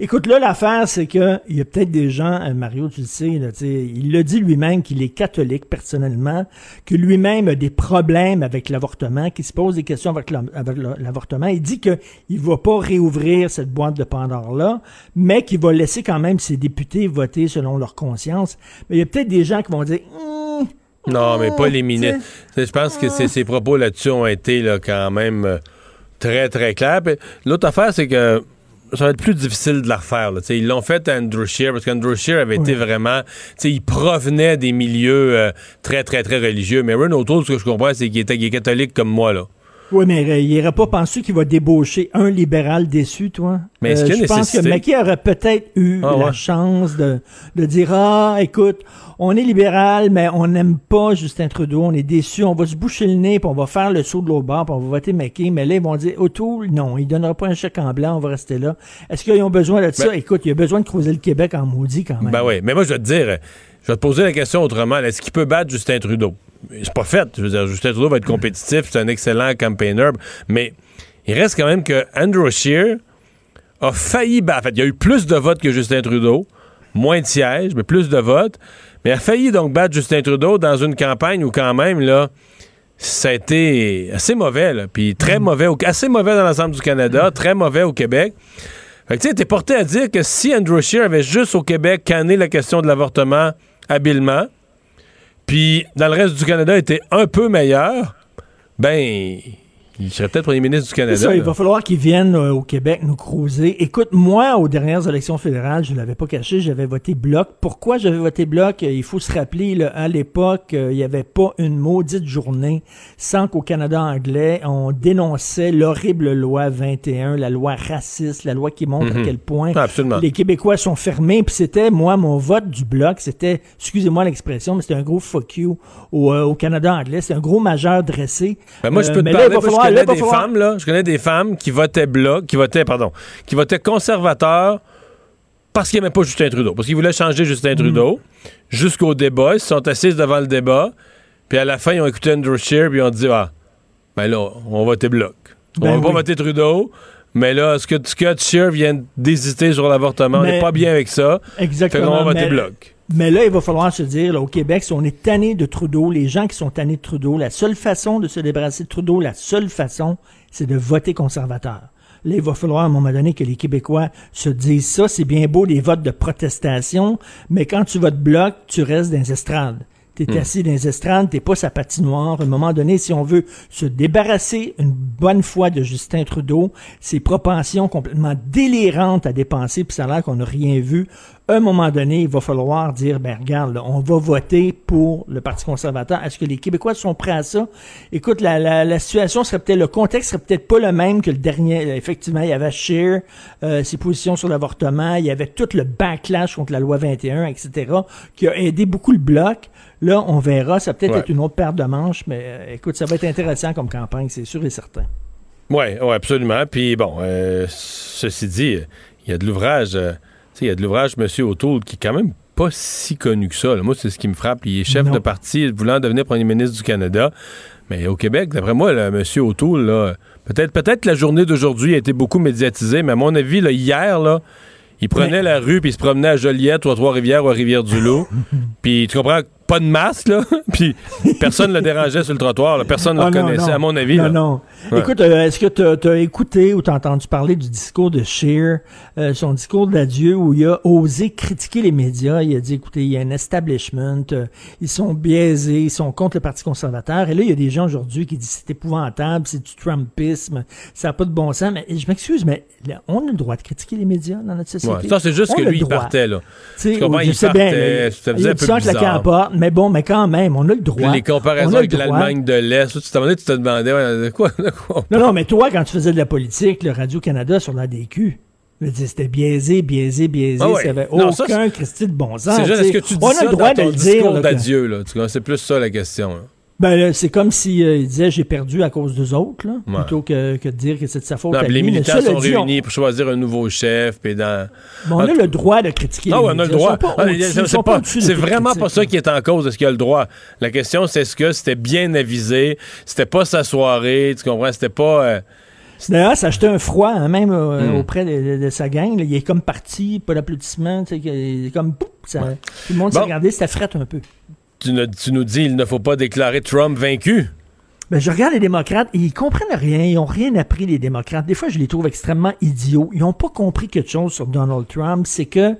S13: Écoute, là, l'affaire, c'est que il y a peut-être des gens, euh, Mario, tu le sais, là, il le dit lui-même qu'il est catholique personnellement, que lui-même a des problèmes avec l'avortement, qu'il se pose des questions avec l'avortement. Il dit qu'il ne va pas réouvrir cette boîte de Pandore-là, mais qu'il va laisser quand même ses députés voter selon leur conscience. Mais il y a peut-être des gens qui vont dire... Hum,
S1: non, mais pas les ministres. Je pense que ces propos là-dessus ont été là, quand même euh, très, très clairs. L'autre affaire, c'est que ça va être plus difficile de la refaire. Ils l'ont fait à Andrew Scheer parce qu'Andrew Scheer avait été vraiment. Il provenait des milieux euh, très, très, très religieux. Mais Ron O'Toole, ce que je comprends, c'est qu'il était est catholique comme moi. là.
S13: Oui, mais euh, il n'irait pas penser qu'il va débaucher un libéral déçu, toi?
S1: Mais est-ce qu'il y a
S13: je pense que? Mackey aurait peut-être eu
S1: Ah,
S13: la
S1: ouais.
S13: chance de, de dire Ah, écoute, on est libéral, mais on n'aime pas Justin Trudeau, on est déçu, on va se boucher le nez, puis on va faire le saut de bord, puis on va voter Mackey. Mais là, ils vont dire O'Toole, non, il donnera pas un chèque en blanc, on va rester là. Est-ce qu'ils ont besoin de ça?
S1: Ben-
S13: écoute, il y a besoin de creuser le Québec en maudit quand même.
S1: Ben oui, mais moi, je vais te dire, je vais te poser la question autrement. Est-ce qu'il peut battre Justin Trudeau? C'est pas fait. Je veux dire, Justin Trudeau va être compétitif, c'est un excellent campaigner, mais il reste quand même que Andrew Scheer a failli battre. En fait, il y a eu plus de votes que Justin Trudeau, moins de sièges, mais plus de votes, mais a failli donc battre Justin Trudeau dans une campagne où quand même, là, ça a été assez mauvais, là, puis très mauvais, au- assez mauvais dans l'ensemble du Canada, très mauvais au Québec. Fait que tu sais, t'es porté à dire que si Andrew Scheer avait juste au Québec canné la question de l'avortement habilement, puis dans le reste du Canada était un peu meilleur, ben, il serait peut-être premier ministre du Canada.
S13: C'est ça, il va falloir qu'ils viennent euh, au Québec nous cruiser. Écoute, moi, aux dernières élections fédérales, je ne l'avais pas caché, j'avais voté bloc. Pourquoi j'avais voté bloc? Euh, Il faut se rappeler, là, à l'époque, euh, il n'y avait pas une maudite journée sans qu'au Canada anglais, on dénonçait l'horrible loi 21, la loi raciste, la loi qui montre
S1: Mhm.
S13: à quel point
S1: Ah, absolument.
S13: les Québécois sont fermés. Puis c'était, moi, mon vote du bloc, c'était, excusez-moi l'expression, mais c'était un gros fuck you au, euh, au Canada anglais. C'était un gros majeur dressé.
S1: Ben moi, je peux te parler, moi, je connais des
S13: falloir-
S1: femmes, là, je connais des femmes qui votaient bloc, qui votaient, pardon, qui votaient conservateur parce qu'ils n'aimaient pas Justin Trudeau, parce qu'ils voulaient changer. Justin Trudeau jusqu'au débat, ils se sont assis devant le débat, puis à la fin, ils ont écouté Andrew Scheer, puis ils ont dit, ah, ben là, on va voter bloc.
S13: Ben
S1: on va pas voter Trudeau, mais là, ce que Scott Scheer vient d'hésiter sur l'avortement, on n'est pas bien avec ça,
S13: Exactement.
S1: fait qu'on va voter
S13: mais-
S1: bloc.
S13: Mais là, il va falloir se dire, là, au Québec, si on est tanné de Trudeau, les gens qui sont tannés de Trudeau, la seule façon de se débarrasser de Trudeau, la seule façon, c'est de voter conservateur. Là, il va falloir à un moment donné que les Québécois se disent ça. C'est bien beau des votes de protestation, mais quand tu votes bloc, tu restes dans les estrades. T'es
S1: Hmm.
S13: assis dans les estrades, t'es pas sa patinoire. À un moment donné, si on veut se débarrasser une bonne fois de Justin Trudeau, ses propensions complètement délirantes à dépenser, puis ça a l'air qu'on n'a rien vu, à un moment donné, il va falloir dire, ben regarde, là, on va voter pour le Parti conservateur. Est-ce que les Québécois sont prêts à ça? Écoute, la, la, la situation serait peut-être, le contexte serait peut-être pas le même que le dernier. Effectivement, il y avait Scheer, euh, ses positions sur l'avortement, il y avait tout le backlash contre la loi 21, etc., qui a aidé beaucoup le bloc. Là, on verra, ça peut-être
S1: Ouais.
S13: être une autre paire de manches, mais euh, écoute, ça va être intéressant comme campagne, c'est sûr et certain.
S1: Oui, ouais, absolument. Puis bon, euh, ceci dit, il y a de l'ouvrage, euh, il y a de l'ouvrage Monsieur O'Toole qui est quand même pas si connu que ça. là. Moi, c'est ce qui me frappe. Il est chef
S13: Non.
S1: de parti voulant devenir premier ministre du Canada. Mais au Québec, d'après moi, là, Monsieur O'Toole, là, peut-être peut-être la journée d'aujourd'hui a été beaucoup médiatisée, mais à mon avis, là, hier, là, il prenait la rue puis il se promenait à Joliette ou à Trois-Rivières ou à Rivière-du-Loup. [laughs] puis tu comprends, pas de masque, là. [laughs] puis personne ne le dérangeait sur le trottoir. là. Personne ne
S13: Ah,
S1: le
S13: non,
S1: reconnaissait,
S13: non.
S1: à mon avis.
S13: Non,
S1: là.
S13: non.
S1: Ouais.
S13: Écoute, euh, est-ce que tu as, écouté ou t'as entendu parler du discours de Scheer, euh, son discours d'adieu où il a osé critiquer les médias? Il a dit, écoutez, il y a un establishment, euh, ils sont biaisés, ils sont contre le Parti conservateur. Et là, il y a des gens aujourd'hui qui disent c'est épouvantable, c'est du Trumpisme, ça n'a pas de bon sens. Mais je m'excuse, mais là, on a le droit de critiquer les médias dans notre société.
S1: Ouais, ça, c'est juste
S13: On
S1: que lui, il partait, là.
S13: Tu sais,
S1: Tu il
S13: sais
S1: partait,
S13: bien,
S1: ça faisait un peu bizarre.
S13: en porte, mais bon, mais quand même, on a le droit.
S1: Les comparaisons avec l'Allemagne de l'Est, tu tu te demandais ouais, de quoi, de quoi on
S13: Non, non, mais toi, quand tu faisais de la politique, le Radio-Canada sur veux dire, c'était biaisé, biaisé, biaisé,
S1: Ah ouais.
S13: ça avait
S1: Non,
S13: aucun
S1: ça,
S13: Christy de bon sens.
S1: C'est juste, est-ce que tu dis
S13: On a
S1: ça
S13: le droit
S1: dans ton
S13: de le dire.
S1: discours d'adieu, C'est plus ça la question. là.
S13: Ben, c'est comme si euh, il disait j'ai perdu à cause d'eux autres, là,
S1: Ouais.
S13: plutôt que, que de dire que c'est de sa faute.
S1: Non,
S13: à
S1: les
S13: lui.
S1: Militants sont
S13: dit, on-
S1: réunis pour choisir un nouveau chef. Puis dans...
S13: on a le droit de critiquer
S1: Ah
S13: les
S1: on a le droit. Ah, c'est vraiment pas ça qui est en cause. Est-ce qu'il y a le droit? La question, c'est est-ce que c'était bien avisé? C'était pas sa soirée? Tu comprends? C'était pas... euh,
S13: D'ailleurs, ça a acheté un froid, hein, même euh,
S1: Hmm.
S13: auprès de, de- de sa gang. là. Il est comme parti, pas d'applaudissements. tu sais, comme... ça- Tout le monde s'est regardé, c'était fret un peu.
S1: Tu, nous dis il ne faut pas déclarer Trump vaincu.
S13: Ben, je regarde les démocrates et ils comprennent rien. Ils ont rien appris, les démocrates. Des fois, je les trouve extrêmement idiots. Ils n'ont pas compris quelque chose sur Donald Trump. C'est que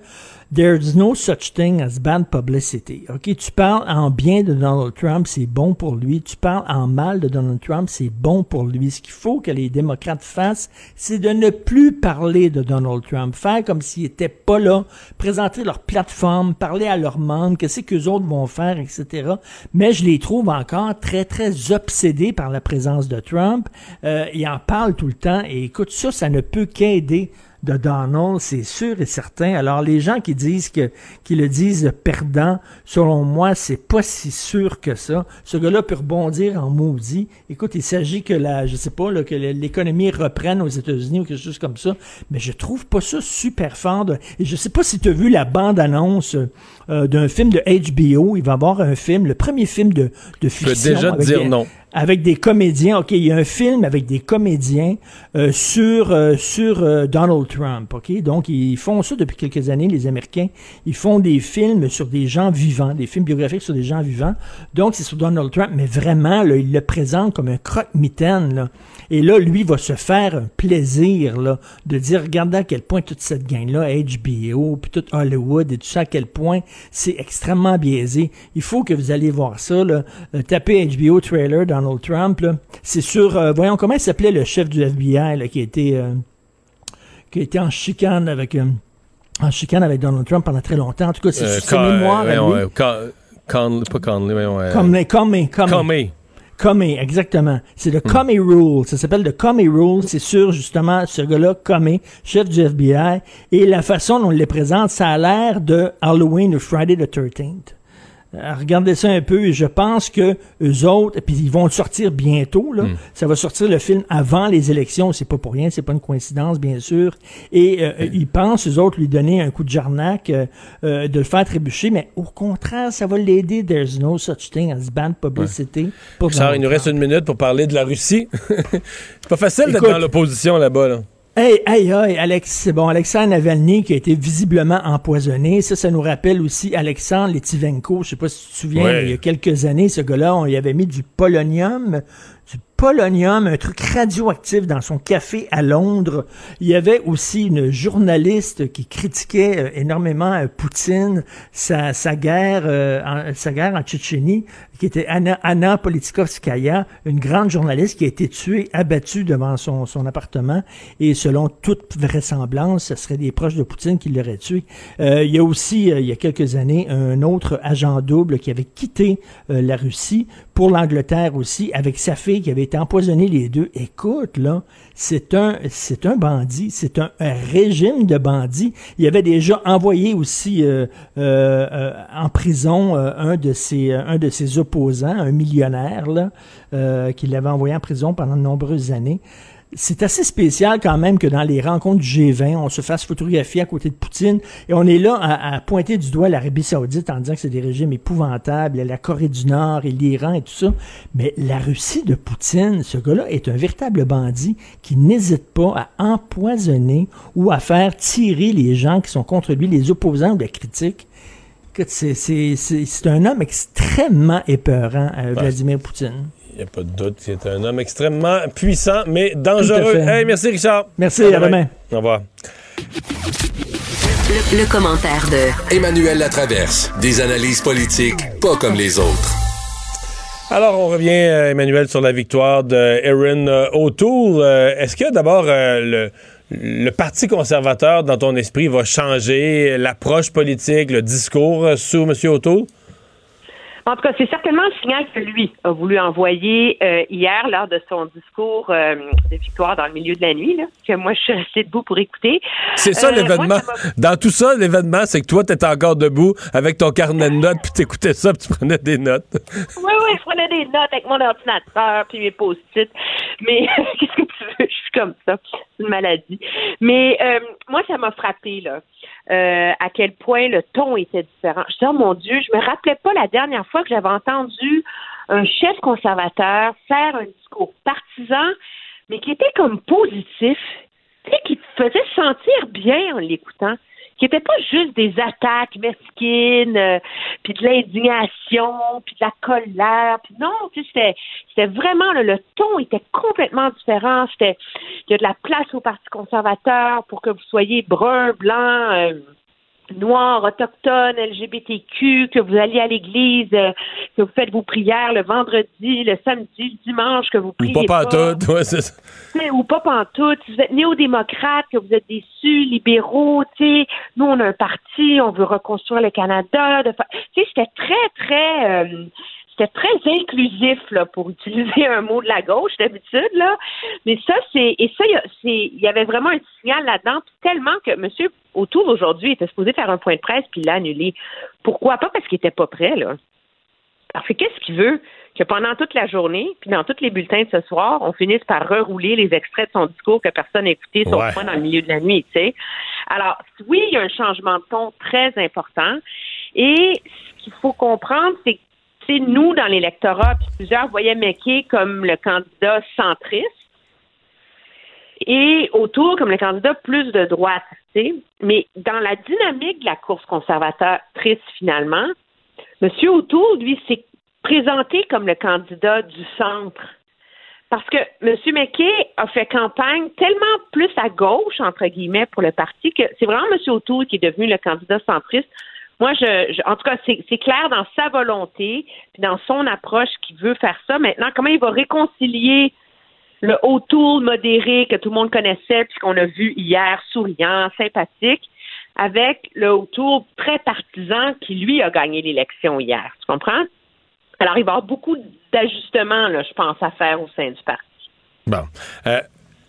S13: There's no such thing as bad publicity. OK, tu parles en bien de Donald Trump, c'est bon pour lui. Tu parles en mal de Donald Trump, c'est bon pour lui. Ce qu'il faut que les démocrates fassent, c'est de ne plus parler de Donald Trump, faire comme s'il était pas là, présenter leur plateforme, parler à leurs membres, qu'est-ce que les autres vont faire, etc. Mais je les trouve encore très, très obsédés par la présence de Trump. Euh, ils en parlent tout le temps et écoute, ça, ça ne peut qu'aider de Donald, c'est sûr et certain. Alors les gens qui disent que qui le disent perdant, selon moi, c'est pas si sûr que ça. Ce gars-là peut rebondir en maudit. Écoute, il s'agit que la, je sais pas, là, que l'économie reprenne aux États-Unis ou quelque chose comme ça, mais je trouve pas ça super fort. et je sais pas si tu as vu la bande-annonce euh, d'un film de HBO. Il va avoir un film, le premier film de, de fiction.
S1: Je peux déjà te dire non
S13: avec des comédiens. OK, il y a un film avec des comédiens euh, sur euh, sur euh, Donald Trump. OK, donc ils font ça depuis quelques années, les Américains. Ils font des films sur des gens vivants, des films biographiques sur des gens vivants. Donc c'est sur Donald Trump, mais vraiment, là, ils le présentent comme un croque-mitaine. Là. Et là, lui va se faire un plaisir là, de dire, regardez à quel point toute cette gang-là, HBO, puis tout Hollywood et tout ça, à quel point c'est extrêmement biaisé. Il faut que vous allez voir ça. Là. tapez HBO trailer Donald Trump. C'est sur, euh, voyons, comment il s'appelait le chef du FBI qui, était, euh, qui était en chicane avec euh, en chicane avec Donald Trump pendant très longtemps. En tout cas, c'est sur ses mémoires lui.
S1: pas Conley,
S13: Comey, Comey, Comey. Comey, exactement. C'est le mm. Comey Rule. Ça s'appelle le Comey Rule. C'est sur, justement, ce gars-là, Comey, chef du FBI. Et la façon dont il les présente, ça a l'air de Halloween ou Friday the 13th. Euh, regardez ça un peu et je pense que eux autres, et puis ils vont le sortir bientôt, là. Hmm. Ça va sortir le film avant les élections, c'est pas pour rien, c'est pas une coïncidence, bien sûr. Et euh, ils pensent, eux autres, lui donner un coup de jarnac, euh, de le faire trébucher, mais au contraire, ça va l'aider. There's no such thing as bad publicity.
S1: il nous reste une minute pour parler de la Russie. [laughs] c'est pas facile d'être dans l'opposition là-bas, là.
S13: Hey, hey, hey, Alex, c'est bon. Alexandre Navalny qui a été visiblement empoisonné. Ça, ça nous rappelle aussi Alexandre Letivenko. Je sais pas si tu te souviens, il y a quelques années, ce gars-là, on y avait mis du polonium, polonium, un truc radioactif dans son café à Londres. Il y avait aussi une journaliste qui critiquait euh, énormément euh, Poutine, sa, guerre, euh, en, sa guerre en Tchétchénie, qui était Anna, Anna Politkovskaya, une grande journaliste qui a été tuée, abattue devant son, appartement. Et selon toute vraisemblance, ce serait des proches de Poutine qui l'auraient tué. il y a aussi, il y a quelques années, un autre agent double qui avait quitté la Russie pour l'Angleterre aussi, avec sa fille qui avait été empoisonnée les deux. Écoute, là, c'est un, c'est un bandit, c'est un, régime de bandits. Il avait déjà envoyé aussi euh, euh, euh, en prison un de ses, un de ses opposants, un millionnaire là, qui l'avait envoyé en prison pendant de nombreuses années c'est assez spécial quand même que dans les rencontres du G20, on se fasse photographier à côté de Poutine et on est là à, pointer du doigt l'Arabie saoudite en disant que c'est des régimes épouvantables, la Corée du Nord et l'Iran et tout ça. Mais la Russie de Poutine, ce gars-là est un véritable bandit qui n'hésite pas à empoisonner ou à faire tirer les gens qui sont contre lui, les opposants ou la critique. C'est un homme extrêmement épeurant, euh, Vladimir Poutine.
S1: Il n'y a pas de doute. C'est un homme extrêmement puissant, mais dangereux. Hey, merci, Richard.
S13: Merci, à, demain.
S1: Au revoir.
S9: Le, commentaire de
S12: Emmanuel Latraverse. Des analyses politiques pas comme les autres.
S1: Alors, on revient, euh, Emmanuel, sur la victoire de Erin euh, O'Toole. Euh, est-ce que d'abord le, le Parti conservateur, dans ton esprit, va changer l'approche politique, le discours sous M. O'Toole?
S4: En tout cas, c'est certainement le signal que lui a voulu envoyer euh, hier lors de son discours euh, de victoire dans le milieu de la nuit, là, que moi je suis restée debout pour écouter.
S1: C'est ça euh, l'événement. Dans tout ça, l'événement, c'est que toi, tu étais encore debout avec ton carnet de notes, puis tu écoutais ça, puis tu prenais des notes. [laughs]
S4: oui, oui, je prenais des notes avec mon ordinateur, puis mes post-it. Mais [laughs] qu'est-ce que tu veux? Je suis comme ça. C'est une maladie. Mais moi, ça m'a frappé, là. Euh, à quel point le ton était différent. Je dis, oh mon Dieu, je me rappelais pas la dernière fois que j'avais entendu un chef conservateur faire un discours partisan, mais qui était comme positif, qui faisait sentir bien en l'écoutant qui n'étaient pas juste des attaques mesquines, euh, puis de l'indignation, puis de la colère, puis non, c'était, c'était vraiment, le ton était complètement différent. C'était, il y a de la place au Parti conservateur pour que vous soyez brun, blanc, euh, noirs, autochtones, LGBTQ, que vous alliez à l'église, euh, que vous faites vos prières le vendredi, le samedi, le dimanche, que vous priez
S1: Ou pas pantoute, ouais, c'est ça.
S4: ou pas pantoute, si vous êtes néo-démocrate, que vous êtes déçus, libéraux, tu sais, nous on a un parti, on veut reconstruire le Canada, tu sais, c'était très, très, euh, c'était très inclusif, là, pour utiliser un mot de la gauche d'habitude, là. Mais ça, c'est, et ça, il y a- c'est, il y avait vraiment un signal là-dedans, puis tellement que M. Autour aujourd'hui était supposé faire un point de presse, puis il l'a annulé. Pourquoi? Pas? Parce qu'il était pas prêt, là. Parce que qu'est-ce qu'il veut? Que pendant toute la journée, puis dans tous les bulletins de ce soir, on finisse par rerouler les extraits de son discours que personne n'a écouté, sauf
S14: Ouais.
S4: moi dans le milieu de la nuit, tu sais. Alors, oui, il y a un changement de ton très important. Et ce qu'il faut comprendre, c'est que, nous, dans l'électorat, plusieurs voyaient McKay comme le candidat centriste et autour comme le candidat plus de droite. Mais dans la dynamique de la course conservatrice, finalement, M. O'Toole, lui, s'est présenté comme le candidat du centre. Parce que M. McKay a fait campagne tellement plus à gauche, entre guillemets, pour le parti, que c'est vraiment M. O'Toole qui est devenu le candidat centriste. Moi, je, en tout cas, c'est clair dans sa volonté, puis dans son approche qu'il veut faire ça. Maintenant, comment il va réconcilier le O'Toole modéré que tout le monde connaissait, puis qu'on a vu hier, souriant, sympathique, avec le O'Toole très partisan qui, lui, a gagné l'élection hier. Tu comprends? Alors, il va y avoir beaucoup d'ajustements, je pense, à faire au sein du parti.
S1: Bon. Euh,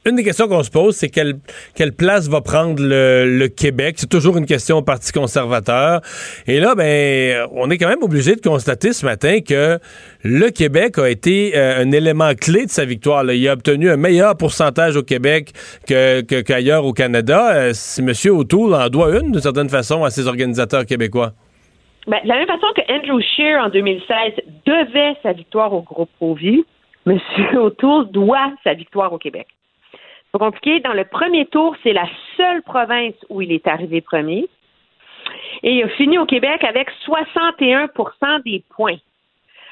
S1: une des questions qu'on se pose, c'est quelle, quelle place va prendre le, le Québec? C'est toujours une question au Parti conservateur. Et là, ben, on est quand même obligé de constater ce matin que le Québec a été euh, un élément clé de sa victoire. Il a obtenu un meilleur pourcentage au Québec que, que- qu'ailleurs au Canada. Euh, si M. O'Toole en doit une, d'une certaine façon, à ses organisateurs québécois.
S4: Ben, de la même façon que Andrew Scheer, en 2016, devait sa victoire au groupe Provi, M. [laughs] O'Toole doit sa victoire au Québec. C'est pas compliqué. Dans le premier tour, c'est la seule province où il est arrivé premier. Et il a fini au Québec avec 61% des points.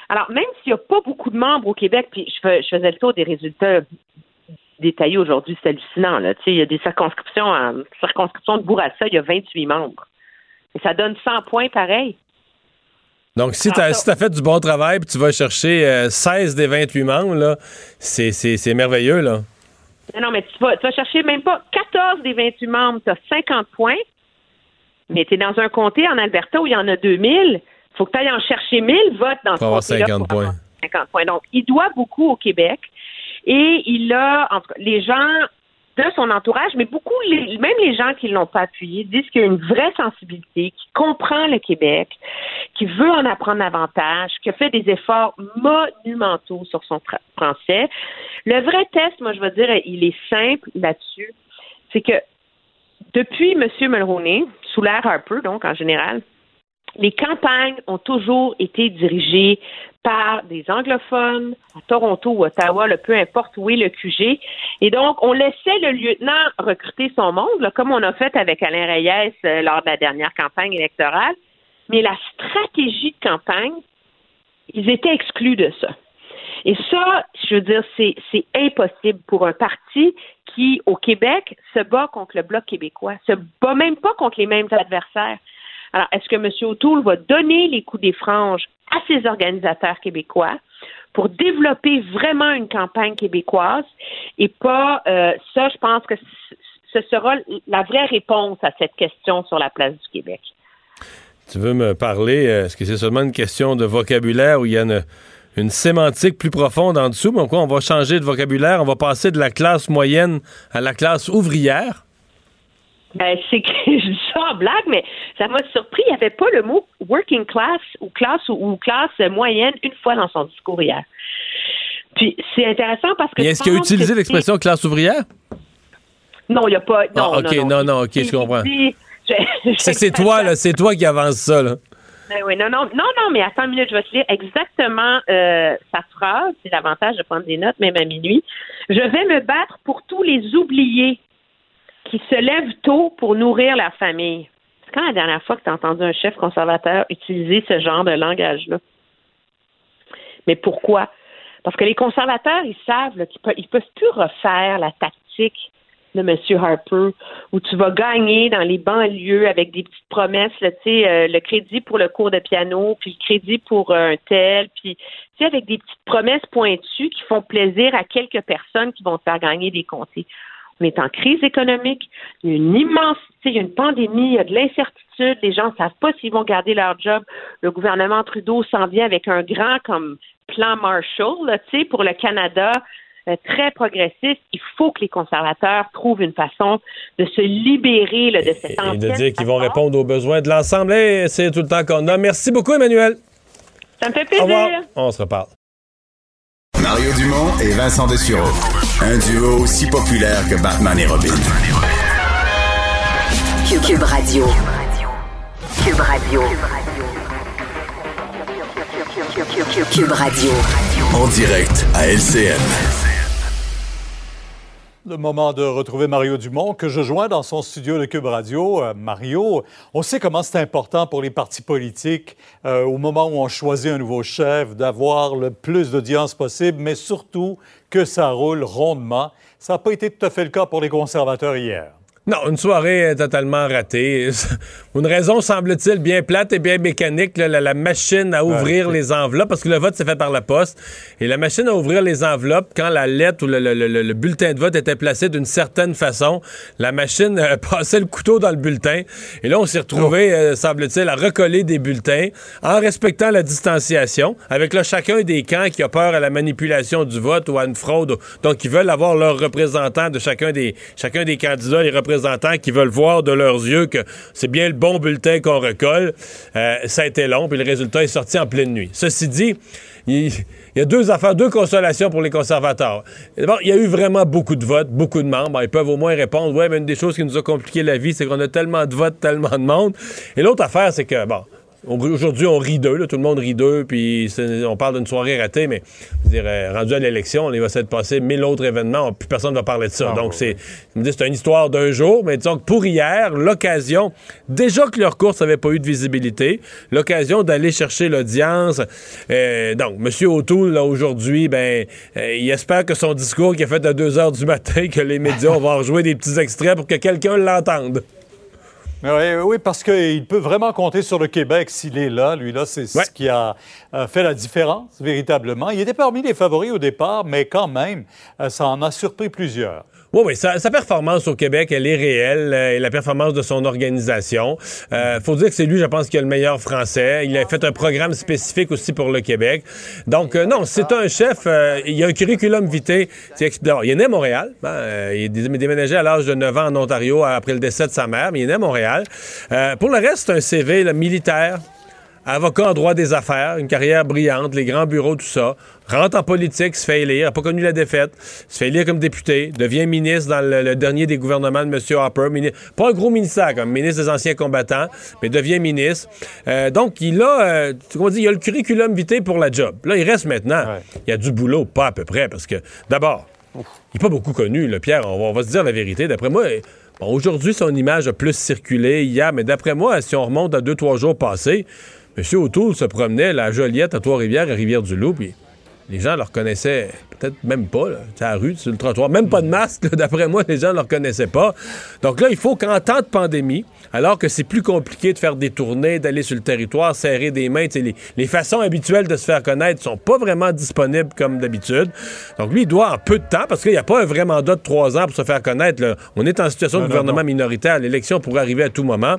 S4: Alors, même s'il n'y a pas beaucoup de membres au Québec, puis je, fais- je faisais le tour des résultats détaillés aujourd'hui, c'est hallucinant. Là. Il y a des circonscriptions, en circonscription de Bourassa, il y a 28 membres. Et ça donne 100 points pareil.
S1: Donc, si tu as, fait du bon travail puis tu vas chercher euh, 16 des 28 membres, c'est merveilleux, là.
S4: Non, non, mais tu vas, tu vas chercher même pas 14 des 28 membres, tu as 50 points, mais tu es dans un comté en Alberta où il y en a 2000. Il faut que tu ailles en chercher 1000 votes dans ce
S1: Pour
S4: comté-là
S1: 50
S4: pour
S1: points.
S4: avoir 50 points. Donc, il doit beaucoup au Québec et il a, en tout cas, les gens de son entourage, mais beaucoup, les- même les gens qui ne l'ont pas appuyé, disent qu'il y a une vraie sensibilité, qui comprend le Québec, qui veut en apprendre davantage, qui a fait des efforts monumentaux sur son fra- français. Le vrai test, moi, je veux dire, il est simple là-dessus. C'est que depuis M. Mulroney, sous l'ère Harper, donc en général, les campagnes ont toujours été dirigées par des anglophones à Toronto ou Ottawa, là, peu importe où est le QG. Et donc, on laissait le lieutenant recruter son monde, comme on a fait avec Alain Reyes euh, lors de la dernière campagne électorale. Mais la stratégie de campagne, ils étaient exclus de ça. Et ça, je veux dire, c'est, c'est impossible pour un parti qui, au Québec, se bat contre le Bloc québécois, se bat même pas contre les mêmes adversaires. Alors, est-ce que M. O'Toole va donner les coups des franges à ses organisateurs québécois pour développer vraiment une campagne québécoise? Et pas euh, ça, je pense que ce sera la vraie réponse à cette question sur la place du Québec.
S1: Tu veux me parler, euh, est-ce que c'est seulement une question de vocabulaire où il y a une, une sémantique plus profonde en dessous? Mais quoi, on va changer de vocabulaire, on va passer de la classe moyenne à la classe ouvrière?
S4: Ben, c'est que [laughs] je dis ça en blague, mais ça m'a surpris. Il n'y avait pas le mot working class ou classe ou, ou classe moyenne une fois dans son discours hier. Puis c'est intéressant parce que.
S1: Est-ce qu'il a utilisé l'expression classe ouvrière?
S4: Non, il n'y a pas. Non,
S1: Ah, ok,
S4: non,
S1: non, non, ok, je comprends. [laughs] c'est toi, là, c'est toi qui avance ça, là.
S4: Ben oui, non, non, non, non, mais attends une minute, je vais te lire exactement euh, sa phrase. C'est l'avantage de prendre des notes, même à minuit. Je vais me battre pour tous les oubliés qui se lèvent tôt pour nourrir leur famille. C'est quand la dernière fois que tu as entendu un chef conservateur utiliser ce genre de langage-là? Mais pourquoi? Parce que les conservateurs, ils savent qu'ils peuvent, ils peuvent plus refaire la tactique
S15: de M. Harper, où tu vas gagner dans les banlieues avec des petites promesses, euh, le crédit pour le cours de piano, puis le crédit pour un tel, puis avec des petites promesses pointues qui font plaisir à quelques personnes qui vont te faire gagner des comtés. On est en crise économique, il y a une immense, il y a une pandémie, il y a de l'incertitude, les gens ne savent pas s'ils vont garder leur job. Le gouvernement Trudeau s'en vient avec un grand comme plan Marshall, là, pour le Canada, euh, très progressiste. Il faut que les conservateurs trouvent une façon de se libérer là, de cette
S1: Et de dire qu'ils vont répondre aux besoins de l'ensemble. Et c'est tout le temps qu'on a. Merci beaucoup, Emmanuel.
S15: Ça me fait
S1: Au
S15: plaisir.
S1: revoir. On se reparle.
S3: Mario Dumont et Vincent Dessureau. Un duo aussi populaire que Batman et Robin.
S9: Cube, Cube Radio. Cube Radio. Cube Radio.
S3: En direct à LCN.
S16: Le moment de retrouver Mario Dumont, que je joins dans son studio de Cube Radio. Euh, Mario, on sait comment c'est important pour les partis politiques, euh, au moment où on choisit un nouveau chef, d'avoir le plus d'audience possible, mais surtout que ça roule rondement. Ça n'a pas été tout à fait le cas pour les conservateurs hier.
S1: Non, une soirée euh, totalement ratée. [laughs] Une raison, semble-t-il, bien plate et bien mécanique, là, la, la machine à ouvrir les enveloppes, parce que le vote s'est fait par la poste, et la machine à ouvrir les enveloppes, quand la lettre ou le, le- le- le bulletin de vote était placé d'une certaine façon, la machine euh, [laughs] passait le couteau dans le bulletin, et là, on s'est retrouvé, euh, semble-t-il, à recoller des bulletins en respectant la distanciation, avec là, chacun des camps qui a peur à la manipulation du vote ou à une fraude, donc ils veulent avoir leurs représentants de chacun des, chacun des candidats, les représentants qui veulent voir de leurs yeux que c'est bien le bon bulletin qu'on recolle. Euh, ça a été long, puis le résultat est sorti en pleine nuit. Ceci dit, il, y a deux affaires, deux consolations pour les conservateurs. D'abord, il y a eu vraiment beaucoup de votes, beaucoup de membres. Ils peuvent au moins répondre, ouais, mais une des choses qui nous a compliqué la vie, c'est qu'on a tellement de votes, tellement de monde. Et l'autre affaire, c'est que, bon, Aujourd'hui, on rit d'eux, là, tout le monde rit d'eux, puis on parle d'une soirée ratée, mais je dire, euh, rendu à l'élection, il va s'être passé mille autres événements, plus personne ne va parler de ça.
S16: Ah,
S1: Donc, c'est c'est une histoire d'un jour, mais disons que pour hier, l'occasion, déjà que leur course n'avait pas eu de visibilité, l'occasion d'aller chercher l'audience. Euh, donc, M. O'Toole, là, aujourd'hui, ben, euh, il espère que son discours qui a fait à 2 h du matin, que les médias [laughs] vont rejouer des petits extraits pour que quelqu'un l'entende.
S16: Oui, oui, parce qu'il peut vraiment compter sur le Québec s'il est là. Lui, là, c'est ce qui a fait la différence, véritablement. Il était parmi les favoris au départ, mais quand même, euh, ça en a surpris plusieurs.
S1: Oui, oui, sa, sa performance au Québec, elle est réelle, euh, et la performance de son organisation. Euh, faut dire que c'est lui, je pense, qui a le meilleur français. Il a fait un programme spécifique aussi pour le Québec. Donc, euh, non, c'est un chef, euh, il y a un curriculum vitae. Il est né à Montréal. hein, euh, il est dé- déménagé à l'âge de 9 ans en Ontario après le décès de sa mère, mais il est né à Montréal. Euh, pour le reste, c'est un CV là, militaire, avocat en droit des affaires, une carrière brillante, les grands bureaux, tout ça. Rentre en politique, se fait élire, n'a pas connu la défaite, se fait élire comme député, devient ministre dans le, le dernier des gouvernements de M. Harper. pas un gros ministère comme ministre des anciens combattants, mais devient ministre. Euh, donc, il a, euh, comment dire, il a le curriculum vitae pour la job. Là, il reste maintenant. Il y a du boulot, pas à peu près, parce que d'abord, il n'est pas beaucoup connu, le Pierre. On va, on va se dire la vérité. D'après moi, bon, aujourd'hui, son image a plus circulé hier, mais d'après moi, si on remonte à deux, trois jours passés, M. O'Toole se promenait là, à Joliette, à Trois-Rivières, à Rivière-du-Loup, puis les gens le reconnaissaient peut-être même pas, là, à la rue, sur le trottoir. Même pas de masque, là, d'après moi, les gens ne le reconnaissaient pas. Donc là, il faut qu'en temps de pandémie, alors que c'est plus compliqué de faire des tournées, d'aller sur le territoire, serrer des mains, les, les façons habituelles de se faire connaître sont pas vraiment disponibles comme d'habitude. Donc lui, il doit en peu de temps, parce qu'il n'y a pas un vrai mandat de trois ans pour se faire connaître. là. On est en situation
S16: Non,
S1: de
S16: non,
S1: gouvernement
S16: non.
S1: minoritaire. L'élection pourrait arriver à tout moment.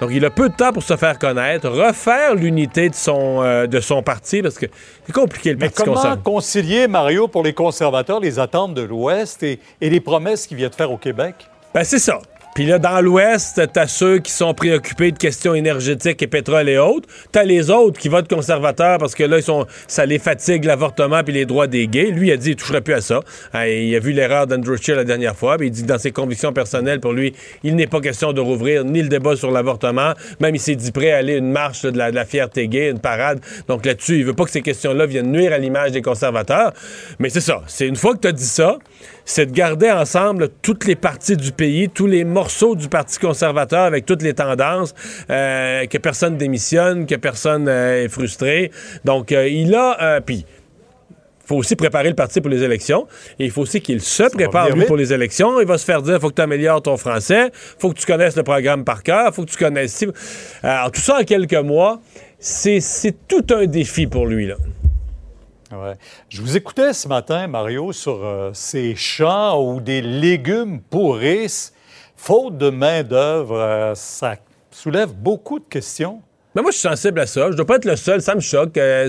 S1: Donc, il a peu de temps pour se faire connaître, refaire l'unité de son, euh, de son parti, parce que c'est compliqué le
S16: Mais
S1: Parti
S16: comment concilier, Mario, pour les conservateurs, les attentes de l'Ouest et, et les promesses qu'il vient de faire au Québec?
S1: Ben, c'est ça. Puis là, dans l'Ouest, t'as ceux qui sont préoccupés de questions énergétiques et pétrole et autres. T'as les autres qui votent conservateurs parce que là, ils sont, ça les fatigue l'avortement puis les droits des gays. Lui, a dit, il toucherait plus à ça. Hein, il a vu l'erreur d'Andrew Scheer la dernière fois. Puis il dit que dans ses convictions personnelles, pour lui, il n'est pas question de rouvrir ni le débat sur l'avortement. Même il s'est dit prêt à aller une marche de, la, fierté gay, une parade. Donc là-dessus, il veut pas que ces questions-là viennent nuire à l'image des conservateurs. Mais c'est ça. C'est une fois que tu as dit ça, c'est de garder ensemble toutes les parties du pays, tous les morceaux du Parti conservateur avec toutes les tendances, euh, que personne démissionne, que personne euh, est frustré. Donc, euh, il a... Puis, faut aussi préparer le parti pour les élections. Et il faut aussi qu'il se prépare, lui,
S16: vite.
S1: pour les élections. Il va se faire dire, faut que tu améliores ton français, faut que tu connaisses le programme par cœur, faut que tu connaisses... Alors, tout ça en quelques mois, c'est tout un défi pour lui, là.
S16: Je vous écoutais ce matin, Mario, sur euh, ces champs où des légumes pourrissent. Faute de main-d'œuvre, euh, ça soulève beaucoup de questions.
S1: Mais moi, je suis sensible à ça. Je dois pas être le seul. Ça me choque. Euh,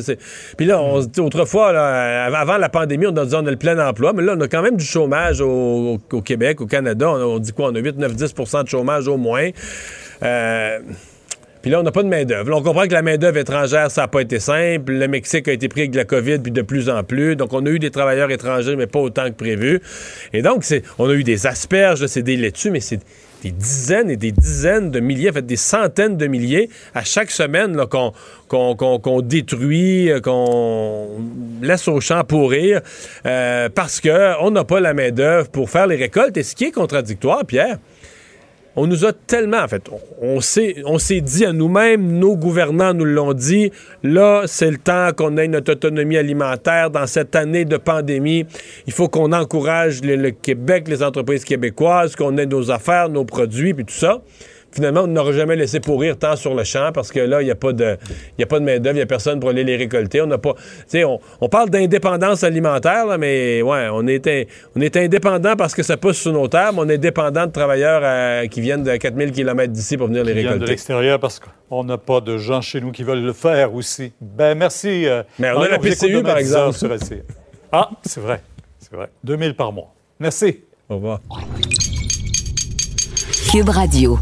S1: Puis là, on autrefois, avant la pandémie, on dit on a le plein emploi. Mais là, on a quand même du chômage au, Québec, au Canada. On, dit quoi? On a 8, 9, 10% de chômage au moins. Puis là, on n'a pas de main-d'œuvre. On comprend que la main-d'œuvre étrangère, ça n'a pas été simple. Le Mexique a été pris avec de la COVID, puis de plus en plus. Donc, on a eu des travailleurs étrangers, mais pas autant que prévu. Et donc, on a eu des asperges, c'est des laitues, mais c'est des dizaines et des dizaines de milliers, en fait, des centaines de milliers à chaque semaine qu'on détruit, euh, qu'on laisse au champ pourrir, euh, parce qu'on n'a pas la main-d'œuvre pour faire les récoltes. Et ce qui est contradictoire, Pierre, on nous a tellement, en fait, on, s'est, dit à nous-mêmes, nos gouvernants nous l'ont dit, là, c'est le temps qu'on ait notre autonomie alimentaire dans cette année de pandémie. Il faut qu'on encourage le Québec, les entreprises québécoises, qu'on ait nos affaires, nos produits, puis tout ça. Finalement, on n'aura jamais laissé pourrir tant sur le champ parce que là, il n'y a pas de, il y a pas de main-d'œuvre, il n'y a personne pour aller les récolter. On n'a pas, tu sais, on, on parle d'indépendance alimentaire, là, mais ouais, on est, in- on est indépendant parce que ça pousse sur nos terres, mais on est dépendant de travailleurs euh, qui viennent de 4000 km d'ici pour venir les
S16: Qui viennent de
S1: récolter.
S16: l'extérieur parce qu'on n'a pas de gens chez nous qui veulent le faire aussi. Ben merci. euh,
S1: Mais on a la PCU, par
S16: 10 heures
S1: exemple.
S16: Ah, c'est vrai. C'est vrai. 2000 par mois. Merci.
S1: Au revoir.
S9: Cube Radio.